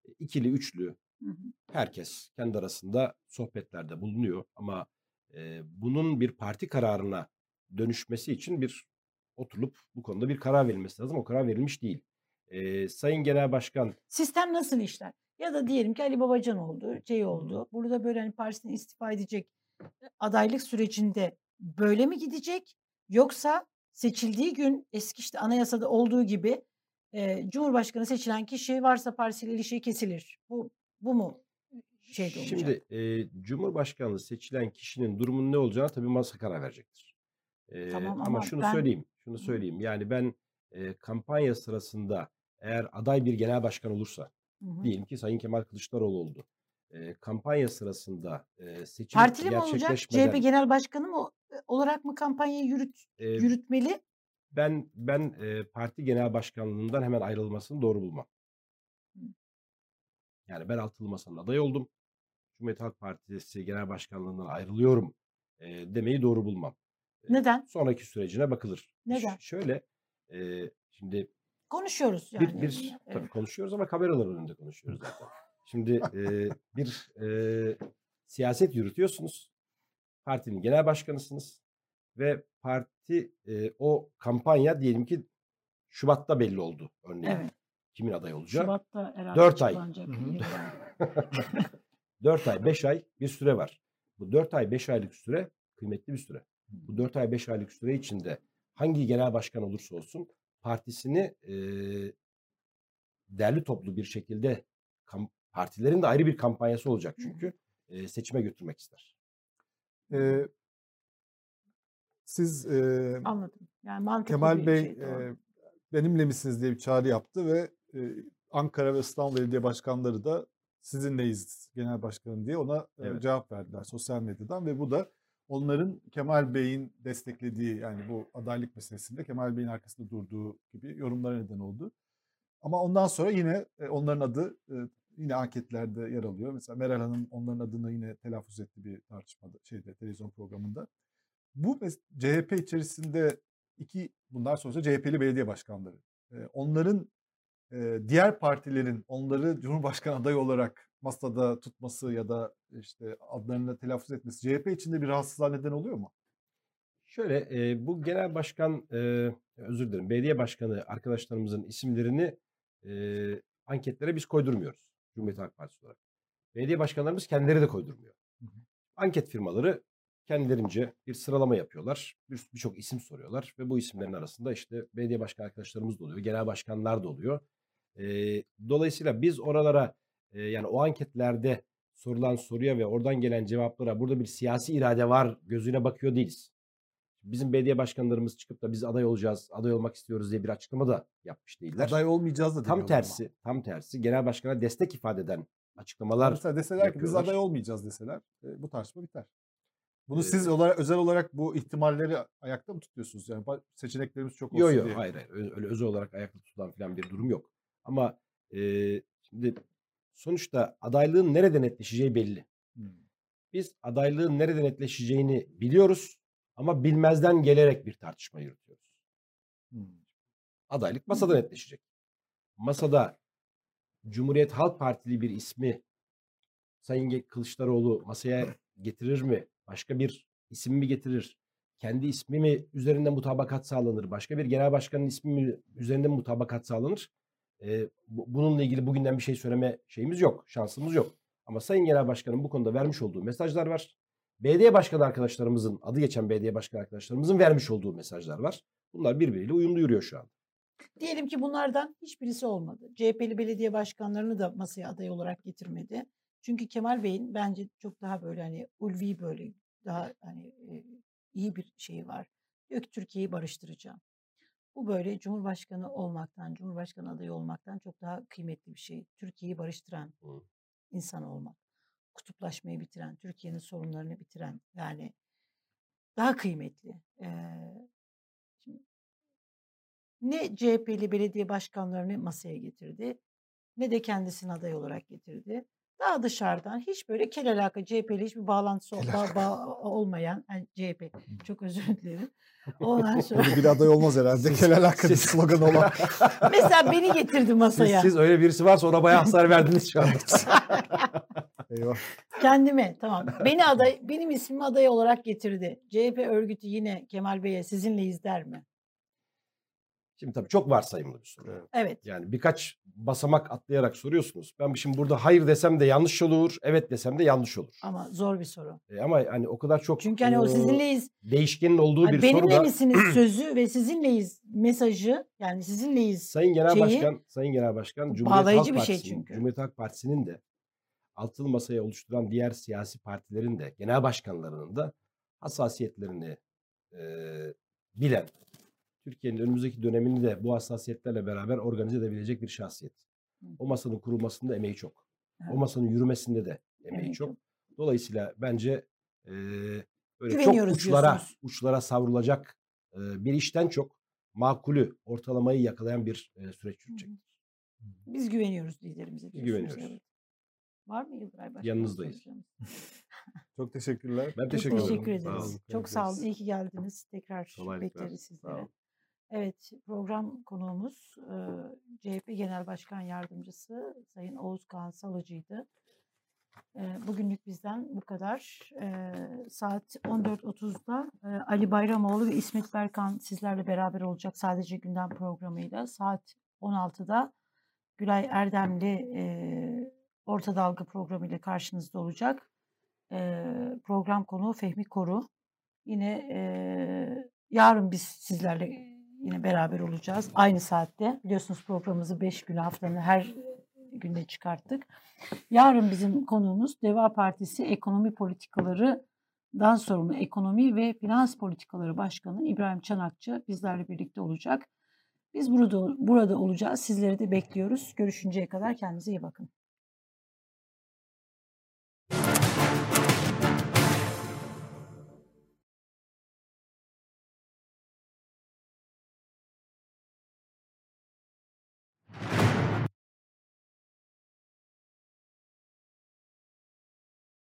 e, ikili üçlü Hı hı. herkes kendi arasında sohbetlerde bulunuyor ama e, bunun bir parti kararına dönüşmesi için bir oturulup bu konuda bir karar verilmesi lazım. O karar verilmiş değil. E, Sayın Genel Başkan Sistem nasıl işler? Ya da diyelim ki Ali Babacan oldu, şey oldu. Burada böyle hani partisinden istifa edecek e, adaylık sürecinde böyle mi gidecek? Yoksa seçildiği gün eski işte anayasada olduğu gibi e, Cumhurbaşkanı seçilen kişi varsa partisiyle ilişki kesilir. Bu bu mu şeyde olacak? şimdi e, Cumhurbaşkanlığı seçilen kişinin durumunun ne olacağına tabii masa karar verecektir. E, Tamam ama, ama şunu ben- söyleyeyim, şunu söyleyeyim. Yani ben e, kampanya sırasında eğer aday bir genel başkan olursa Hı hı. diyelim ki Sayın Kemal Kılıçdaroğlu oldu. E, kampanya sırasında e, seçim Partili mi olacak? gerçekleşmeden CHP Genel Başkanı mı olarak mı kampanyayı yürüt, e, yürütmeli? Ben ben e, parti genel başkanlığından hemen ayrılmasını doğru bulmam. Yani ben altılı masanın adayı oldum. Cumhuriyet Halk Partisi genel başkanlığından ayrılıyorum e, demeyi doğru bulmam. Neden? Sonraki sürecine bakılır. E, ş- Neden? şöyle e, şimdi Konuşuyoruz bir, yani. bir Evet. tabii konuşuyoruz ama kameralar önünde konuşuyoruz zaten. Şimdi e, bir e, siyaset yürütüyorsunuz. Partinin genel başkanısınız ve parti e, o kampanya diyelim ki Şubat'ta belli oldu örneğin. Evet. Kimin aday olacağı? Şubat'ta herhalde Dört ay. açıklanacak Hı hı. yeniden. 4 ay, 5 ay bir süre var. Bu 4 ay, 5 aylık süre kıymetli bir süre. Bu 4 ay, 5 aylık süre içinde hangi genel başkan olursa olsun partisini e, derli toplu bir şekilde kam- partilerin de ayrı bir kampanyası olacak çünkü e, seçime götürmek ister. Ee, siz e, Anladım. Yani mantıklı Kemal Bey şey, e, benimle misiniz diye bir çağrı yaptı ve e, Ankara ve İstanbul Belediye Başkanları da sizinleyiz Genel Başkanım diye ona Evet. cevap verdiler sosyal medyadan ve bu da onların Kemal Bey'in desteklediği yani bu adaylık meselesinde Kemal Bey'in arkasında durduğu gibi yorumlara neden oldu. Ama ondan sonra yine onların adı yine anketlerde yer alıyor. Mesela Meral Hanım onların adını yine telaffuz etti bir tartışmada şeyde televizyon programında. Bu CHP içerisinde iki bunlar sonuçta CHP'li belediye başkanları. Ee, onların e, diğer partilerin onları Cumhurbaşkanı adayı olarak masada tutması ya da işte adlarını telaffuz etmesi CHP içinde bir rahatsızlığa neden oluyor mu? Şöyle e, bu genel başkan e, özür dilerim belediye başkanı arkadaşlarımızın isimlerini e, anketlere biz koydurmuyoruz Cumhuriyet Halk Partisi olarak. Belediye başkanlarımız kendileri de koydurmuyor. Hı hı. Anket firmaları kendilerince bir sıralama yapıyorlar. Bir- Birçok isim soruyorlar ve bu isimlerin arasında işte belediye başkan arkadaşlarımız da oluyor, genel başkanlar da oluyor. Ee, dolayısıyla biz oralara e, yani o anketlerde sorulan soruya ve oradan gelen cevaplara burada bir siyasi irade var gözüne bakıyor değiliz. Bizim belediye başkanlarımız çıkıp da biz aday olacağız, aday olmak istiyoruz diye bir açıklama da yapmış değiller. Aday olmayacağız da tam demiyorlar ama. tersi, tam tersi genel başkana destek ifade eden açıklamalar Mesela deseler ki biz aday olmayacağız deseler e, bu tartışma biter. Bunu siz olarak, özel olarak bu ihtimalleri ayakta mı tutuyorsunuz? Yani seçeneklerimiz çok olsun Yok yok diye. hayır hayır öyle özel olarak ayakta tutulan falan bir durum yok. Ama e, şimdi sonuçta adaylığın nerede netleşeceği belli. Hmm. Biz adaylığın nerede netleşeceğini biliyoruz ama bilmezden gelerek bir tartışma yürütüyoruz. Hmm. Adaylık masada netleşecek. Masada Cumhuriyet Halk Partili bir ismi Sayın Kılıçdaroğlu masaya getirir mi? Başka bir isim mi getirir? Kendi ismi mi üzerinde mutabakat sağlanır? Başka bir genel başkanın ismi mi üzerinde mutabakat sağlanır? Bu- bununla ilgili bugünden bir şey söyleme şeyimiz yok, şansımız yok. Ama Sayın Genel Başkan'ın bu konuda vermiş olduğu mesajlar var. belediye başkanı arkadaşlarımızın, adı geçen belediye başkanı arkadaşlarımızın vermiş olduğu mesajlar var. Bunlar birbiriyle uyumlu yürüyor şu an. Diyelim ki bunlardan hiçbirisi olmadı. CHP'li belediye başkanlarını da masaya aday olarak getirmedi. Çünkü Kemal Bey'in bence çok daha böyle hani ulvi böyle daha hani e, iyi bir şeyi var. Diyor ki Türkiye'yi barıştıracağım. Bu böyle Cumhurbaşkanı olmaktan, Cumhurbaşkanı adayı olmaktan çok daha kıymetli bir şey. Türkiye'yi barıştıran Hı. insan olmak. Kutuplaşmayı bitiren, Türkiye'nin sorunlarını bitiren yani daha kıymetli. Ee, şimdi ne CHP'li belediye başkanlarını masaya getirdi ne de kendisini aday olarak getirdi. Daha dışarıdan hiç böyle kel alaka CHP'li hiçbir bağlantısı ol- ba- ba- olmayan yani CHP çok özür dilerim. Ondan sonra bir aday olmaz herhalde. Kel alaka bir slogan olan. mesela beni getirdi Siz, masaya. siz öyle birisi varsa ona bayağı hasar verdiniz şu anda. Eyvah. Kendime tamam. Beni aday benim ismimi aday olarak getirdi. CHP örgütü yine Kemal Bey'e sizinleyiz der mi? Şimdi tabii çok varsayımlı bir soru. Evet. Yani birkaç basamak atlayarak soruyorsunuz. Ben şimdi burada hayır desem de yanlış olur, evet desem de yanlış olur. Ama zor bir soru. E, ama hani o kadar çok Çünkü hani o e, sizinleyiz. değişkenin olduğu Hani bir benimle soruda misiniz sözü ve sizinleyiz mesajı yani sizinleyiz. Sayın Genel şeyi- Başkan, Sayın Genel Başkan Cumhuriyet Halk bir şey Partisi'nin, çünkü. Cumhuriyet Halk Partisi'nin de altılı masayı oluşturan diğer siyasi partilerin de genel başkanlarının da hassasiyetlerini e, bilen, Türkiye'nin önümüzdeki dönemini de bu hassasiyetlerle beraber organize edebilecek bir şahsiyet. O masanın kurulmasında emeği çok. O masanın yürümesinde de emeği çok. Dolayısıyla bence e, böyle çok uçlara diyorsunuz. uçlara savrulacak e, bir işten çok makulü ortalamayı yakalayan bir e, süreç yürüyecek. Biz güveniyoruz liderimize diyorsunuz. güveniyoruz. Evet. Var mı Yıldıray Başkan? Yanınızdayız. Çok teşekkürler. Ben Çok teşekkür ederim. teşekkür Sağ ederiz. olun. Çok sağ olun. İyi ki geldiniz. Tekrar Kolaylıklar. bekleriz olun. Evet, program konuğumuz CHP Genel Başkan Yardımcısı Sayın Oğuz Kağan Salıcı'ydı. Bugünlük bizden bu kadar. Saat 14.30'da e, Ali Bayramoğlu ve İsmet Berkan sizlerle beraber olacak sadece gündem programıyla. Saat 16'da Gülay Erdemli e, Orta Dalga programıyla karşınızda olacak. Program konuğu Fehmi Koru. Yine yarın biz sizlerle yine beraber olacağız. Aynı saatte. Biliyorsunuz programımızı 5 gün haftanın her günde çıkarttık. Yarın bizim konuğumuz Deva Partisi Ekonomi Politikaları'dan sorumlu Ekonomi ve Finans Politikaları Başkanı İbrahim Çanakçı bizlerle birlikte olacak. Biz burada burada olacağız. Sizleri de bekliyoruz. Görüşünceye kadar kendinize iyi bakın.